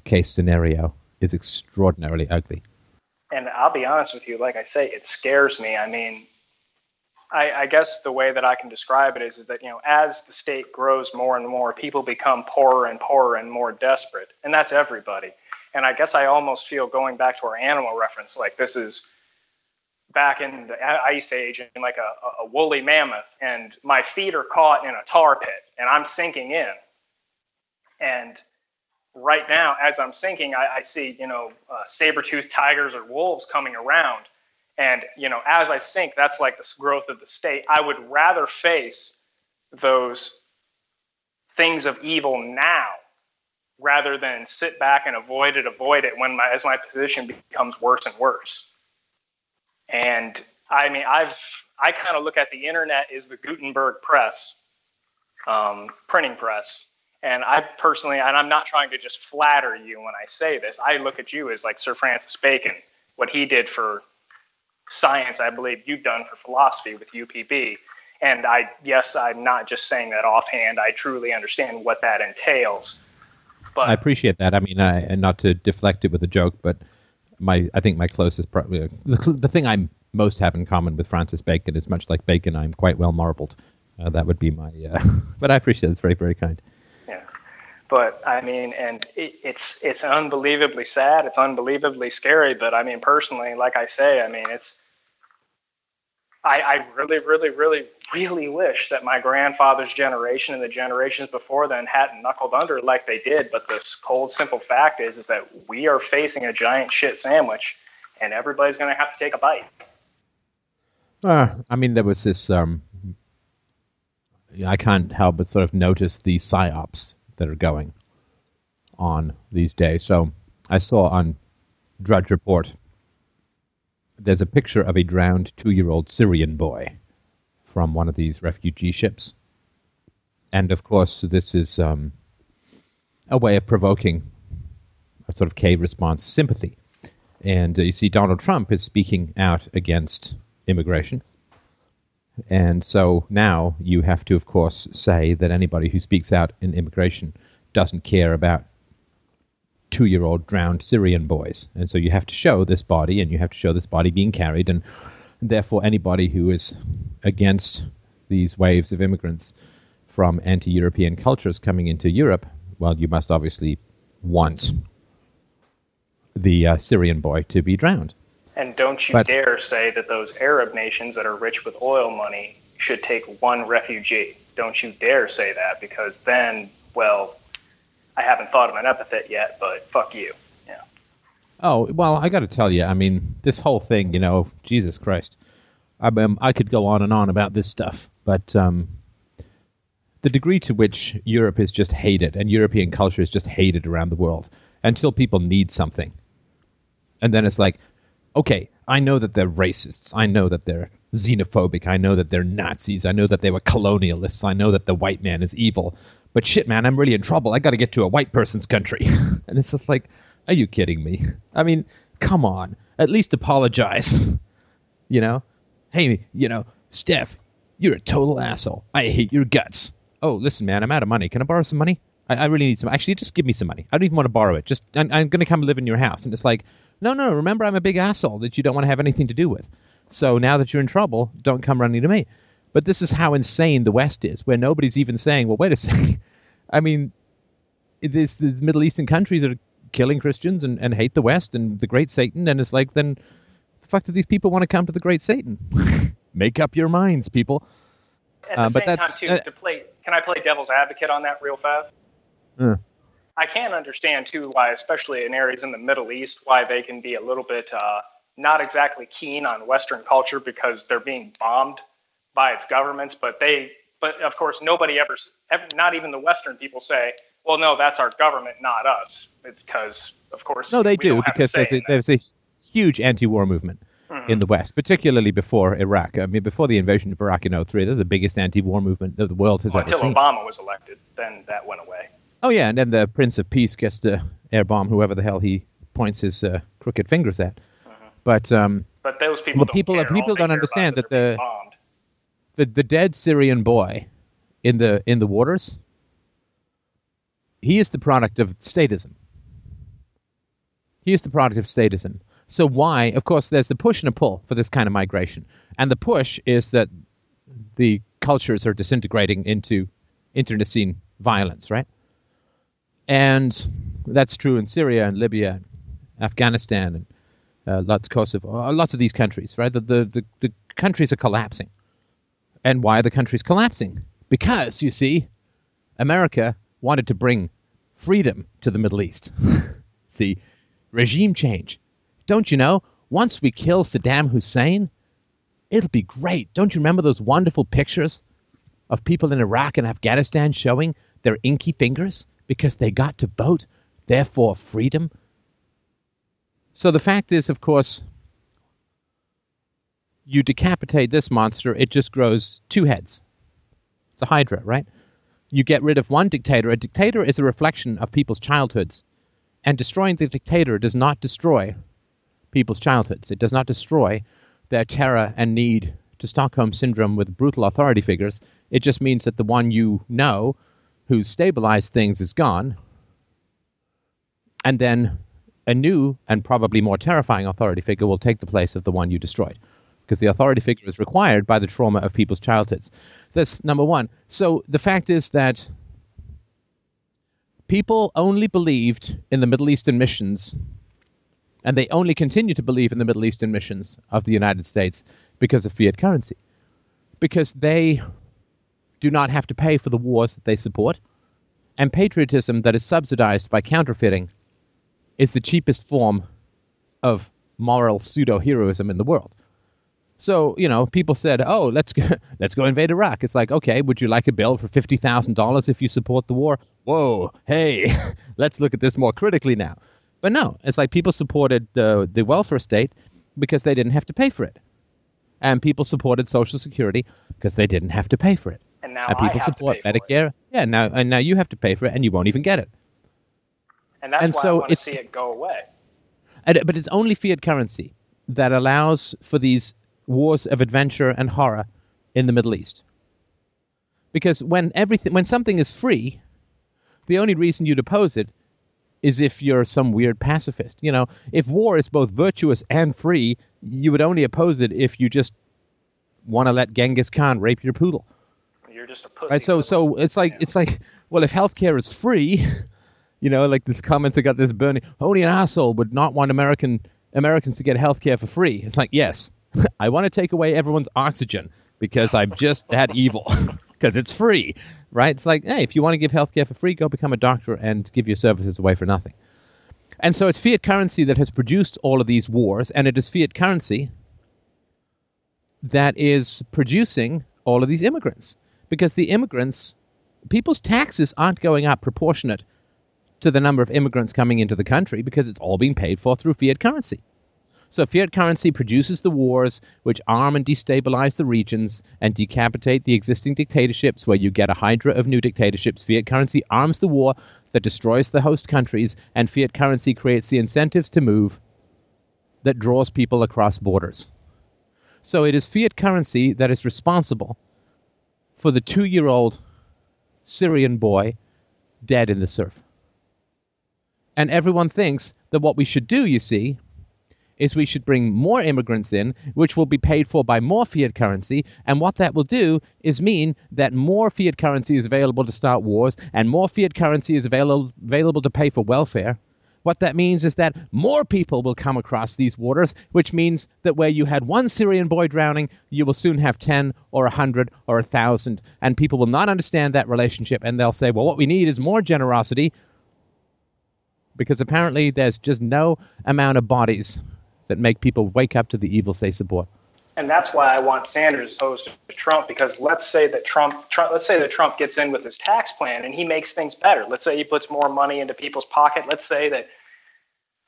case scenario is extraordinarily ugly. And I'll be honest with you, like I say, it scares me. I mean, I, I guess the way that I can describe it is, is that, you know, as the state grows more and more, people become poorer and poorer and more desperate. And that's everybody. And I guess I almost feel going back to our animal reference, like this is back in the ice age in like a, a woolly mammoth, and my feet are caught in a tar pit, and I'm sinking in. And right now, as I'm sinking, I, I see you know uh, saber-toothed tigers or wolves coming around, and you know as I sink, that's like the growth of the state. I would rather face those things of evil now rather than sit back and avoid it, avoid it when my, as my position becomes worse and worse. And I mean, I've I kind of look at the internet as the Gutenberg press, um, printing press, and I personally, and I'm not trying to just flatter you when I say this. I look at you as like Sir Francis Bacon, what he did for science. I believe you've done for philosophy with UPB. And I, yes, I'm not just saying that offhand. I truly understand what that entails. But I appreciate that. I mean, I, and not to deflect it with a joke, but my I think my closest pro- the, the thing I most have in common with Francis Bacon is much like Bacon. I'm quite well marbled. Uh, that would be my. Uh, but I appreciate it. It's very very kind. Yeah, but I mean, and it, it's it's unbelievably sad. It's unbelievably scary. But I mean, personally, like I say, I mean, it's. I, I really, really, really, really wish that my grandfather's generation and the generations before then hadn't knuckled under like they did. But the cold, simple fact is, is that we are facing a giant shit sandwich, and everybody's going to have to take a bite. Uh, I mean, there was this. Um, I can't help but sort of notice the psyops that are going on these days. So I saw on Drudge Report there's a picture of a drowned two year old Syrian boy from one of these refugee ships. And of course, this is um, a way of provoking a sort of cave response sympathy. And uh, you see, Donald Trump is speaking out against immigration. And so now you have to, of course, say that anybody who speaks out in immigration doesn't care about two year old drowned Syrian boys. And so you have to show this body, and you have to show this body being carried. And therefore, anybody who is against these waves of immigrants from anti European cultures coming into Europe, well, you must obviously want the uh, Syrian boy to be drowned. And don't you But- dare say that those Arab nations that are rich with oil money should take one refugee. Don't you dare say that because then, well, I haven't thought of an epithet yet, but fuck you. Yeah. Oh well, I got to tell you, I mean, this whole thing, you know, Jesus Christ, I um, I could go on and on about this stuff, but um, the degree to which Europe is just hated and European culture is just hated around the world until people need something, and then it's like, okay, I know that they're racists, I know that they're xenophobic, I know that they're Nazis, I know that they were colonialists, I know that the white man is evil, but shit, man, I'm really in trouble. I got to get to a white person's country, and it's just like, are you kidding me? I mean, come on, at least apologize. you know, hey, you know, Steph, you're a total asshole. I hate your guts. Oh, listen, man, I'm out of money. Can I borrow some money? I, I really need some. Actually, just give me some money. I don't even want to borrow it. Just I'm, I'm going to come live in your house, and it's like, no, no. Remember, I'm a big asshole that you don't want to have anything to do with. So now that you're in trouble, don't come running to me. But this is how insane the West is, where nobody's even saying, well, wait a second. I mean, there's, there's Middle Eastern countries that are killing Christians and, and hate the West and the great Satan, and it's like, then the fuck do these people want to come to the great Satan? Make up your minds, people. At the Uh, but same that's- time, too, uh, to play, can I play devil's advocate on that real fast? Uh. I can understand too why, especially in areas in the Middle East, why they can be a little bit uh, not exactly keen on Western culture because they're being bombed by its governments. But they, but of course, nobody ever, not even the Western people say, "Well, no, that's our government, not us," because of course, No, they do because there's a, there's a huge anti-war movement in the West, particularly before Iraq. I mean, before the invasion of Iraq in 03, that was the biggest anti-war movement that the world has ever until seen. Obama was elected. Then that went away. Oh yeah, and then the Prince of Peace gets to air bomb whoever the hell he points his uh, crooked fingers at. But um, But those people Well, don't people- care. people All don't understand that the-. The the dead Syrian boy in the in the waters, he is the product of statism. He is the product of statism. So why? Of course, there's the push and a pull for this kind of migration, and the push is that the cultures are disintegrating into internecine violence, right? And that's true in Syria and Libya, and Afghanistan, and uh, lots Kosovo, uh, lots of these countries, right? The, the the the countries are collapsing. And why are the countries collapsing? Because, you see, America wanted to bring freedom to the Middle East. see, regime change. Don't you know? Once we kill Saddam Hussein, it'll be great. Don't you remember those wonderful pictures of people in Iraq and Afghanistan showing their inky fingers because they got to vote, therefore freedom. So the fact is, of course, you decapitate this monster, it just grows two heads. It's a hydra, right? You get rid of one dictator. A dictator is a reflection of people's childhoods. And destroying the dictator does not destroy people's childhoods. It does not destroy their terror and need to Stockholm syndrome with brutal authority figures. It just means that the one you know who stabilized things is gone. And then a new and probably more terrifying authority figure will take the place of the one you destroyed because the authority figure is required by the trauma of people's childhoods. That's number one. So the fact is that people only believed in the Middle Eastern missions, and they only continue to believe in the Middle Eastern missions of the United States because of fiat currency, because they do not have to pay for the wars that they support, and patriotism that is subsidized by counterfeiting is the cheapest form of moral pseudo heroism in the world. So you know, people said, "Oh, let's go, let's go invade Iraq." It's like, okay, would you like a bill for fifty thousand dollars if you support the war? Whoa, hey, let's look at this more critically now. But no, it's like people supported the the welfare state because they didn't have to pay for it, and people supported Social Security because they didn't have to pay for it. And now and people support to pay for Medicare. Yeah, now and now you have to pay for it, and you won't even get it. And that's And why so I want to see it go away. And, but it's only fiat currency that allows for these wars of adventure and horror in the Middle East. Because when everything, when something is free, the only reason you'd oppose it is if you're some weird pacifist. You know, if war is both virtuous and free, you would only oppose it if you just want to let Genghis Khan rape your poodle. You're just a pussy. Right. So so it's like it's like well, if healthcare is free, you know, like this comments I got this burning. Only an asshole would not want American Americans to get healthcare for free. It's like yes, I want to take away everyone's oxygen because I'm just that evil because it's free. Right. It's like hey, if you want to give healthcare for free, go become a doctor and give your services away for nothing. And so it's fiat currency that has produced all of these wars, and it is fiat currency that is producing all of these immigrants because the immigrants, people's taxes aren't going up proportionate to the number of immigrants coming into the country because it's all being paid for through fiat currency. So fiat currency produces the wars which arm and destabilize the regions and decapitate the existing dictatorships where you get a hydra of new dictatorships. Fiat currency arms the war that destroys the host countries and fiat currency creates the incentives to move that draws people across borders. So it is fiat currency that is responsible for the two year old Syrian boy dead in the surf. And everyone thinks that what we should do, you see, is we should bring more immigrants in, which will be paid for by more fiat currency. And what that will do is mean that more fiat currency is available to start wars, and more fiat currency is available, available to pay for welfare. What that means is that more people will come across these waters, which means that where you had one Syrian boy drowning, you will soon have 10 or a 100 or a 1,000. And people will not understand that relationship, and they'll say, well, what we need is more generosity, because apparently there's just no amount of bodies that make people wake up to the evils they support. and that's why I want Sanders opposed to Trump because let's say that Trump, Trump, let's say that Trump gets in with his tax plan and he makes things better. Let's say he puts more money into people's pocket. Let's say that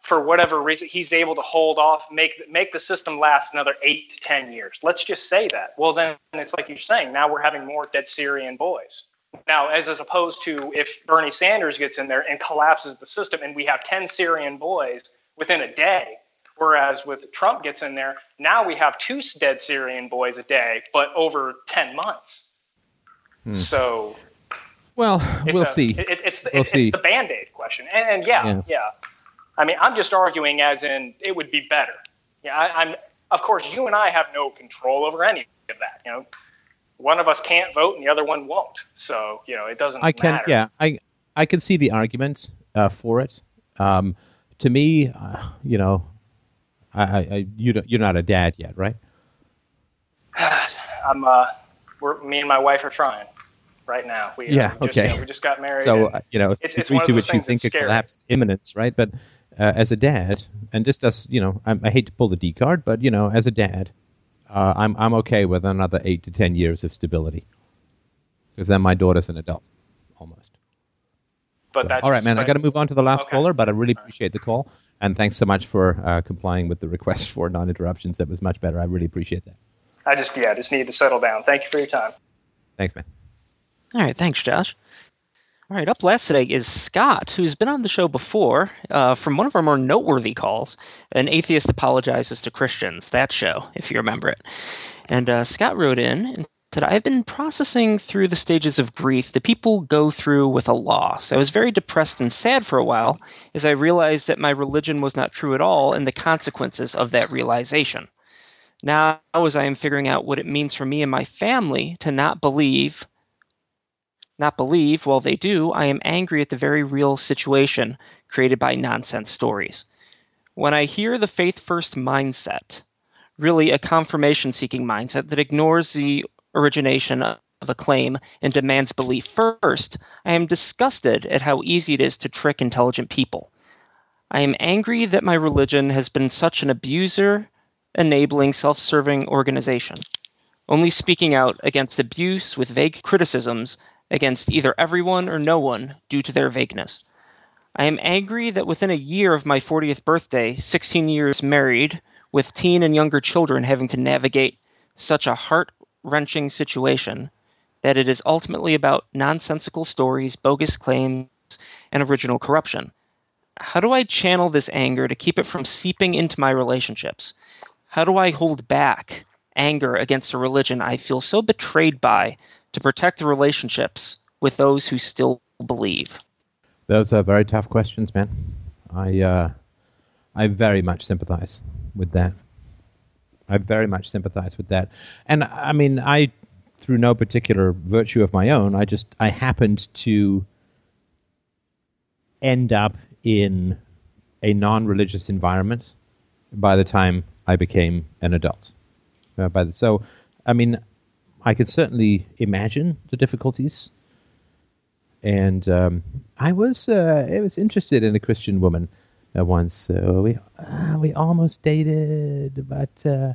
for whatever reason he's able to hold off, make make the system last another eight to ten years. Let's just say that. Well, then it's like you're saying. Now we're having more dead Syrian boys. Now, as as opposed to if Bernie Sanders gets in there and collapses the system, and we have ten Syrian boys within a day, Whereas with Trump gets in there, now we have two dead Syrian boys a day, but over 10 months. So Well, we'll a- see. It, it's, the, We'll it's, see. it's the band aid question. And, and yeah, Yeah. yeah, I mean, I'm just arguing as in it would be better. Yeah, I, I'm. Of course, you and I have no control over any of that. You know, one of us can't vote and the other one won't. So you know, it doesn't. I can, matter. yeah, I I can see the argument uh, for it. Um, to me, uh, you know, I, I, I you don't, you're not a dad yet, right? I'm. Uh, we're me and my wife are trying right now. We, uh, Yeah, we just, okay. you know, we just got married. So uh, you know, it's- it's one of to those which you think a collapse is imminent, right? But uh, as a dad, and this does, you know, I, I hate to pull the D card, but you know, as a dad, uh, I'm I'm okay with another eight to ten years of stability, because then my daughter's an adult, almost. But So, that's all right, man. I got to move on to the last Okay. caller, but I really appreciate the call and thanks so much for uh, complying with the request for non-interruptions. That was much better. I really appreciate that. I just yeah, just need to settle down. Thank you for your time. Thanks, man. All right, thanks, Josh. All right, up last today is Scott, who's been on the show before uh, from one of our more noteworthy calls. An atheist apologizes to Christians. That show, if you remember it. And uh, Scott wrote in and said, I've been processing through the stages of grief that people go through with a loss. I was very depressed and sad for a while as I realized that my religion was not true at all and the consequences of that realization. Now, as I am figuring out what it means for me and my family to not believe not believe, while they do, I am angry at the very real situation created by nonsense stories. When I hear the faith first mindset, really a confirmation seeking mindset that ignores the origination of a claim and demands belief first, I am disgusted at how easy it is to trick intelligent people. I am angry that my religion has been such an abuser, enabling, self serving organization, only speaking out against abuse with vague criticisms against either everyone or no one due to their vagueness. I am angry that within a year of my 40th birthday, 16 years married, with teen and younger children having to navigate such a heart wrenching situation, that it is ultimately about nonsensical stories, bogus claims, and original corruption. How do I channel this anger to keep it from seeping into my relationships? How do I hold back anger against a religion I feel so betrayed by to protect the relationships with those who still believe? Those are very tough questions, man. I uh, I very much sympathize with that. I very much sympathize with that. And I mean, I through no particular virtue of my own, I just I happened to end up in a non-religious environment by the time I became an adult. Uh, by the, so, I mean, I could certainly imagine the difficulties and um, I was uh, I was interested in a Christian woman uh, once. So we uh, we almost dated, but uh,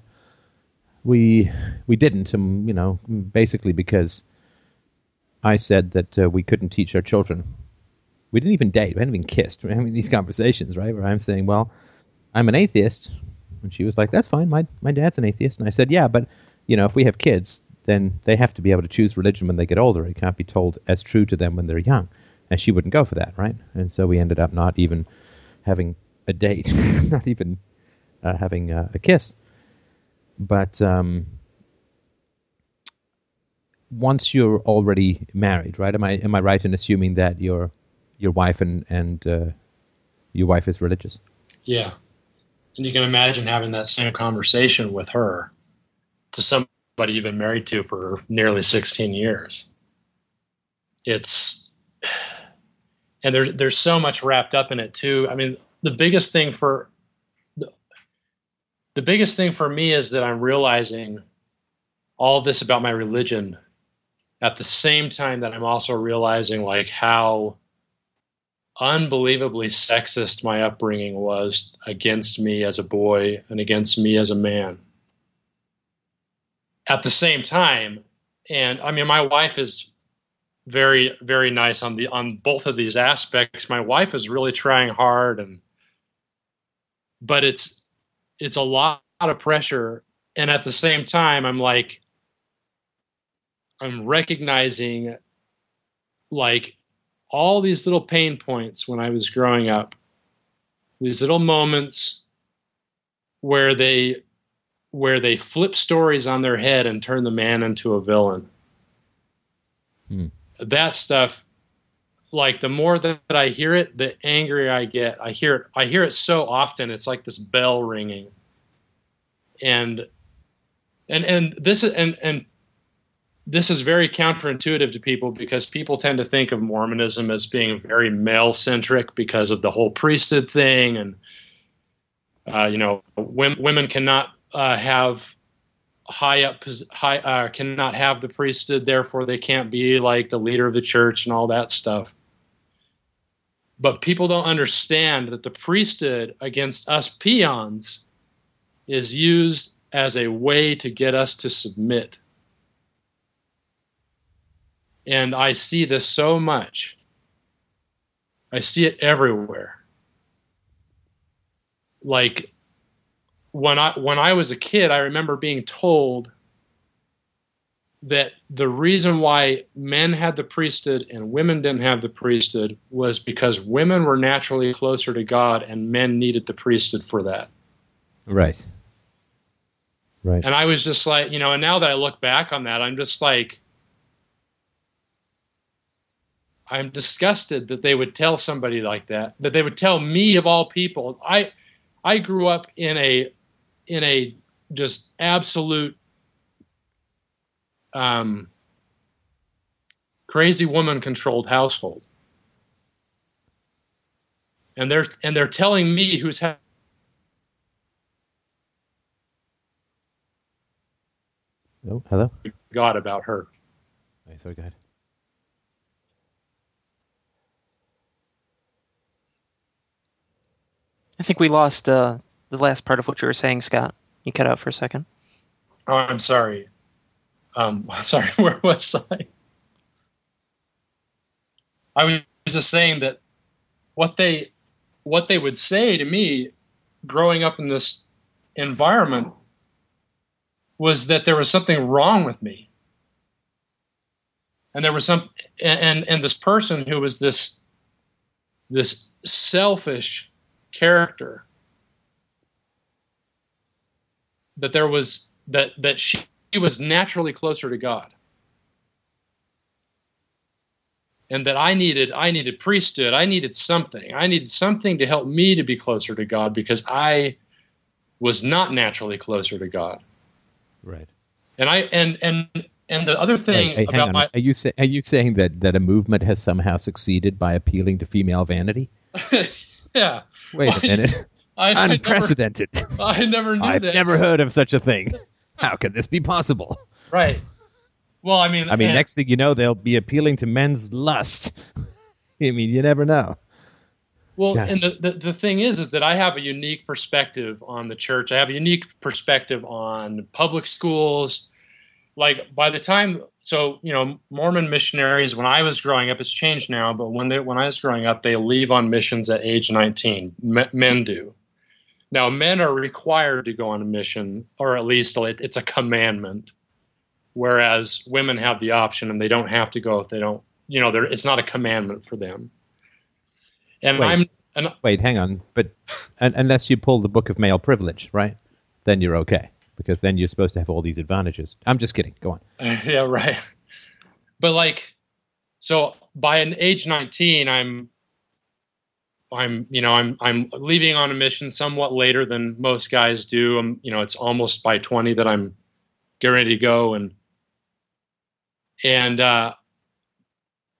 we we didn't. Um, you know, basically because I said that uh, we couldn't teach our children. We didn't even date. We hadn't even kissed. We're having these conversations, right? Where I'm saying, "Well, I'm an atheist," and she was like, "That's fine. My my dad's an atheist." And I said, "Yeah, but you know, if we have kids, then they have to be able to choose religion when they get older. It can't be told as true to them when they're young. And she wouldn't go for that, right? And so we ended up not even having a date, not even uh, having uh, a kiss. But um, once you're already married, right? Am I am I right in assuming that your your wife and and uh, your wife is religious? Yeah. And you can imagine having that same conversation with her to somebody you've been married to for nearly 16 years. It's and there's there's so much wrapped up in it too. I mean, the biggest thing for the, the biggest thing for me is that I'm realizing all this about my religion at the same time that I'm also realizing like how unbelievably sexist my upbringing was against me as a boy and against me as a man. At the same time, and I mean, my wife is very, very nice on the on both of these aspects. My wife is really trying hard, and but it's it's a lot of pressure, and at the same time, I'm like, I'm recognizing like all these little pain points when I was growing up, these little moments where they where they flip stories on their head and turn the man into a villain. Hmm. That stuff, like the more that I hear it, the angrier I get. I hear it. I hear it so often. It's like this bell ringing. And and and this is and and this is very counterintuitive to people because people tend to think of Mormonism as being very male centric because of the whole priesthood thing, and uh, you know, women, women cannot uh, have high up high uh, cannot have the priesthood, therefore they can't be like the leader of the church and all that stuff. But people don't understand that the priesthood against us peons is used as a way to get us to submit and I see this so much I see it everywhere. Like when I when I was a kid, I remember being told that the reason why men had the priesthood and women didn't have the priesthood was because women were naturally closer to God and men needed the priesthood for that. Right. Right. And I was just like, you know, and now that I look back on that, I'm just like, I'm disgusted that they would tell somebody like that, that they would tell me of all people. I, I grew up in a, in a just absolute um, crazy woman controlled household. And they're and they're telling me who's ha- oh, hello. God about her. Okay, sorry, go ahead. I think we lost uh, the last part of what you were saying, Scott. You cut out for a second. Oh, I'm sorry. Um, sorry, where was I? I was just saying that what they what they would say to me growing up in this environment was that there was something wrong with me. And there was some and and this person who was this this selfish character that there was that that she was naturally closer to God. And that I needed I needed priesthood, I needed something. I needed something to help me to be closer to God because I was not naturally closer to God. Right. And I and and and the other thing Hey, hey, about my Are you say, are you saying that that a movement has somehow succeeded by appealing to female vanity? yeah, Wait Well, a minute. I, I never, Unprecedented. I never knew I've that. never heard of such a thing. How can this be possible? Right. Well, I mean, I mean, and- next thing you know, they'll be appealing to men's lust. I mean, you never know. Well, Gosh. and the, the, the thing is, is that I have a unique perspective on the church. I have a unique perspective on public schools. Like by the time, so you know, Mormon missionaries when I was growing up, it's changed now. But when they when I was growing up, they leave on missions at age 19. Me- Men do. Now, men are required to go on a mission, or at least it's a commandment. Whereas women have the option, and they don't have to go if they don't. You know, it's not a commandment for them. And Wait. I'm and Wait, hang on. But un- unless you pull the book of male privilege, right? Then you're okay because then you're supposed to have all these advantages. I'm just kidding. Go on. yeah, right. But like, so by an age 19, I'm, I'm, you know, I'm, I'm leaving on a mission somewhat later than most guys do. I'm, you know, it's almost by 20 that I'm getting ready to go. And, and, uh,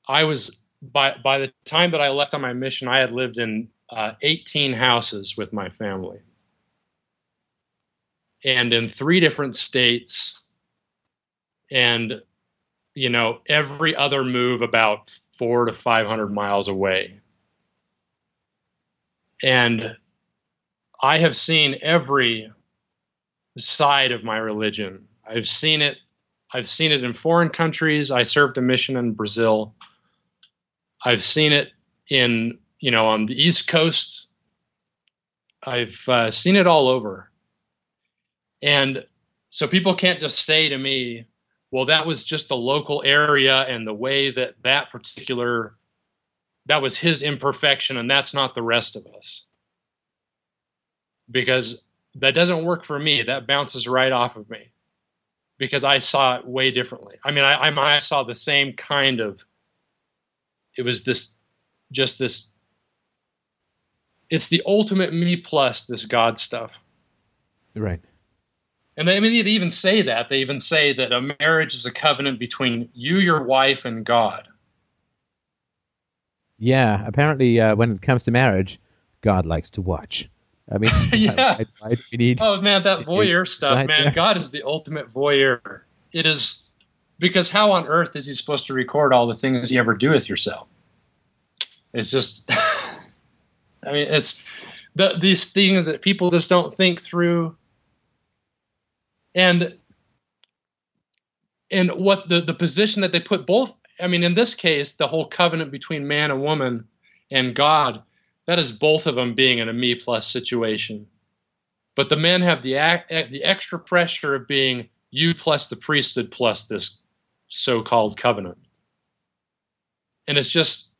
I was, by, by the time that I left on my mission, I had lived in, uh, 18 houses with my family and in three different states and you know every other move about four to five hundred miles away and i have seen every side of my religion. I've seen it i've seen it in foreign countries. I served a mission in brazil. I've seen it in you know on the east coast. I've uh, seen it all over. And so people can't just say to me, well, that was just the local area and the way that that particular, that was his imperfection and that's not the rest of us. Because that doesn't work for me. That bounces right off of me because I saw it way differently. I mean, I, I, I saw the same kind of, it was this, just this, it's the ultimate me plus this God stuff. Right. And they, I mean, they even say that. They even say that a marriage is a covenant between you, your wife, and God. Yeah. Apparently, uh, when it comes to marriage, God likes to watch. I mean, Yeah. why do we need? Oh man, that voyeur it's stuff, man. there. God is the ultimate voyeur. It is because how on earth is he supposed to record all the things you ever do with yourself? It's just, I mean, it's the, these things that people just don't think through. And and what the the position that they put both. I mean, in this case, the whole covenant between man and woman and God, that is both of them being in a me plus situation. But the men have the eh, the extra pressure of being you plus the priesthood plus this so-called covenant. And it's just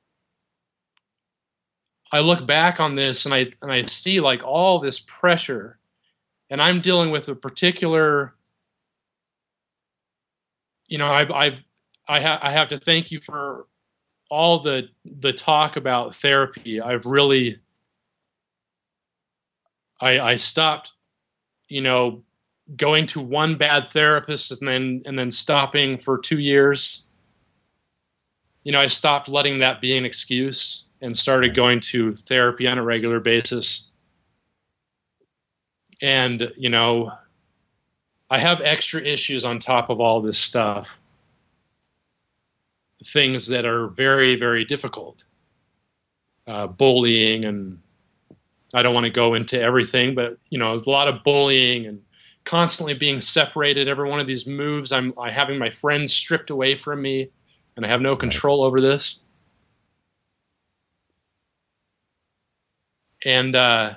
I look back on this and I and I see like all this pressure and I'm dealing with a particular you know I've I've I, ha- I have to thank you for all the the talk about therapy. I've really I I stopped you know going to one bad therapist and then and then stopping for 2 years. You know, I stopped letting that be an excuse and started going to therapy on a regular basis. And, you know, I have extra issues on top of all this stuff. Things that are very, very difficult. Uh, bullying, and I don't want to go into everything, but, you know, there's a lot of bullying and constantly being separated. Every one of these moves, I'm, I'm having my friends stripped away from me, and I have no control over this. and uh,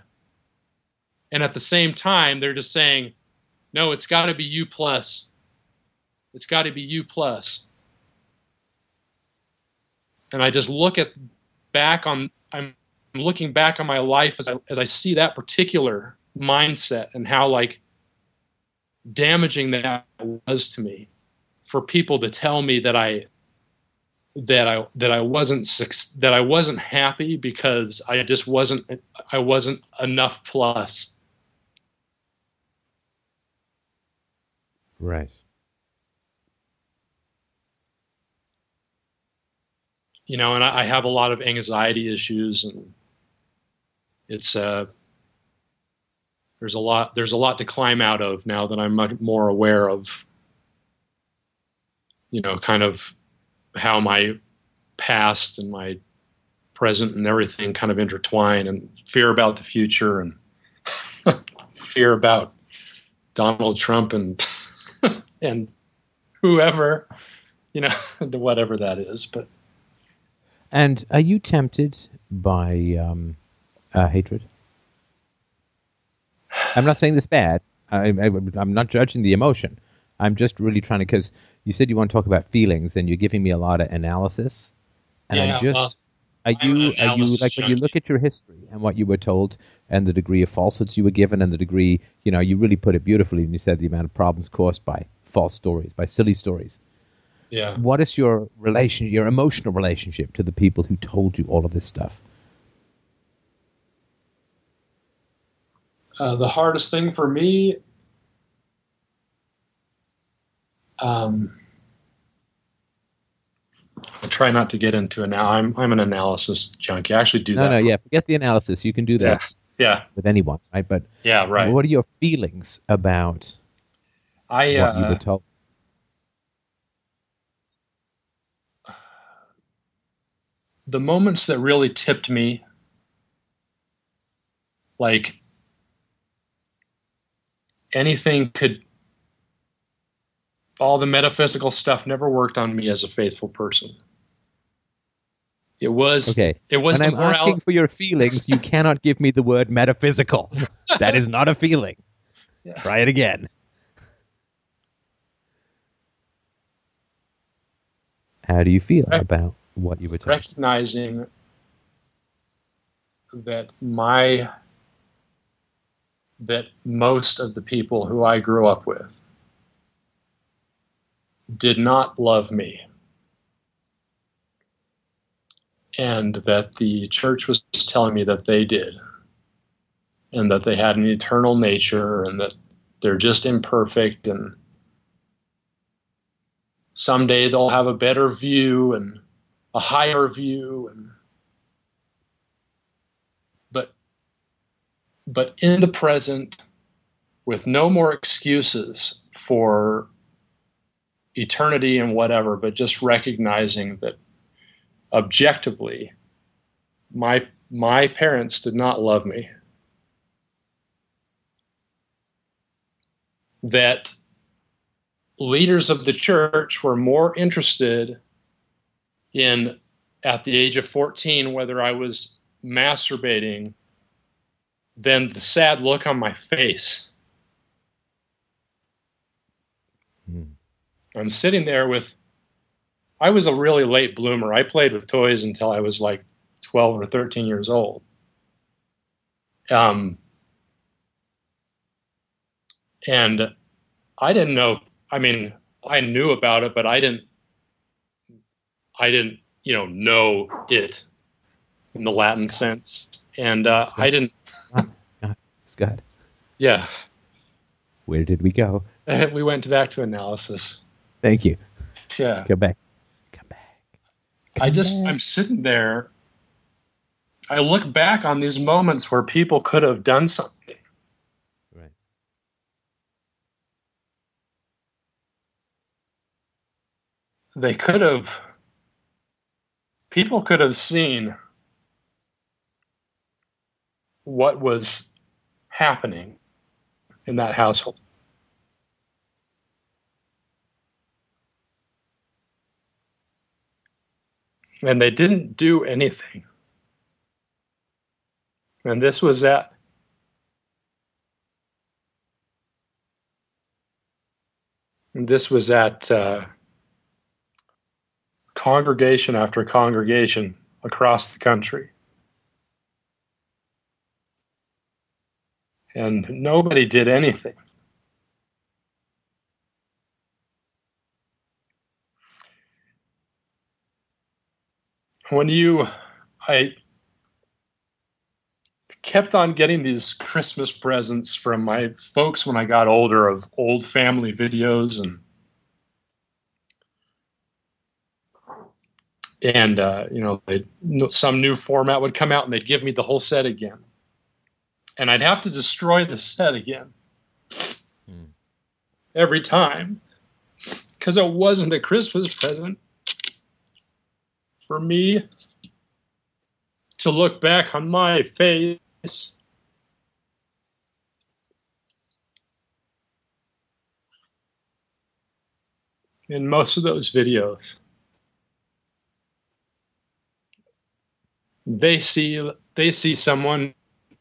and at the same time they're just saying no it's got to be you plus it's got to be you plus and i just look at back on i'm looking back on my life as i as i see that particular mindset and how like damaging that was to me for people to tell me that i that I that I wasn't that I wasn't happy because I just wasn't I wasn't enough plus. Right. You know, and I, I have a lot of anxiety issues, and it's uh, there's a lot there's a lot to climb out of now that I'm much more aware of. You know, kind of how my past and my present and everything kind of intertwine and fear about the future and fear about Donald Trump and and whoever, you know, whatever that is. But and are you tempted by um, uh, hatred? I'm not saying this bad. I, am not judging the emotion. I'm just really trying to because you said you want to talk about feelings, and you're giving me a lot of analysis, and yeah, I'm just. are you are you like when you look at your history and what you were told and the degree of falsehoods you were given and the degree you know you really put it beautifully and you said the amount of problems caused by false stories by silly stories yeah what is your relation your emotional relationship to the people who told you all of this stuff uh, the hardest thing for me um, I try not to get into it now. I'm I'm an analysis junkie. I actually do no, that. No, no, yeah, forget the analysis. You can do that. Yeah, yeah. with anyone, right? But yeah, right. What are your feelings about I what uh, you were told? The moments that really tipped me, like anything could all the metaphysical stuff never worked on me as a faithful person. It was okay. It was. When I'm moral- asking for your feelings, you cannot give me the word metaphysical. that is not a feeling. Yeah. Try it again. How do you feel Rec- about what you told? Recognizing that my that most of the people who I grew up with did not love me. And that the church was telling me that they did, and that they had an eternal nature, and that they're just imperfect, and someday they'll have a better view and a higher view and but but in the present with no more excuses for eternity and whatever, but just recognizing that objectively, my my parents did not love me. That leaders of the church were more interested in at the age of 14 whether I was masturbating than the sad look on my face. Hmm. I'm sitting there with, I was a really late bloomer. I played with toys until I was like 12 or 13 years old. Um, and I didn't know, I mean, I knew about it, but I didn't, I didn't, you know, know it in the Latin sense. And uh, I didn't, Scott, Scott, yeah, where did we go? we went back to analysis. Thank you. Yeah. Come back. Come back. I just I'm sitting there. I look back on these moments where people could have done something. Right. They could have people could have seen what was happening in that household. And they didn't do anything. And this was at this was at uh, congregation after congregation across the country. And nobody did anything. When you, I kept on getting these Christmas presents from my folks when I got older of old family videos and and uh, you know some new format would come out and they'd give me the whole set again. And i'd have to destroy the set again. Hmm. every time. Because it wasn't a christmas present for me to look back on my face. In most of those videos they see they see someone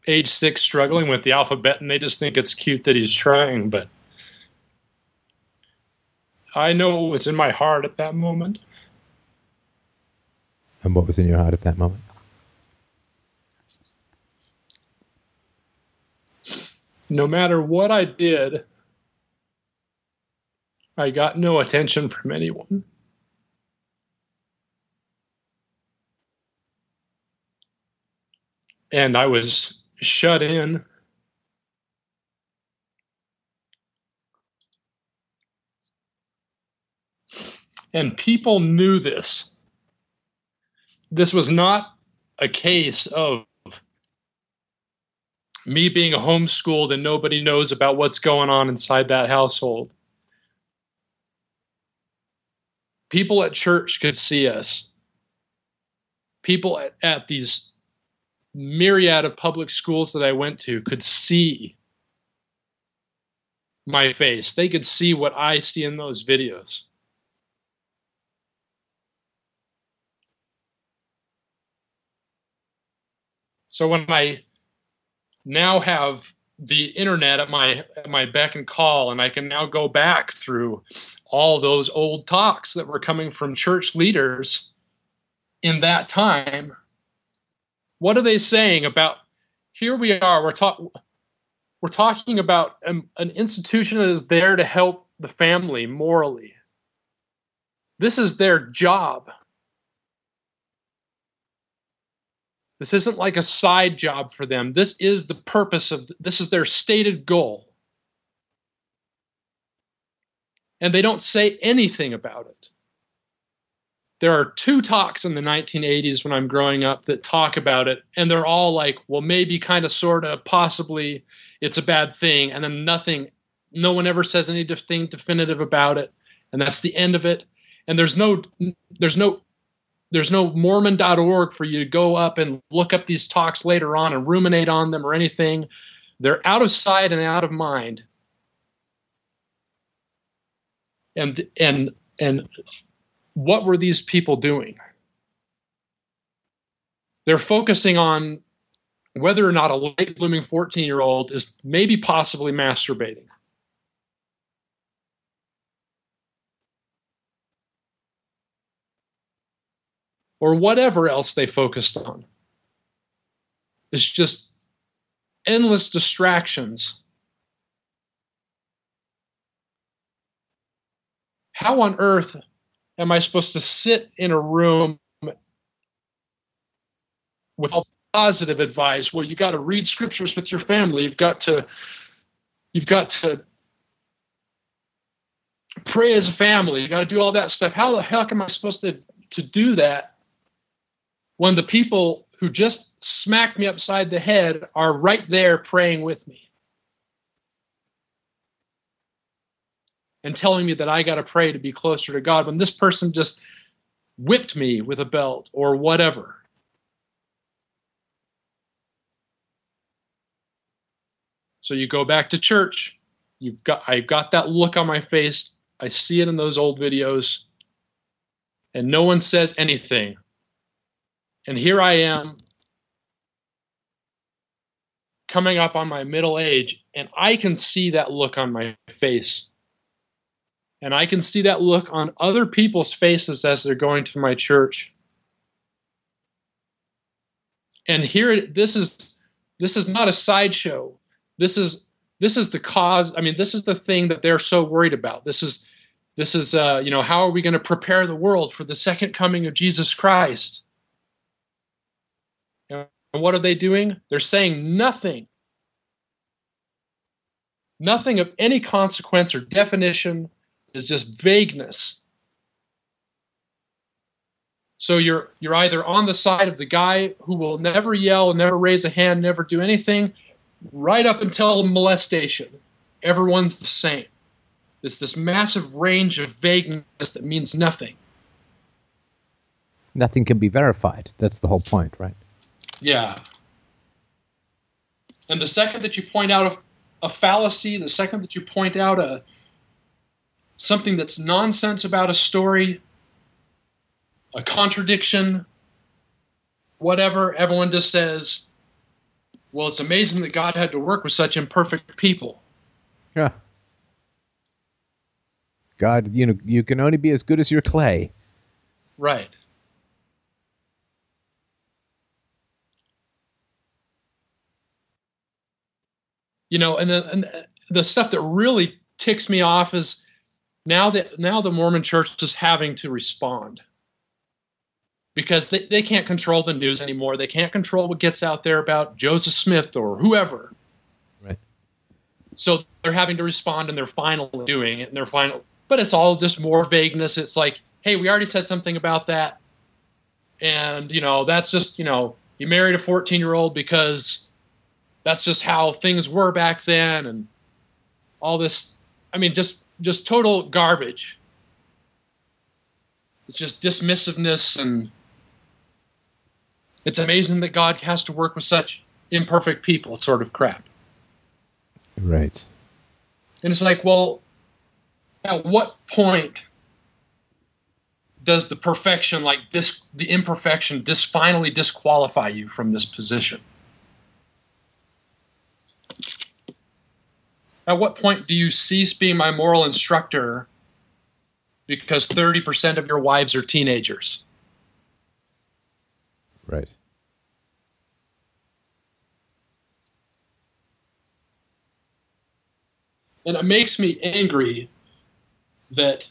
age six struggling with the alphabet and they just think it's cute that he's trying but i know what was in my heart at that moment And what was in your heart at that moment? no matter what i did i got no attention from anyone and i was shut in and people knew this this was not a case of me being homeschooled and nobody knows about what's going on inside that household. People at church could see us. People at, at these myriad of public schools that I went to could see my face. They could see what I see in those videos. So when I now have the internet at my at my beck and call, and I can now go back through all those old talks that were coming from church leaders in that time. What are they saying about? Here we are. We're talking. We're talking about an, an institution that is there to help the family morally. This is their job. This isn't like a side job for them. This is the purpose of this is their stated goal. And they don't say anything about it. There are two talks in the 1980s when I'm growing up that talk about it, and they're all like, well, maybe, kind of, sort of, possibly, it's a bad thing. And then nothing, no one ever says anything definitive about it. And that's the end of it. And there's no, there's no there's no mormon.org for you to go up and look up these talks later on and ruminate on them or anything. They're out of sight and out of mind. And and and what were these people doing? they're focusing on whether or not a late blooming 14 year old is maybe possibly masturbating. Or whatever else they focused on. It's just endless distractions. How on earth am I supposed to sit in a room with all positive advice? Well, you got to read scriptures with your family. You've got to you've got to pray as a family. You got to do all that stuff. How the heck am I supposed to to do that when the people who just smacked me upside the head are right there praying with me? And telling me that I got to pray to be closer to God when this person just whipped me with a belt or whatever. So you go back to church. You've got I've got that look on my face. I see it in those old videos. And no one says anything. And here I am coming up on my middle age and I can see that look on my face. And I can see that look on other people's faces as they're going to my church. And here this is this is not a sideshow. This is this is the cause. I mean, this is the thing that they're so worried about. This is this is uh, you know how are we going to prepare the world for the second coming of Jesus Christ? And what are they doing? They're saying nothing. Nothing of any consequence or definition is just vagueness. So you're you're either on the side of the guy who will never yell, never raise a hand, never do anything, right up until molestation. Everyone's the same. There's this massive range of vagueness that means nothing. Nothing can be verified. That's the whole point, right? Yeah. And the second that you point out a, a fallacy, the second that you point out a something that's nonsense about a story, a contradiction, whatever, everyone just says, well, it's amazing that God had to work with such imperfect people. Yeah. God, you know, you can only be as good as your clay. Right. You know, and the, and the stuff that really ticks me off is now that now the Mormon church is having to respond because they, they can't control the news anymore. They can't control what gets out there about Joseph Smith or whoever. Right. So they're having to respond and they're finally doing it and they're final but it's all just more vagueness. It's like, hey, we already said something about that. And, you know, that's just, you know, you married a 14 year old because that's just how things were back then and all this I mean just just total garbage. It's just dismissiveness and it's amazing that God has to work with such imperfect people, sort of crap. Right. And it's like, well, at what point does the perfection, like this, the imperfection, dis finally disqualify you from this position? At what point do you cease being my moral instructor because 30% of your wives are teenagers? Right. And it makes me angry that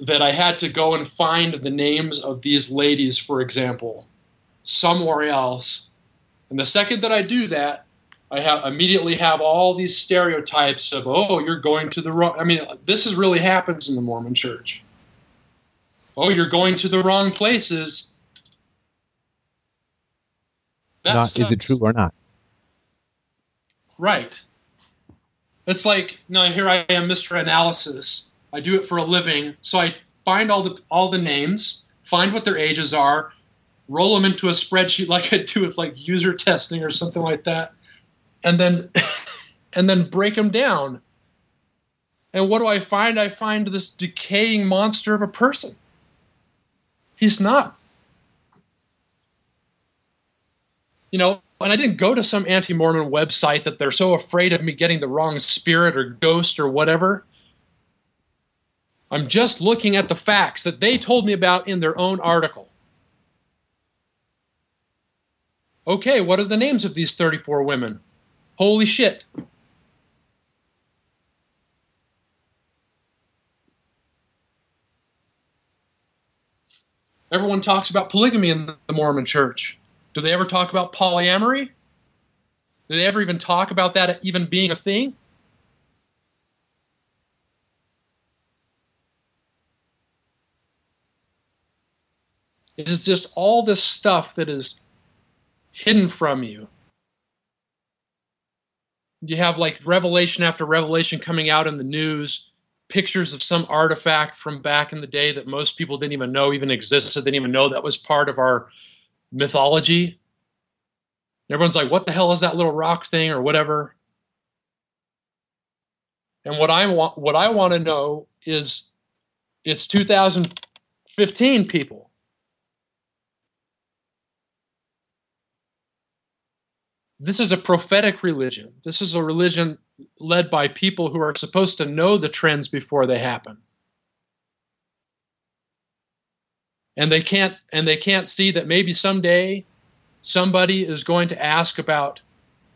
that I had to go and find the names of these ladies, for example, somewhere else. And the second that I do that, I have immediately have all these stereotypes of, oh, you're going to the wrong. I mean, this is really happens in the Mormon Church. Oh, you're going to the wrong places. Not, is it true or not? Right. It's like, no, here I am, Mr. Analysis. I do it for a living. So I find all the all the names, find what their ages are, roll them into a spreadsheet like I do with like user testing or something like that, and then and then break them down. And what do I find? I find this decaying monster of a person. He's not. you know, and I didn't go to some anti Mormon website that they're so afraid of me getting the wrong spirit or ghost or whatever. I'm just looking at the facts that they told me about in their own article. Okay, what are the names of these 34 women? Holy shit. Everyone talks about polygamy in the Mormon church. Do they ever talk about polyamory? Do they ever even talk about that even being a thing? It is just all this stuff that is hidden from you. You have like revelation after revelation coming out in the news, pictures of some artifact from back in the day that most people didn't even know even existed, didn't even know that was part of our mythology. Everyone's like, what the hell is that little rock thing or whatever? And what I want what I want to know is it's 2015 people. This is a prophetic religion. This is a religion led by people who are supposed to know the trends before they happen. And they can't and they can't see that maybe someday somebody is going to ask about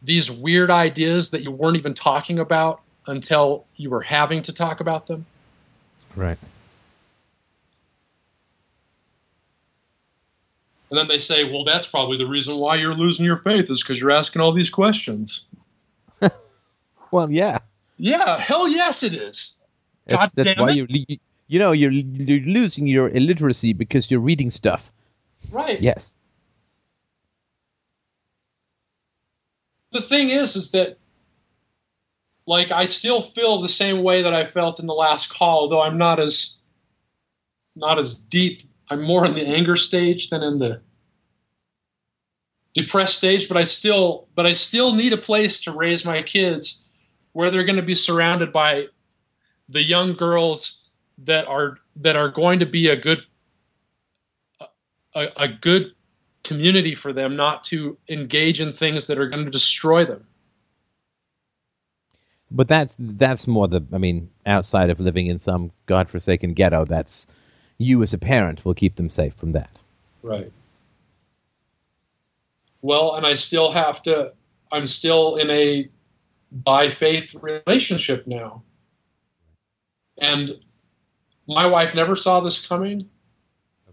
these weird ideas that you weren't even talking about until you were having to talk about them. Right. And then they say, well, that's probably the reason why you're losing your faith is because you're asking all these questions. well, yeah. Yeah, hell yes, it is. God that's why it. you you know you're, you're losing your illiteracy because you're reading stuff. Right. Yes. The thing is, is that like I still feel the same way that I felt in the last call, though I'm not as not as deep I'm more in the anger stage than in the depressed stage, but I still but I still need a place to raise my kids where they're going to be surrounded by the young girls that are that are going to be a good a, a good community for them not to engage in things that are going to destroy them. But that's that's more the i mean outside of living in some godforsaken ghetto that's you as a parent will keep them safe from that. Right. Well, and I still have to, I'm still in a by faith relationship now. And my wife never saw this coming.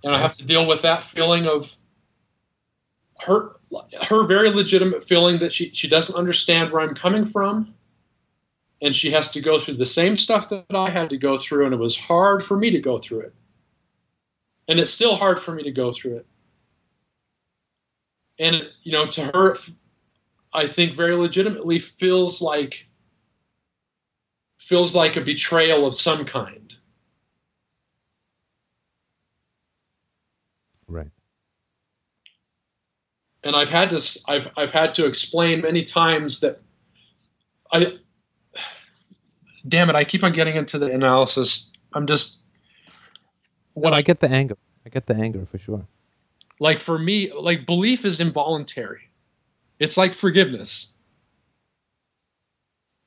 And I have to deal with that feeling of her her very legitimate feeling that she, she doesn't understand where I'm coming from. And she has to go through the same stuff that I had to go through, and it was hard for me to go through it and it's still hard for me to go through it. And you know, to her, I think very legitimately feels like feels like a betrayal of some kind. Right. And I've had to I've I've had to explain many times that I damn it, I keep on getting into the analysis. I'm just what I get the anger. I get the anger for sure. Like for me, like belief is involuntary. It's like forgiveness.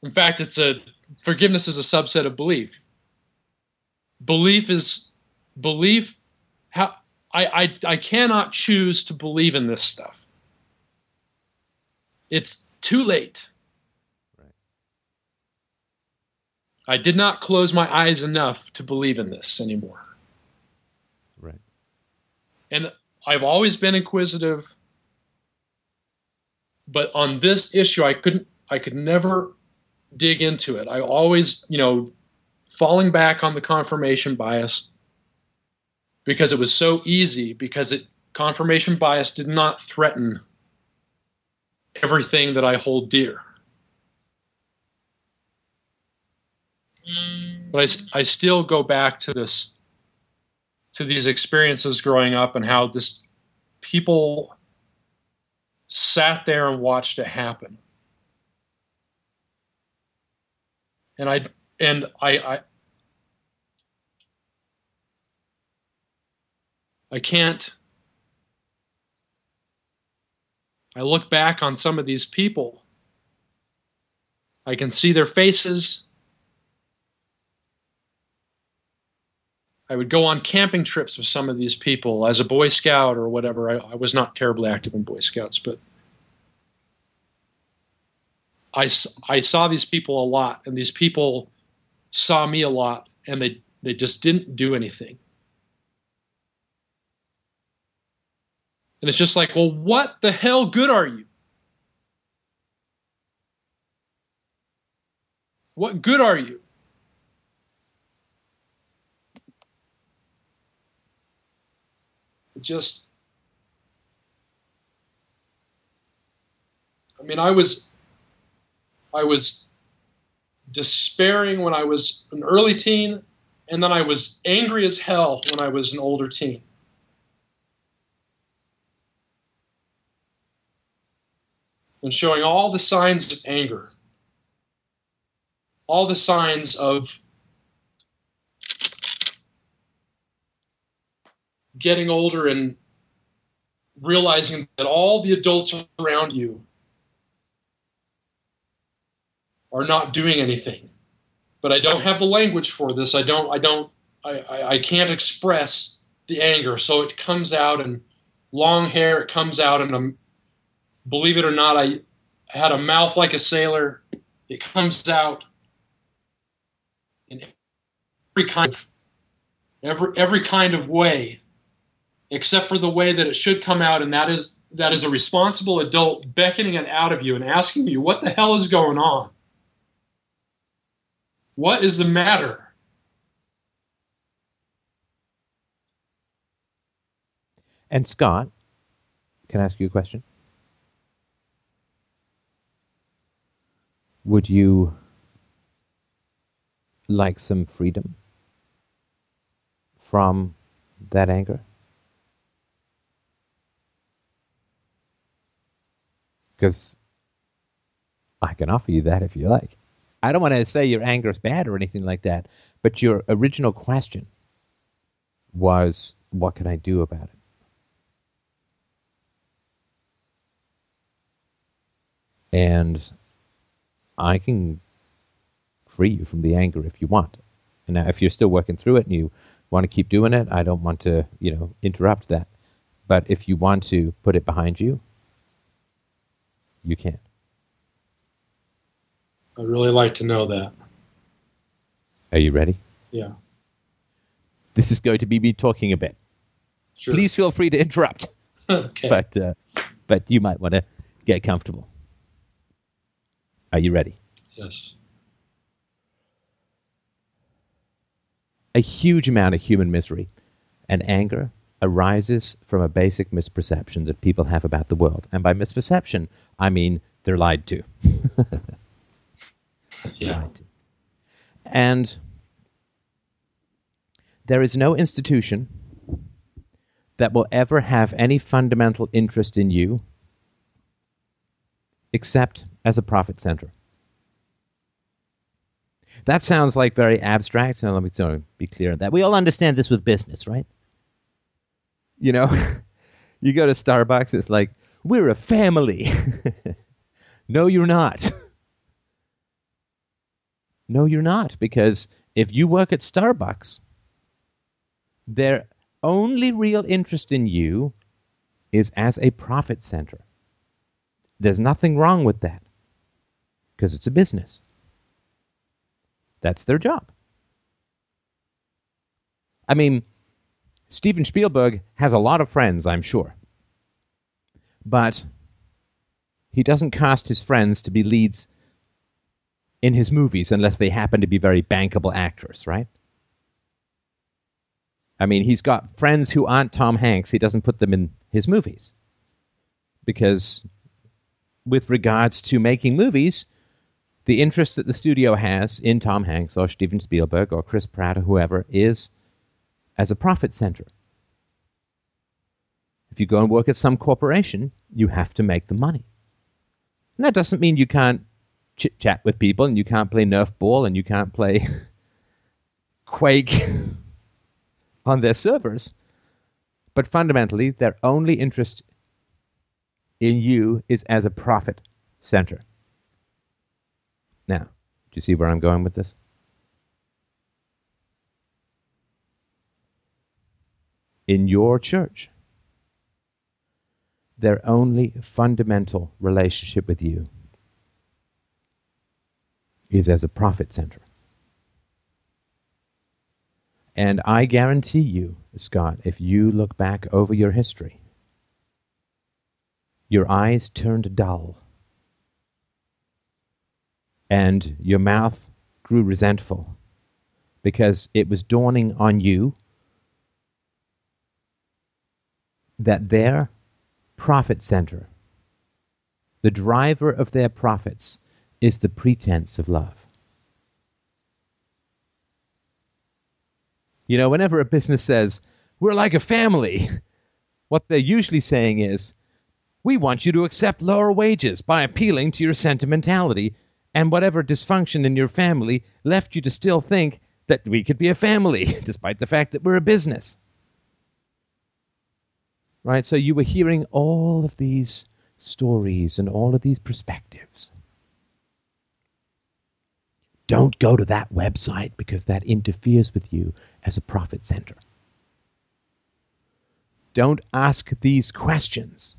In fact, it's a forgiveness is a subset of belief. Belief is belief how I, I I cannot choose to believe in this stuff. It's too late. Right. I did not close my eyes enough to believe in this anymore. And I've always been inquisitive, but on this issue, I couldn't, I could never dig into it. I always, you know, falling back on the confirmation bias because it was so easy because it confirmation bias did not threaten everything that I hold dear. But I, I still go back to this to these experiences growing up and how this people sat there and watched it happen. And I and I, I I can't I look back on some of these people. I can see their faces. I would go on camping trips with some of these people as a Boy Scout or whatever. I, I was not terribly active in Boy Scouts, but I, I saw these people a lot, and these people saw me a lot, and they, they just didn't do anything. And it's just like, well, what the hell good are you? What good are you? Just, I mean, I was, I was despairing when I was an early teen, and then I was angry as hell when I was an older teen. and showing all the signs of anger, all the signs of getting older and realizing that all the adults around you are not doing anything. But I don't have the language for this. I don't. I don't. I, I, I can't express the anger, so it comes out in long hair. It comes out in a believe it or not, I had a mouth like a sailor. It comes out in every kind of every every kind of way, except for the way that it should come out, and that is that is a responsible adult beckoning it out of you and asking you, "What the hell is going on? What is the matter?" And Scott, can I ask you a question? Would you like some freedom from that anger? Because I can offer you that if you like. I don't want to say your anger is bad or anything like that, but your original question was, what can I do about it? And I can free you from the anger if you want. And now, if you're still working through it and you want to keep doing it, I don't want to, you know, interrupt that. But if you want to put it behind you, you can. I'd really like to know that. Are you ready? Yeah. This is going to be me talking a bit. Sure. Please feel free to interrupt. okay. But uh, but you might want to get comfortable. Are you ready? yes. A huge amount of human misery and anger arises from a basic misperception that people have about the world. And by misperception, I mean they're lied to. Yeah. Lied to. And there is no institution that will ever have any fundamental interest in you except as a profit center. That sounds like very abstract. So let me be clear on that. We all understand this with business, right? You know, you go to Starbucks, it's like, we're a family. no, you're not. No, you're not. Because if you work at Starbucks, their only real interest in you is as a profit center. There's nothing wrong with that because it's a business. That's their job. I mean, Steven Spielberg has a lot of friends, I'm sure. But he doesn't cast his friends to be leads in his movies unless they happen to be very bankable actors, right? I mean, he's got friends who aren't Tom Hanks. He doesn't put them in his movies. Because, with regards to making movies, the interest that the studio has in Tom Hanks or Steven Spielberg or Chris Pratt or whoever is as a profit center. If you go and work at some corporation, you have to make the money. And that doesn't mean you can't chit chat with people and you can't play Nerf ball and you can't play Quake on their servers. But fundamentally, their only interest in you is as a profit center. Now, do you see where I'm going with this? In your church, their only fundamental relationship with you is as a profit center. And I guarantee you, Scott, if you look back over your history, your eyes turned dull, and your mouth grew resentful because it was dawning on you that their profit center, the driver of their profits, is the pretense of love. You know, whenever a business says, we're like a family, what they're usually saying is, we want you to accept lower wages by appealing to your sentimentality and whatever dysfunction in your family left you to still think that we could be a family, despite the fact that we're a business. Right? So you were hearing all of these stories and all of these perspectives. Don't go to that website because that interferes with you as a profit center. Don't ask these questions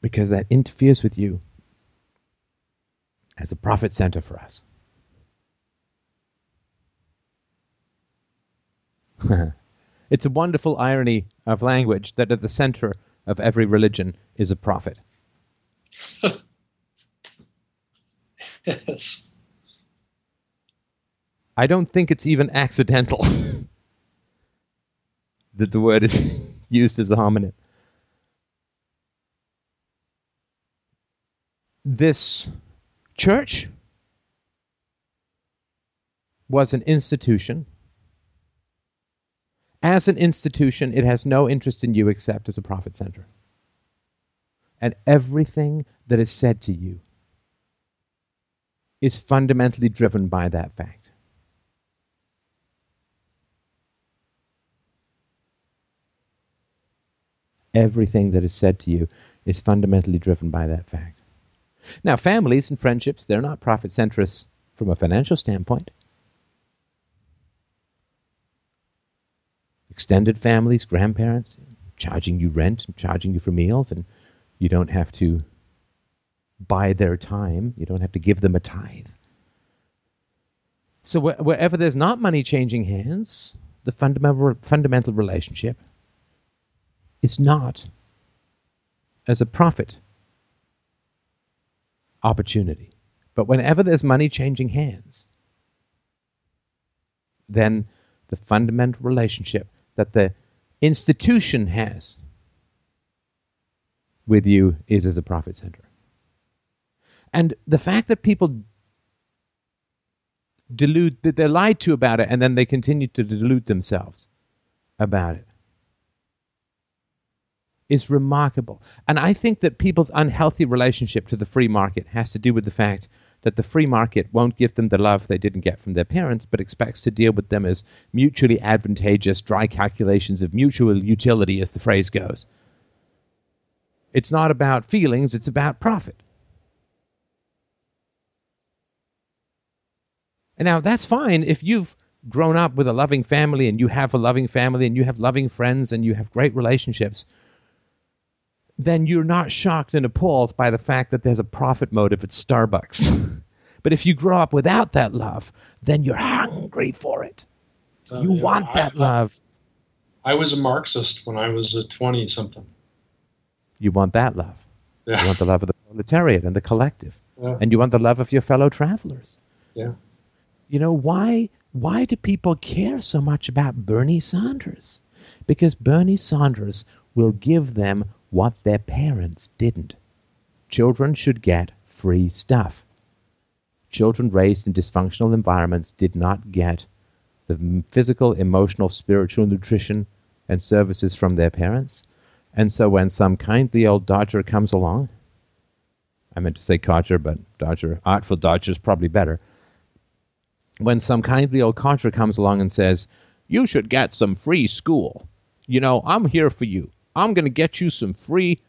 because that interferes with you as a profit center for us. it's a wonderful irony of language that at the center of every religion is a prophet. yes. I don't think it's even accidental that the word is used as a homonym. This church was an institution. As an institution, it has no interest in you except as a profit center. And everything that is said to you is fundamentally driven by that fact. Everything that is said to you is fundamentally driven by that fact. Now, families and friendships, they're not profit centrists from a financial standpoint. Extended families, grandparents, charging you rent, and charging you for meals, and you don't have to buy their time. You don't have to give them a tithe. So wh- wherever there's not money changing hands, the fundamental fundamental relationship is not as a profit opportunity. But whenever there's money changing hands, then the fundamental relationship that the institution has with you is as a profit center. And the fact that people delude, that they're lied to about it, and then they continue to delude themselves about it, is remarkable. And I think that people's unhealthy relationship to the free market has to do with the fact that the free market won't give them the love they didn't get from their parents, but expects to deal with them as mutually advantageous, dry calculations of mutual utility, as the phrase goes. It's not about feelings, it's about profit. And now that's fine if you've grown up with a loving family and you have a loving family and you have loving friends and you have great relationships, then you're not shocked and appalled by the fact that there's a profit motive at Starbucks. but if you grow up without that love, then you're hungry for it. Uh, you yeah, want that I- love. I was a Marxist when I was a 20 something. You want that love. You want the love of the proletariat and the collective. Yeah. And you want the love of your fellow travelers. Yeah. You know, why why do people care so much about Bernie Sanders? Because Bernie Sanders will give them what their parents didn't. Children should get free stuff. Children raised in dysfunctional environments did not get the physical, emotional, spiritual nutrition and services from their parents. And so when some kindly old Dodger comes along, I meant to say codger, but Dodger, artful Dodger is probably better when some kindly old contra comes along and says, You should get some free school. You know, I'm here for you. I'm going to get you some free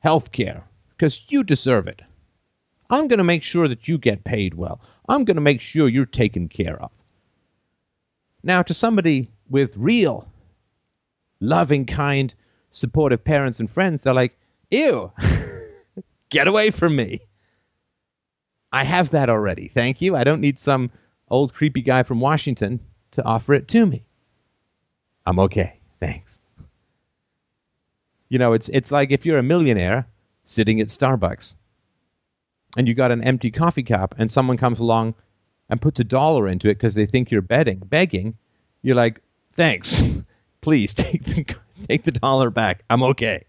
health care because you deserve it. I'm going to make sure that you get paid well. I'm going to make sure you're taken care of. Now, to somebody with real, loving, kind, supportive parents and friends, they're like, ew, get away from me. I have that already. Thank you. I don't need some old creepy guy from Washington to offer it to me. I'm okay. Thanks. You know, it's it's like if you're a millionaire sitting at Starbucks and you got an empty coffee cup and someone comes along and puts a dollar into it because they think you're begging, begging, you're like, "Thanks. Please take the take the dollar back. I'm okay."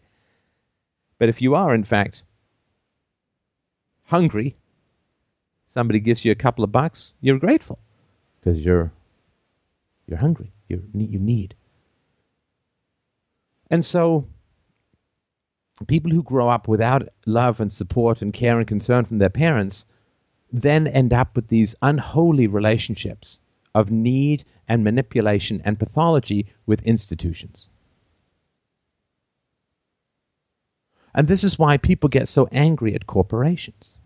But if you are in fact hungry, somebody gives you a couple of bucks, you're grateful because you're you're hungry. You you need. And so people who grow up without love and support and care and concern from their parents then end up with these unholy relationships of need and manipulation and pathology with institutions. And this is why people get so angry at corporations.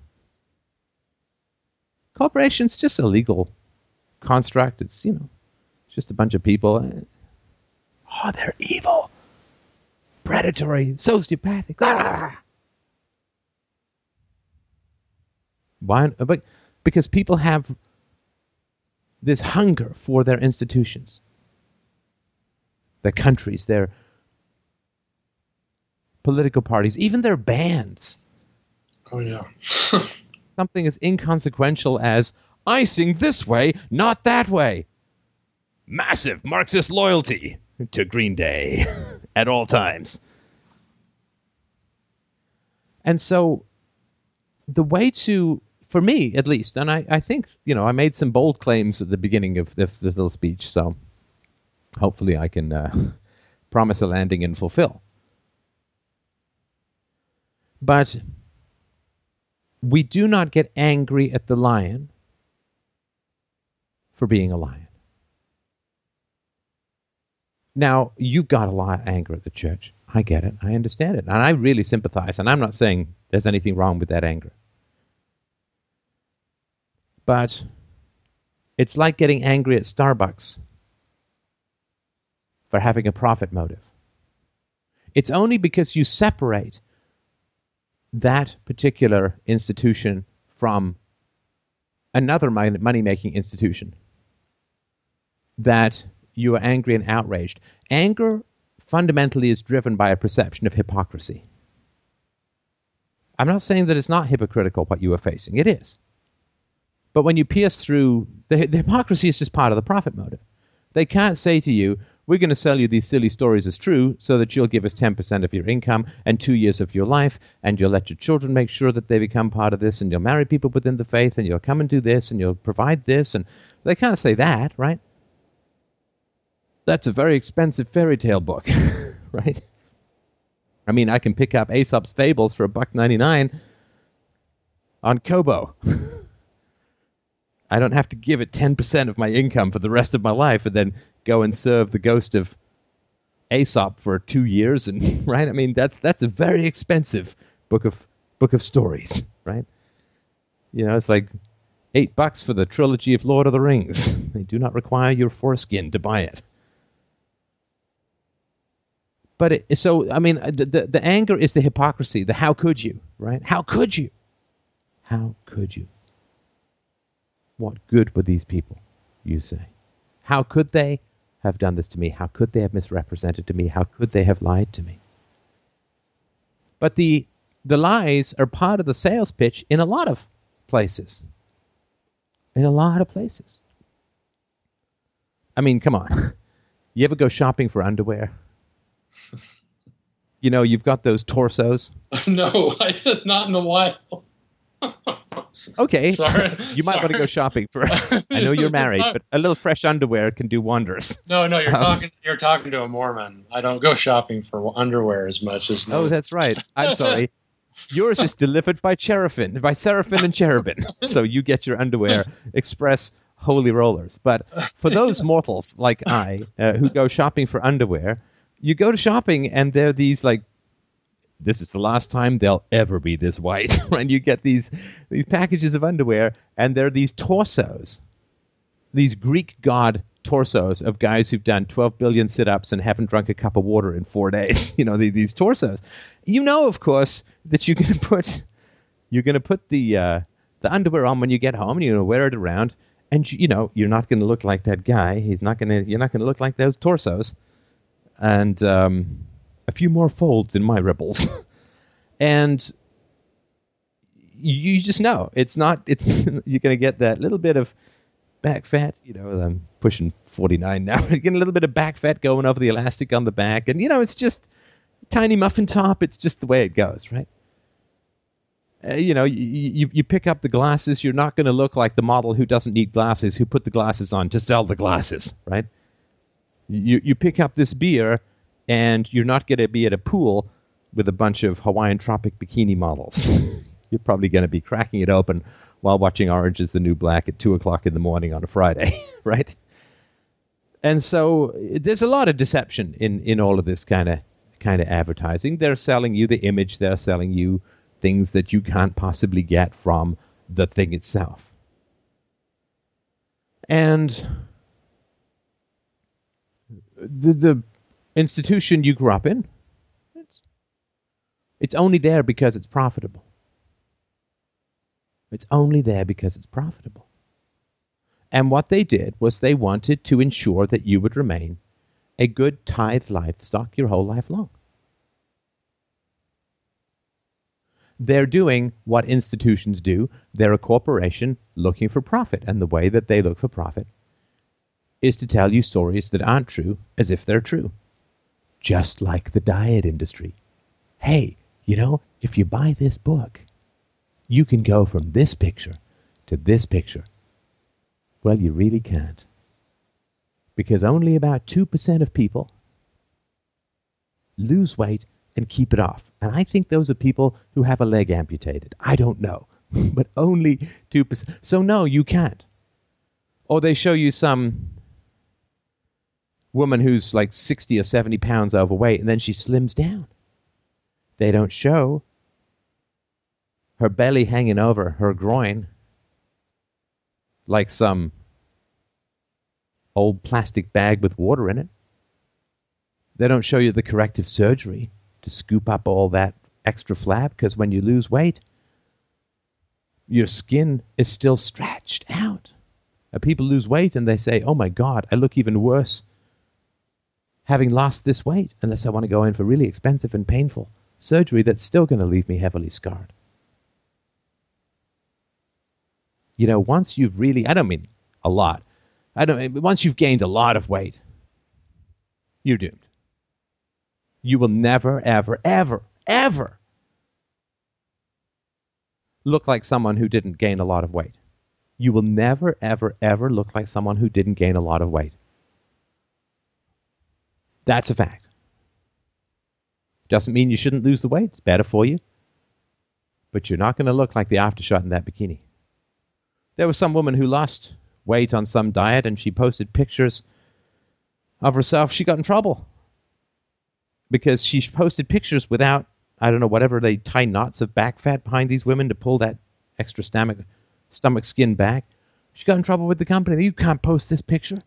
Corporations just a legal construct. It's you know, just a bunch of people. Oh, they're evil predatory, sociopathic. Ah! Why? But because people have this hunger for their institutions, their countries, their political parties, even their bands. Oh yeah. Something as inconsequential as I sing this way, not that way. Massive Marxist loyalty to Green Day at all times. And so the way to, for me at least, and I, I think, you know, I made some bold claims at the beginning of this, this little speech, so hopefully I can uh, promise a landing and fulfill. But we do not get angry at the lion for being a lion. Now, you got a lot of anger at the church. I get it. I understand it. And I really sympathize. And I'm not saying there's anything wrong with that anger. But it's like getting angry at Starbucks for having a profit motive. It's only because you separate that particular institution from another money making institution that you are angry and outraged. Anger fundamentally is driven by a perception of hypocrisy. I'm not saying that it's not hypocritical what you are facing, it is. But when you pierce through, the, the hypocrisy is just part of the profit motive. They can't say to you, we're going to sell you these silly stories as true so that you'll give us 10% of your income and two years of your life, and you'll let your children make sure that they become part of this, and you'll marry people within the faith, and you'll come and do this, and you'll provide this. And they can't say that, right? That's a very expensive fairy tale book, right? I mean, I can pick up Aesop's Fables for a buck ninety nine on Kobo. I don't have to give it ten percent of my income for the rest of my life, and then go and serve the ghost of Aesop for two years, and right? I mean, that's that's a very expensive book of book of stories, right? You know, it's like eight bucks for the trilogy of Lord of the Rings. They do not require your foreskin to buy it but it, so I mean, uh, the, the, the anger is the hypocrisy. The how could you, right? How could you? How could you? What good were these people? You say. How could they have done this to me? How could they have misrepresented to me? How could they have lied to me? But the the lies are part of the sales pitch in a lot of places. In a lot of places. I mean, come on. You ever go shopping for underwear? You know, you've got those torsos. no, I, not in the wild. okay, sorry. you might sorry. want to go shopping for. I know you're married, but a little fresh underwear can do wonders. No, no, you're Um, talking. You're talking to a Mormon. I don't go shopping for underwear as much as. Oh, that's right. I'm sorry. Yours is delivered by Cherubim, by Seraphim and Cherubim. So you get your underwear express holy rollers. But for those mortals like I uh, who go shopping for underwear, you go to shopping and there are these like this is the last time they'll ever be this white. and you get these these packages of underwear, and they're these torsos, these Greek god torsos of guys who've done 12 billion sit-ups and haven't drunk a cup of water in four days. You know, the, these torsos. You know, of course, that you're going to put you're going to put the uh, the underwear on when you get home, and you're going to wear it around, and you know you're not going to look like that guy. He's not going to. You're not going to look like those torsos, and um, a few more folds in my ripples, and you, you just know it's not. It's you're going to get that little bit of back fat. You know, I'm pushing 49 now. You're getting a little bit of back fat going over the elastic on the back, and you know it's just tiny muffin top. It's just the way it goes, right? Uh, you know, you, you, you pick up the glasses. You're not going to look like the model who doesn't need glasses, who put the glasses on to sell the glasses, right? You you pick up this beer, and you're not going to be at a pool with a bunch of Hawaiian tropic bikini models. you're probably going to be cracking it open while watching Orange is the New Black at two o'clock in the morning on a Friday, right? And so there's a lot of deception in in all of this kind of kind of advertising. They're selling you the image. They're selling you things that you can't possibly get from the thing itself. And the, the institution you grew up in, it's, it's only there because it's profitable. It's only there because it's profitable. And what they did was they wanted to ensure that you would remain a good tithe livestock your whole life long. they're doing what institutions do. They're a corporation looking for profit. And the way that they look for profit is to tell you stories that aren't true as if they're true. Just like the diet industry. Hey, you know, if you buy this book, you can go from this picture to this picture. Well, you really can't. Because only about 2% of people lose weight and keep it off. And I think those are people who have a leg amputated. I don't know. but only 2%. So, no, you can't. Or they show you some woman who's like 60 or 70 pounds overweight and then she slims down. They don't show her belly hanging over her groin like some old plastic bag with water in it. They don't show you the corrective surgery to scoop up all that extra flab because when you lose weight, your skin is still stretched out. people lose weight and they say, "Oh my God, I look even worse having lost this weight." Unless I want to go in for really expensive and painful surgery that's still going to leave me heavily scarred. You know, once you've really—I don't mean a lot. I don't. Mean once you've gained a lot of weight, you're doomed you will never, ever, ever, ever look like someone who didn't gain a lot of weight. You will never, ever, ever look like someone who didn't gain a lot of weight. That's a fact. Doesn't mean you shouldn't lose the weight. It's better for you. But you're not going to look like the aftershot in that bikini. There was some woman who lost weight on some diet and she posted pictures of herself. She got in trouble because she posted pictures without I don't know whatever they tie knots of back fat behind these women to pull that extra stomach stomach skin back. She got in trouble with the company. You can't post this picture.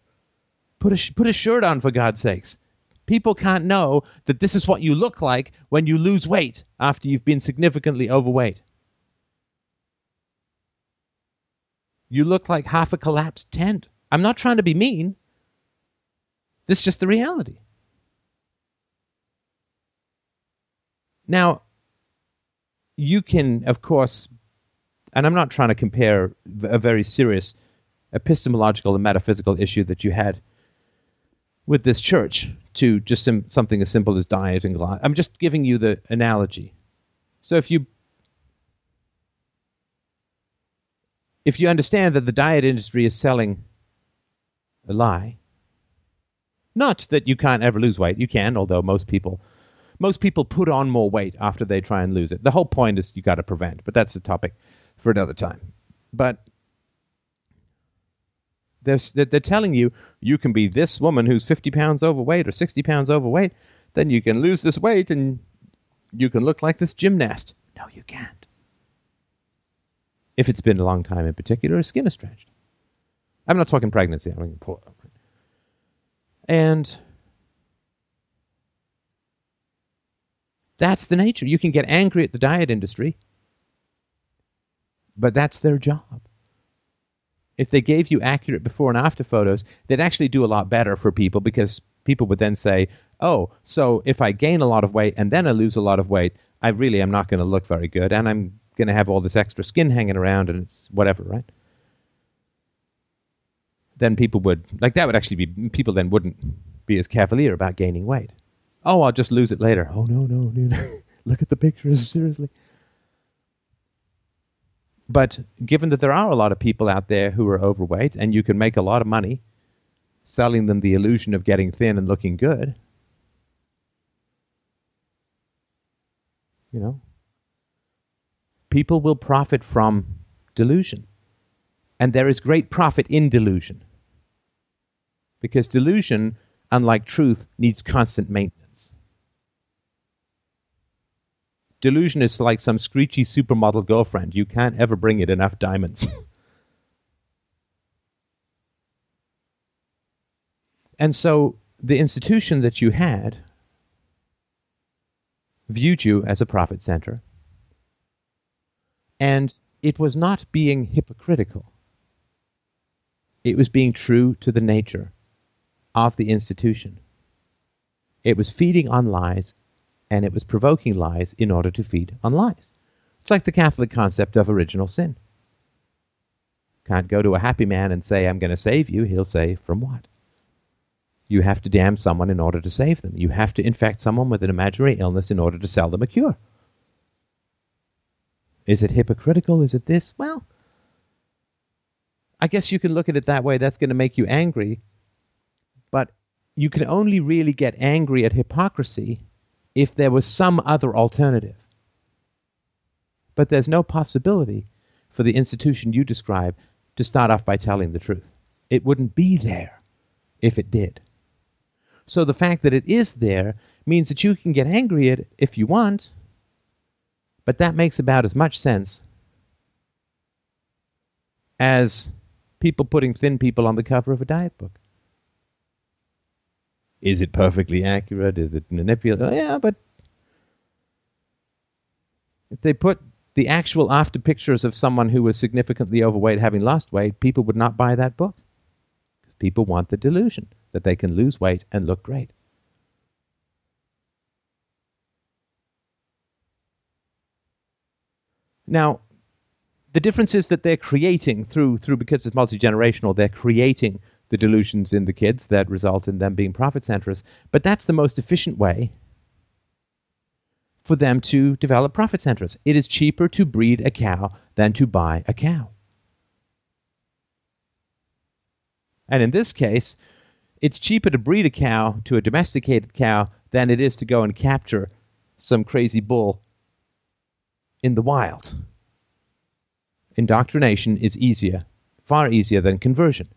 Put a put a shirt on for God's sakes. People can't know that this is what you look like when you lose weight after you've been significantly overweight. You look like half a collapsed tent. I'm not trying to be mean. This is just the reality. Now, you can, of course, and I'm not trying to compare a very serious epistemological and metaphysical issue that you had with this church to just some, something as simple as diet and glass. I'm just giving you the analogy. So if you if you understand that the diet industry is selling a lie, not that you can't ever lose weight, you can, although most people most people put on more weight after they try and lose it. The whole point is you got to prevent, but that's a topic for another time. But they're, they're telling you you can be this woman who's 50 pounds overweight or 60 pounds overweight, then you can lose this weight and You can look like this gymnast. No, you can't. If it's been a long time in particular, skin is stretched. I'm not talking pregnancy. I'm talking pull up. And that's the nature. You can get angry at the diet industry, but that's their job. If they gave you accurate before and after photos, they'd actually do a lot better for people because people would then say, oh, so if I gain a lot of weight and then I lose a lot of weight, I really am not going to look very good and I'm going to have all this extra skin hanging around and it's whatever, right? Then people would, like that would actually be, people then wouldn't be as cavalier about gaining weight. Oh, I'll just lose it later. Oh, no, no, no. Look at the pictures, seriously. But given that there are a lot of people out there who are overweight and you can make a lot of money selling them the illusion of getting thin and looking good, you know, people will profit from delusion. And there is great profit in delusion. Because delusion, unlike truth, needs constant maintenance. Delusion is like some screechy supermodel girlfriend. You can't ever bring it enough diamonds. and so the institution that you had viewed you as a profit center, and it was not being hypocritical. It was being true to the nature of the institution. It was feeding on lies, and it was provoking lies in order to feed on lies. It's like the Catholic concept of original sin. Can't go to a happy man and say, I'm going to save you. He'll say, From what? You have to damn someone in order to save them. You have to infect someone with an imaginary illness in order to sell them a cure. Is it hypocritical? Is it this? Well, I guess you can look at it that way. That's going to make you angry. But you can only really get angry at hypocrisy if there was some other alternative. But there's no possibility for the institution you describe to start off by telling the truth. It wouldn't be there if it did. So the fact that it is there means that you can get angry at it if you want, but that makes about as much sense as people putting thin people on the cover of a diet book. Is it perfectly accurate? Is it manipulative? Oh, yeah, but if they put the actual after pictures of someone who was significantly overweight having lost weight, people would not buy that book. Because people want the delusion that they can lose weight and look great. Now, the difference is that they're creating through through because it's multi generational. They're creating the delusions in the kids that result in them being profit centrists. But that's the most efficient way for them to develop profit centers. It is cheaper to breed a cow than to buy a cow. And in this case, it's cheaper to breed a cow to a domesticated cow than it is to go and capture some crazy bull in the wild. Indoctrination is easier, far easier than conversion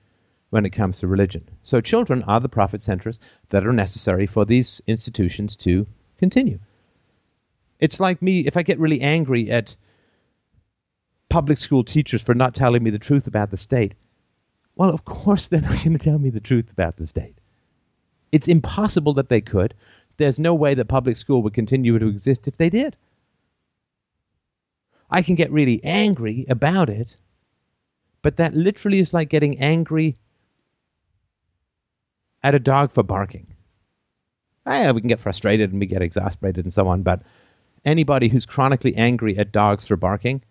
when it comes to religion. So children are the profit centers that are necessary for these institutions to continue. It's like me, if I get really angry at public school teachers for not telling me the truth about the state, well, of course they're not going to tell me the truth about the state. It's impossible that they could. There's no way that public school would continue to exist if they did. I can get really angry about it, but that literally is like getting angry at a dog for barking. Ah, yeah, we can get frustrated and we get exasperated and so on, but anybody who's chronically angry at dogs for barking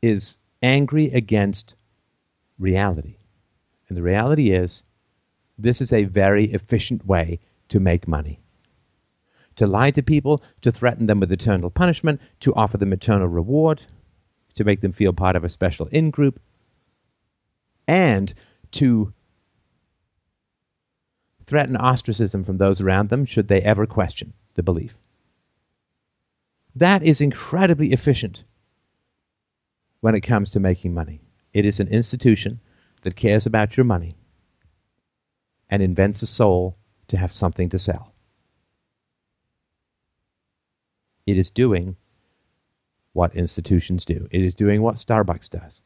is angry against reality. And the reality is, this is a very efficient way to make money. To lie to people, to threaten them with eternal punishment, to offer them eternal reward, to make them feel part of a special in group, and to threaten ostracism from those around them should they ever question the belief. That is incredibly efficient when it comes to making money. It is an institution that cares about your money and invents a soul to have something to sell. It is doing what institutions do. It is doing what Starbucks does.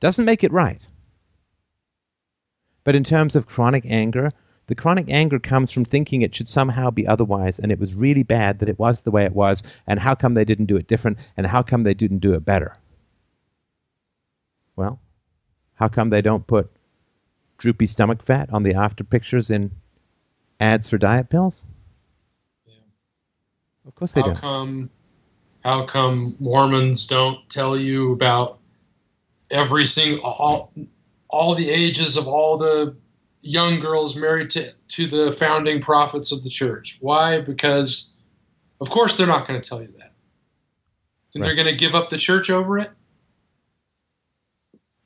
Doesn't make it right. But in terms of chronic anger, the chronic anger comes from thinking it should somehow be otherwise, and it was really bad that it was the way it was, and how come they didn't do it different, and how come they didn't do it better? Well, how come they don't put droopy stomach fat on the after pictures in ads for diet pills? Yeah. Of course they how don't. come how come Mormons don't tell you about every single all, all the ages of all the young girls married to to the founding prophets of the church? Why? Because of course they're not going to tell you that. And they're going to give up the church over it?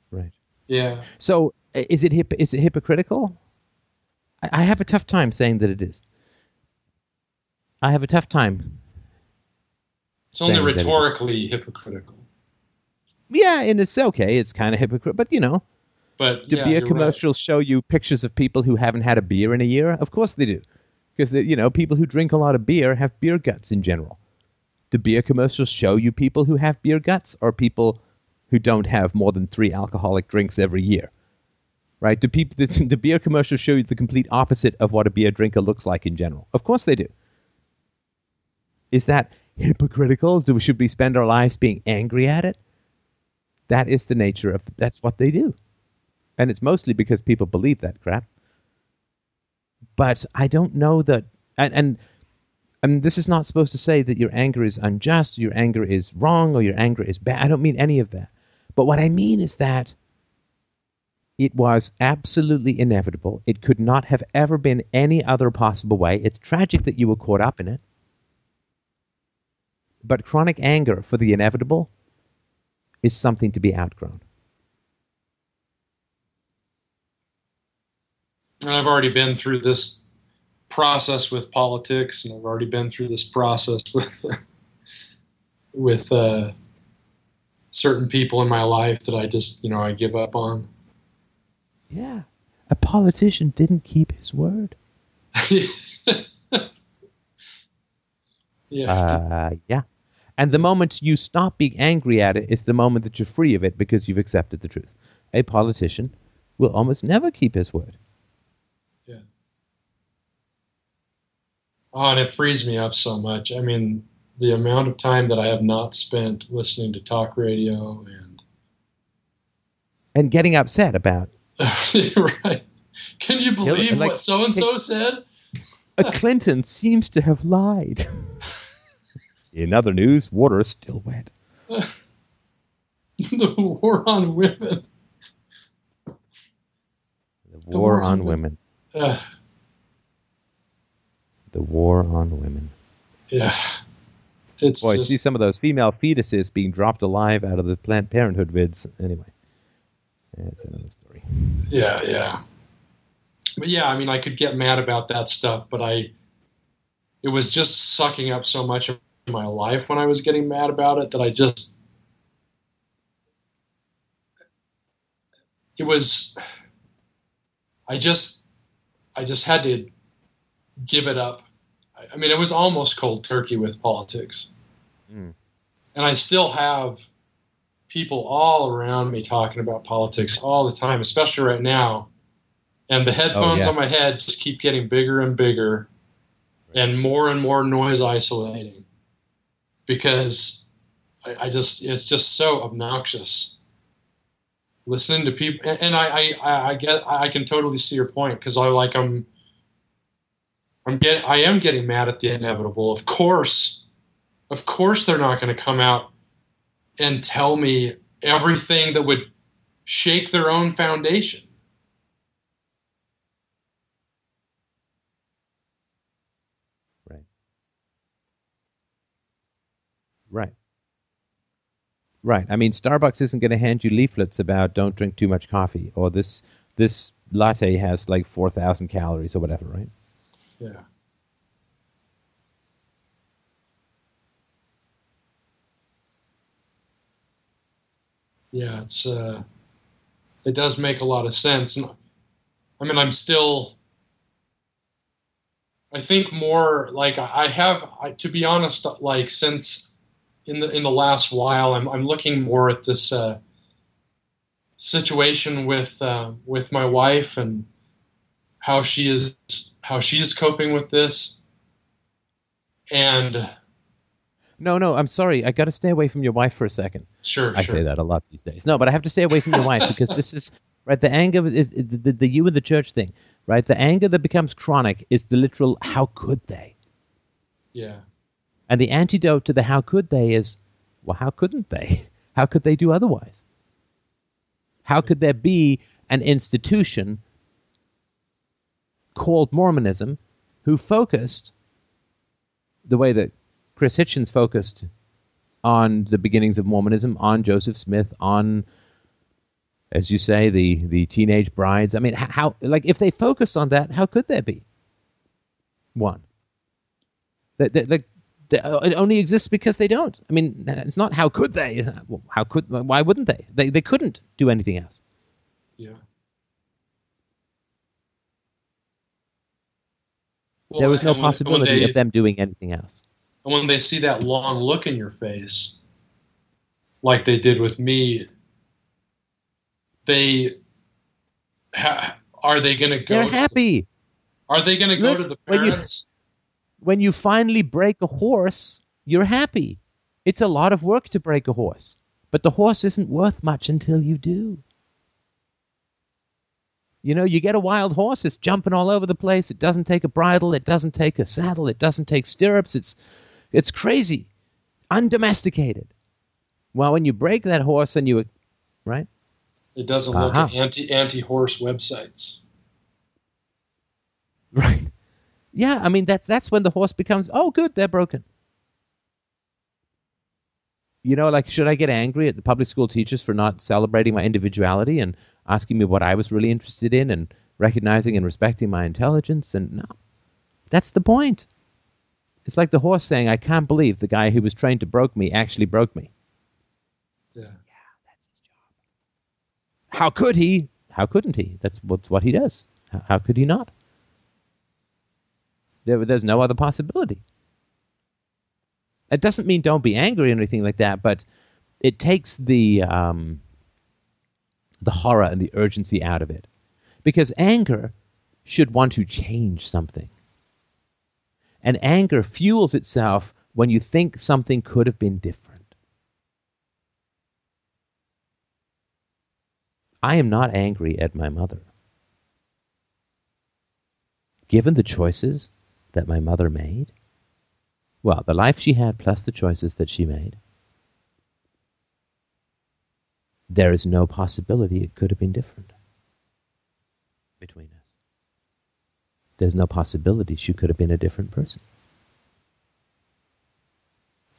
Right. Yeah. So is it hip, is it hypocritical? I, I have a tough time saying that it is. I have a tough time. It's only rhetorically hypocritical. Yeah, and it's okay. It's kind of hypocritical, but you know, But do yeah, beer you're right. commercials show you pictures of people who haven't had a beer in a year? Of course they do, because you know people who drink a lot of beer have beer guts in general. Do beer commercials show you people who have beer guts, or people who don't have more than three alcoholic drinks every year? Right? Do people do, do beer commercials show you the complete opposite of what a beer drinker looks like in general? Of course they do. Is that hypocritical? Do we, should we spend our lives being angry at it? That is the nature of that's what they do. And it's mostly because people believe that crap. But I don't know that and and and this is not supposed to say that your anger is unjust, your anger is wrong, or your anger is bad. I don't mean any of that. But what I mean is that it was absolutely inevitable. It could not have ever been any other possible way. It's tragic that you were caught up in it. But chronic anger for the inevitable is something to be outgrown. And I've already been through this process with politics, and I've already been through this process with with uh, certain people in my life that I just, you know, I give up on. Yeah. A politician didn't keep his word. yeah, Uh, yeah. And the moment you stop being angry at it is the moment that you're free of it because you've accepted the truth. A politician will almost never keep his word. Oh, and it frees me up so much. I mean, the amount of time that I have not spent listening to talk radio and And getting upset about right. Can you believe like- what so and so said? a Clinton seems to have lied. In other news, water is still wet. the war on women. The The war war on on women. Uh, The war on women. yeah, it's Boy, just, see some of those female fetuses being dropped alive out of the Planned Parenthood vids. Anyway, that's another story. yeah, yeah. But yeah, I mean, I could get mad about that stuff, but I, it was just sucking up so much of my life when I was getting mad about it that I just, it was, I just, I just had to give it up. I, mean, it was almost cold turkey with politics. Mm. And I still have people all around me talking about politics all the time, especially right now. And the headphones yeah. on my head just keep getting bigger and bigger and more and more noise isolating because I, I just, it's just so obnoxious listening to people. And, and I, I, I I get, I can totally see your point because I like, I'm, I'm getting, I am getting mad at the inevitable. Of course, of course, they're not going to come out and tell me everything that would shake their own foundation. Right. Right. Right. I mean, Starbucks isn't going to hand you leaflets about don't drink too much coffee or this this latte has like four thousand calories or whatever, right? Yeah. Yeah, it's uh, it does make a lot of sense. And I mean, I'm still, I think more like I have, I, to be honest, like since in the in the last while, I'm I'm looking more at this uh, situation with uh, with my wife and how she is how she's coping with this, and No, no, I'm sorry. I got to stay away from your wife for a second. sure, I sure. say that a lot these days. No, but I have to stay away from your wife because this is right. The anger is the, the, the you and the church thing, right? The anger that becomes chronic is the literal "how could they," yeah, and the antidote to the "how could they" is, well, how couldn't they? How could they do otherwise? How could there be an institution called Mormonism who focused the way that Chris Hitchens focused on the beginnings of Mormonism, on Joseph Smith, on, as you say, the the teenage brides. I mean, how like if they focused on that, how could there be one? That that like uh, it only exists because they don't. I mean, it's not how could they? How could? Why wouldn't they? They they couldn't do anything else. yeah. There was no and when- when possibility they- of them doing anything else. And when they see that long look in your face, like they did with me, they ha, are they going to go? They're happy. Are they going to go to the when you- parents? when you finally break a horse, you're happy. It's a lot of work to break a horse, but the horse isn't worth much until you do. You know, you get a wild horse, it's jumping all over the place. It doesn't take a bridle, it doesn't take a saddle, it doesn't take stirrups. It's it's crazy. Undomesticated. Well, when you break that horse and you right? It doesn't look Uh-huh. at anti anti horse websites. Right. Yeah, I mean that's that's when the horse becomes oh good, they're broken. You know, like should I get angry at the public school teachers for not celebrating my individuality and asking me what I was really interested in and recognizing and respecting my intelligence and no. That's the point. It's like the horse saying, I can't believe the guy who was trained to broke me actually broke me. Yeah. Yeah, that's his job. How could he? How couldn't he? That's what's what he does. How, how could he not? There, there's no other possibility. It doesn't mean don't be angry or anything like that, but it takes the um, the horror and the urgency out of it, because anger should want to change something, and anger fuels itself when you think something could have been different. I am not angry at my mother. Given the choices that my mother made, well, the life she had plus the choices that she made, there is no possibility it could have been different between us. There's no possibility she could have been a different person.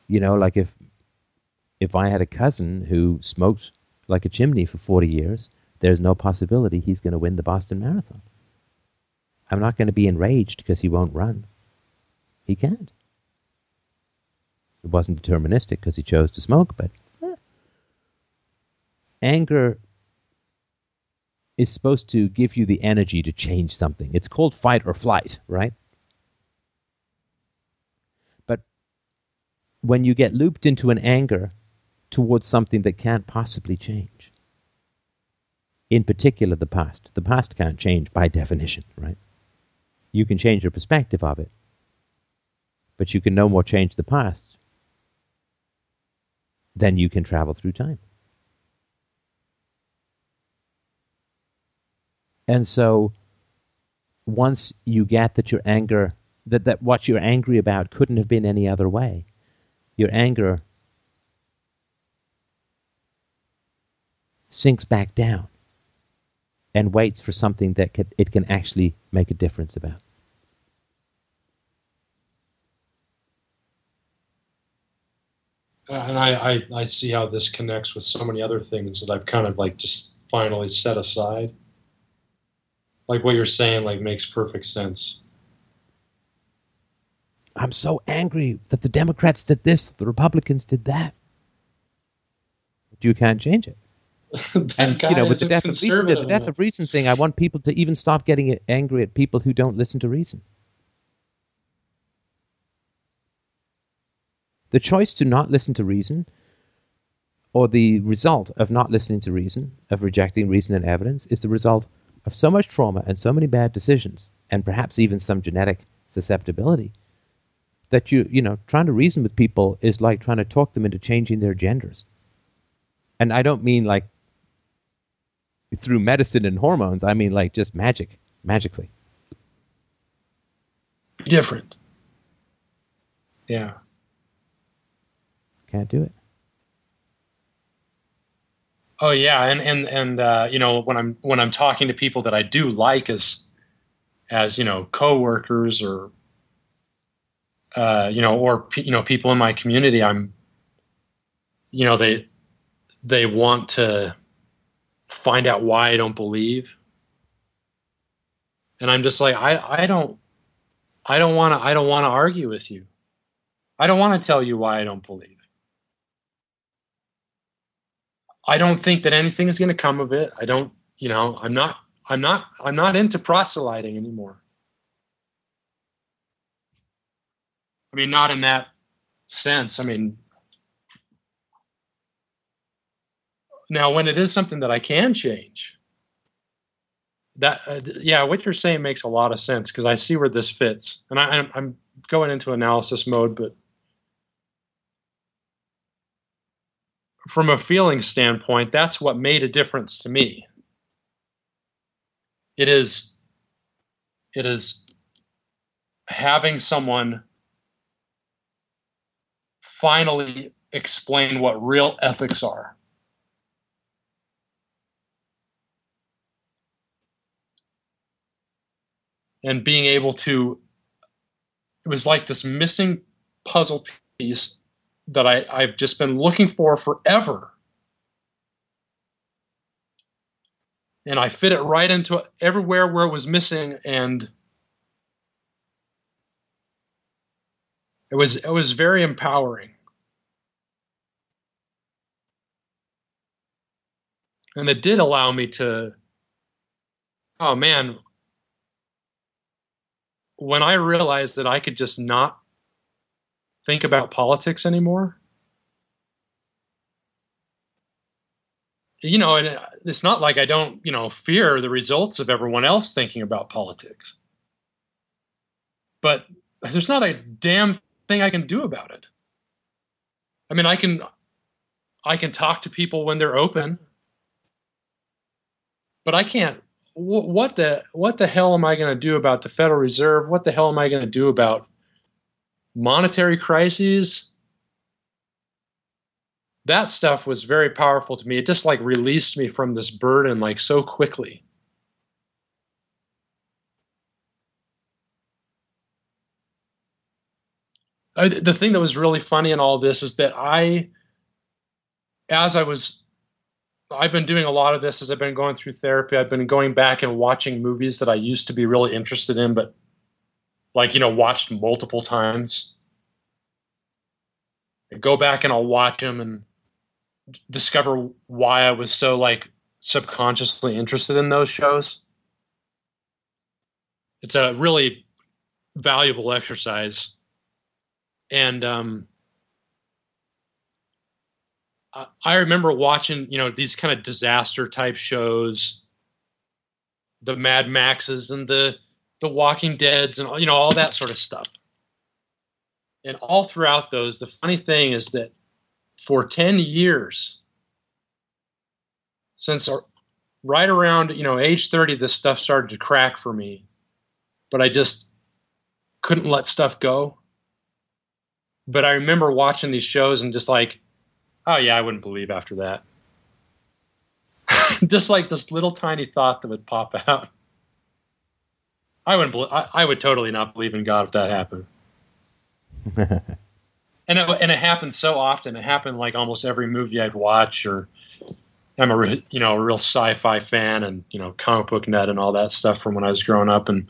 You know, like if if I had a cousin who smoked like a chimney for 40 years, there's no possibility he's going to win the Boston Marathon. I'm not going to be enraged because he won't run. He can't. It wasn't deterministic because he chose to smoke, but eh. anger is supposed to give you the energy to change something. It's called fight or flight, right? But when you get looped into an anger towards something that can't possibly change, in particular the past, the past can't change by definition, right? You can change your perspective of it, but you can no more change the past than you can travel through time. And so once you get that your anger that, that what you're angry about couldn't have been any other way, your anger sinks back down and waits for something that can, it can actually make a difference about. And I, I, I see how this connects with so many other things that I've kind of like just finally set aside. Like what you're saying, like makes perfect sense. I'm so angry that the Democrats did this, the Republicans did that. But you can't change it. And you know, with the death of reason, the death of reason thing, I want people to even stop getting angry at people who don't listen to reason. The choice to not listen to reason, or the result of not listening to reason, of rejecting reason and evidence, is the result of so much trauma and so many bad decisions, and perhaps even some genetic susceptibility, that you, you know, trying to reason with people is like trying to talk them into changing their genders. And I don't mean like through medicine and hormones, I mean like just magic, magically. Different. Yeah. Can't do it. Oh yeah, and and and uh, you know when I'm when I'm talking to people that I do like as as you know coworkers or uh, you know or you know people in my community, I'm you know they they want to find out why I don't believe, and I'm just like I I don't I don't want to I don't want to argue with you. I don't want to tell you why I don't believe. I don't think that anything is going to come of it. I don't, you know, I'm not, I'm not, I'm not into proselyting anymore. I mean, not in that sense. I mean, now when it is something that I can change, that uh, yeah, what you're saying makes a lot of sense because I see where this fits, and I, I'm going into analysis mode, but from a feeling standpoint, that's what made a difference to me. It is it is having someone finally explain what real ethics are. And being able to, it was like this missing puzzle piece that I, I've just been looking for forever. And I fit it right into everywhere where it was missing, and it was it was very empowering. And it did allow me to, oh man, when I realized that I could just not think about politics anymore. You know, and uh, it's not like I don't, you know, fear the results of everyone else thinking about politics. But there's not a damn thing I can do about it. I mean, I can I can talk to people when they're open, but I can't what the what the hell am I going to do about the Federal Reserve? What the hell am I going to do about monetary crises that stuff was very powerful to me. It just like released me from this burden like so quickly. I, the thing that was really funny in all this is that i as i was i've been doing a lot of this as i've been going through therapy. I've been going back and watching movies that i used to be really interested in but like you know watched multiple times I go back and I'll watch them and discover why I was so like subconsciously interested in those shows. It's a really valuable exercise, and um, I, I remember watching you know these kind of disaster type shows, the Mad Maxes and the the Walking Dead's and you know all that sort of stuff. And all throughout those, the funny thing is that for 10 years, since right around you know age 30 this stuff started to crack for me. But i just couldn't let stuff go. But i remember watching these shows and just like oh yeah i wouldn't believe after that. Just like this little tiny thought that would pop out I wouldn't. I, I would totally not believe in God if that happened. and it, and it happened so often. It happened like almost every movie I'd watch, or I'm a you know a real sci-fi fan, and you know comic book net and all that stuff from when I was growing up. And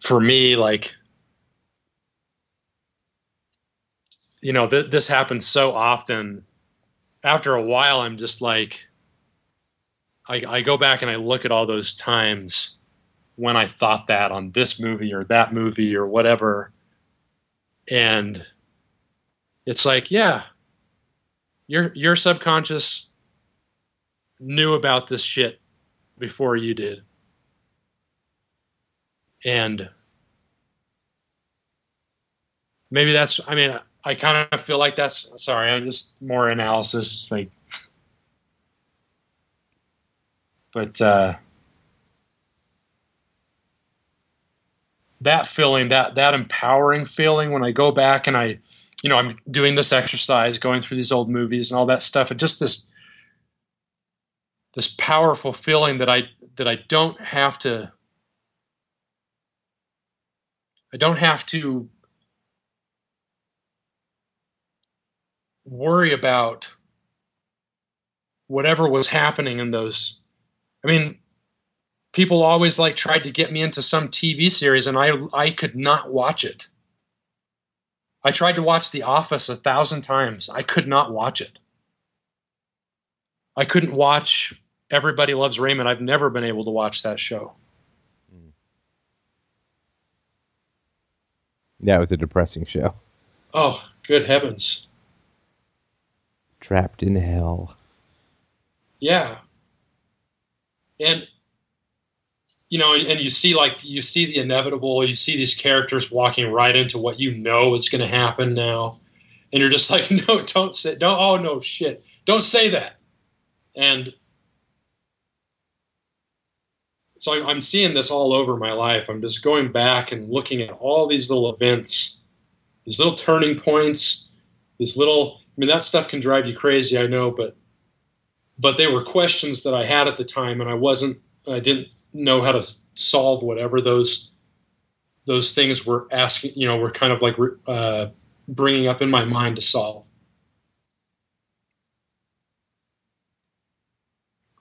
for me, like you know, th- this happens so often. After a while, I'm just like, I, I go back and I look at all those times when I thought that on this movie or that movie or whatever. And it's like, yeah, your your subconscious knew about this shit before you did. And maybe that's I mean, I kind of feel like that's sorry, I'm just more analysis like but uh that feeling that that empowering feeling when I go back and I you know, I'm doing this exercise, going through these old movies and all that stuff, and just this this powerful feeling that I that I don't have to I don't have to worry about whatever was happening in those I mean people always like tried to get me into some TV series and I I could not watch it. I tried to watch The Office a thousand times. I could not watch it. I couldn't watch Everybody Loves Raymond. I've never been able to watch that show. Mm. Yeah, it was a depressing show. Oh, good heavens. Trapped in hell. Yeah. And you know, and you see like you see the inevitable. You see these characters walking right into what you know is going to happen now, and you're just like, no, don't say, don't. Oh no, shit, don't say that. And so I'm seeing this all over my life. I'm just going back and looking at all these little events, these little turning points, these little. I mean, that stuff can drive you crazy, I know, but but they were questions that I had at the time, and I wasn't. I didn't know how to solve whatever those those things were asking you know were kind of like uh, bringing up in my mind to solve.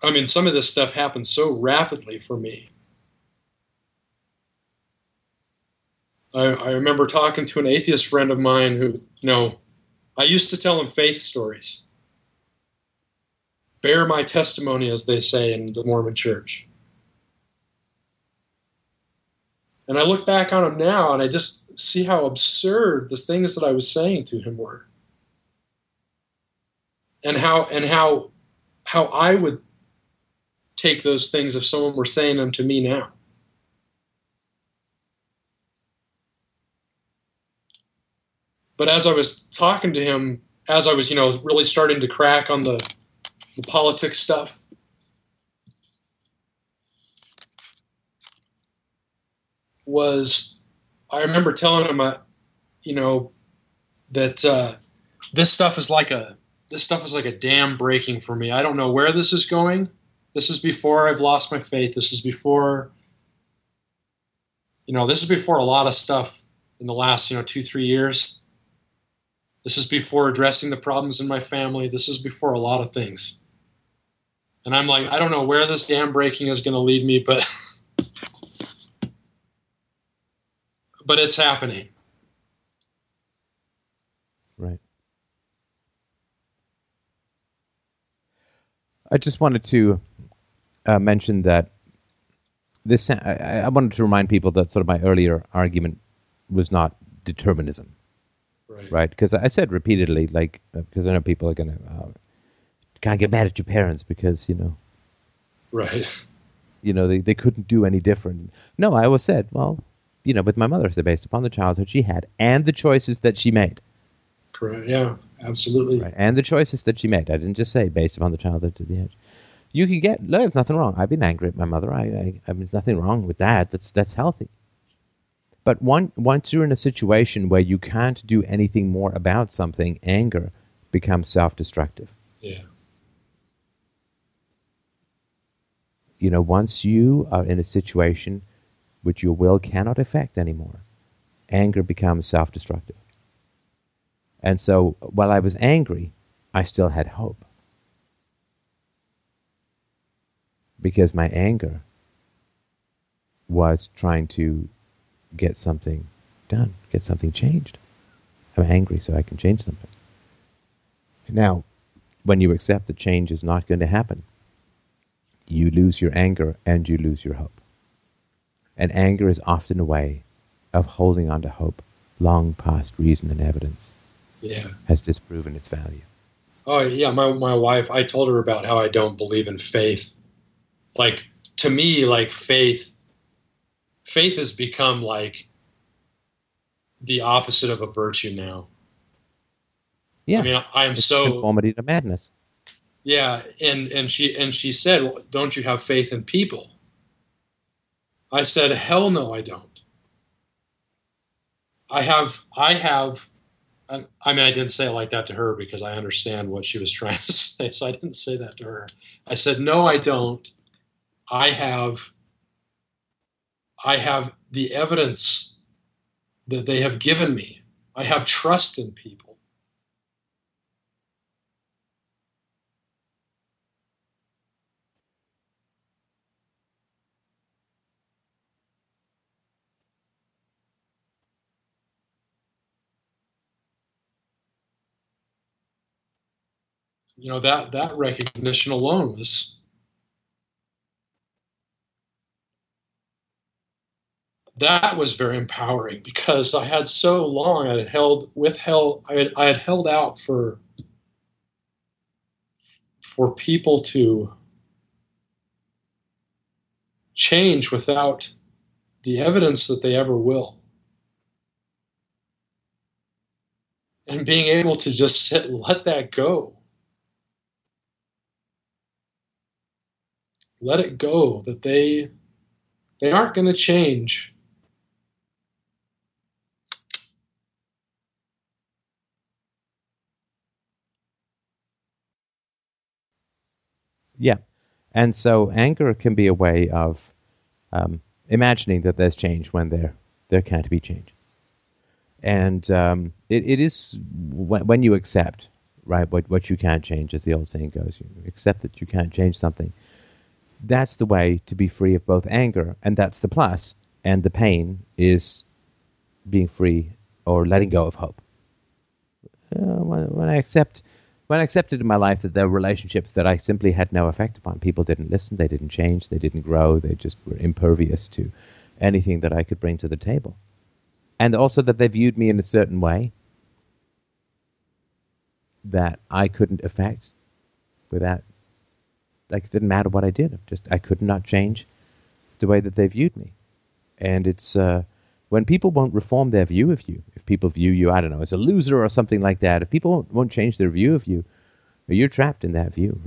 I mean some of this stuff happened so rapidly for me. I, I remember talking to an atheist friend of mine who you know i used to tell him faith stories. Bear my testimony as they say in the mormon church And I look back on him now and I just see how absurd the things that I was saying to him were. And how and how how I would take those things if someone were saying them to me now. But as I was talking to him, as I was, you know, really starting to crack on the, the politics stuff, was I remember telling him, uh, you know, that uh, this stuff is like a this stuff is like a dam breaking for me. I don't know where this is going. This is before I've lost my faith. This is before, you know, this is before a lot of stuff in the last, you know, two three years. This is before addressing the problems in my family. This is before a lot of things. And I'm like, I don't know where this dam breaking is going to lead me, but but it's happening. Right. I just wanted to uh, mention that this. I, I, wanted to remind people that sort of my earlier argument was not determinism, right? Because? I said repeatedly, like, because uh, I know people are going to uh, can't get mad at your parents because you know, right? You know, they they couldn't do any different. No, I always said, well, you know, with my mother, they're based upon the childhood she had and the choices that she made. Correct. Yeah, absolutely. Right. And the choices that she made. I didn't just say based upon the childhood to the edge. You can get no, there's nothing wrong. I've been angry at my mother. I, I, I mean, there's nothing wrong with that. That's that's healthy. But one, once you're in a situation where you can't do anything more about something, anger becomes self-destructive. Yeah. You know, once you are in a situation which your will cannot affect anymore, anger becomes self destructive. And so while I was angry, I still had hope. Because my anger was trying to get something done, get something changed. I'm angry so I can change something. Now, when you accept that change is not going to happen, you lose your anger and you lose your hope and anger is often a way of holding on to hope long past reason and evidence. Yeah. has disproven its value. Oh yeah, my my wife. I told her about how I don't believe in faith. Like to me, like faith, faith has become like the opposite of a virtue now. Yeah, I mean, I am it's so conformity to madness. yeah, and and she and she said, well, "Don't you have faith in people?" I said, "Hell no, I don't." I have I have I mean, I didn't say it like that to her because I understand what she was trying to say, so I didn't say that to her. I said, "No, I don't. I have, I have the evidence that they have given me. I have trust in people. You know that that recognition alone was that was very empowering because I had so long I had held withheld I had, I had held out for for people to change without the evidence that they ever will. And being able to just sit and let that go. Let it go that they they aren't going to change Yeah. And so anger can be a way of um, imagining that there's change when there there can't be change. And um, it, it is when, when you accept, right, what, what you can't change, as the old saying goes, you accept that you can't change something. That's the way to be free of both anger, and that's the plus, and the pain is being free or letting go of hope. Uh, when, when I accept when I accepted in my life that there were relationships that I simply had no effect upon. People didn't listen, they didn't change, they didn't grow, they just were impervious to anything that I could bring to the table. And also that they viewed me in a certain way that I couldn't affect without like it didn't matter what I did. Just I could not change the way that they viewed me. And it's uh, when people won't reform their view of you, if people view you, I don't know, as a loser or something like that, if people won't, won't change their view of you, you're trapped in that view.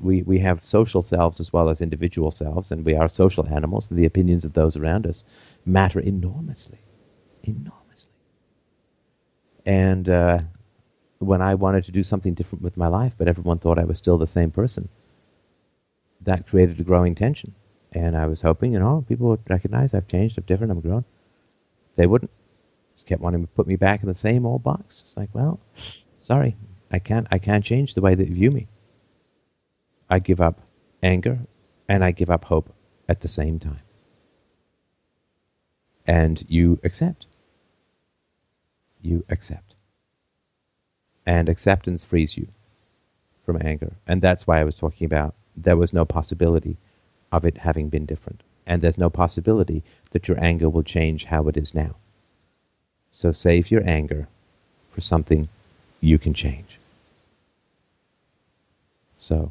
We, we have social selves as well as individual selves, and we are social animals, and the opinions of those around us matter enormously. Enormously. And uh, when I wanted to do something different with my life, but everyone thought I was still the same person, that created a growing tension. And I was hoping, you know, people would recognize I've changed, I'm different, I'm grown. They wouldn't. Just kept wanting to put me back in the same old box. It's like, well, sorry, I can't. I can't change the way that you view me. I give up anger, and I give up hope at the same time. And you accept. You accept. And acceptance frees you from anger, and that's why I was talking about there was no possibility of it having been different and there's no possibility that your anger will change how it is now. So save your anger for something you can change. So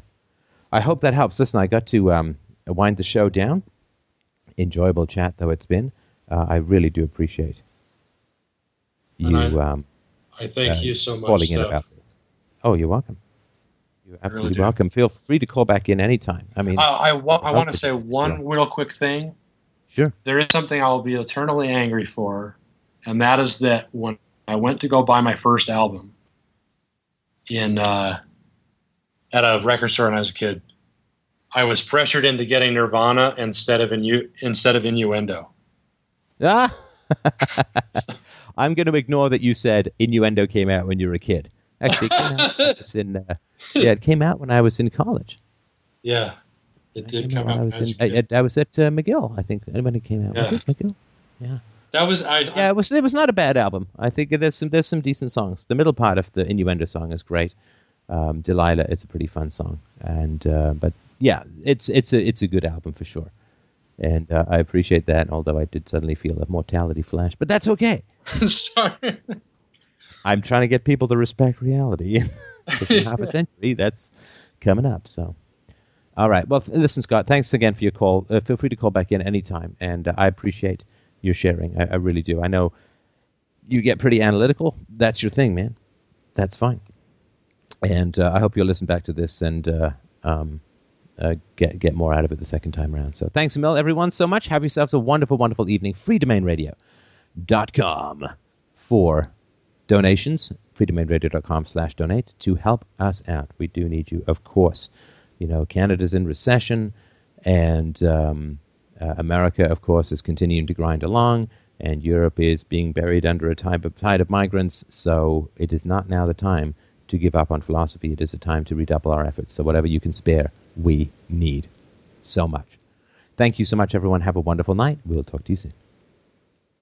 I hope that helps. Listen, I got to um, wind the show down. Enjoyable chat, though it's been. Uh, I really do appreciate you. I- um, I thank uh, you so much. calling in about this. Oh, you're welcome. You're absolutely do. welcome. Feel free to call back in anytime. I mean, I, I, wa- I want to say one Sure. real quick thing. sure. There is something I will be eternally angry for, and that is that when I went to go buy my first album in uh, at a record store when I was a kid, I was pressured into getting Nirvana instead of innu- instead of Innuendo. Ah! I'm going to ignore that you said innuendo came out when you were a kid. Actually, it came out when I was in, uh, yeah, it came out when I was in college. Yeah, it did come out I was, in, a I, kid. I, I was at uh, McGill, I think, when it came out. Yeah. Was it McGill? Yeah. That was I. Yeah, it was. It was not a bad album. I think there's some there's some decent songs. The middle part of the innuendo song is great. Um, Delilah is a pretty fun song, and uh, but yeah, it's it's a it's a good album for sure. And uh, I appreciate that. Although I did suddenly feel a mortality flash, but that's okay. Sorry. I'm trying to get people to respect reality. in half a century, that's coming up. So, all right. Well, listen, Scott. Thanks again for your call. Uh, feel free to call back in anytime, and uh, I appreciate your sharing. I, I really do. I know you get pretty analytical. That's your thing, man. That's fine. And uh, I hope you'll listen back to this and uh, um, uh, get get more out of it the second time around. So thanks, Emil, everyone, so much. Have yourselves a wonderful, wonderful evening. FreeDomainRadio.com for donations. FreeDomainRadio.com slash donate to help us out. We do need you, of course. You know, Canada's in recession, and um, uh, America, of course, is continuing to grind along and Europe is being buried under a tide of, tide of migrants. So it is not now the time to give up on philosophy. It is a time to redouble our efforts. So whatever you can spare, we need so much. Thank you so much, everyone. Have a wonderful night. We'll talk to you soon.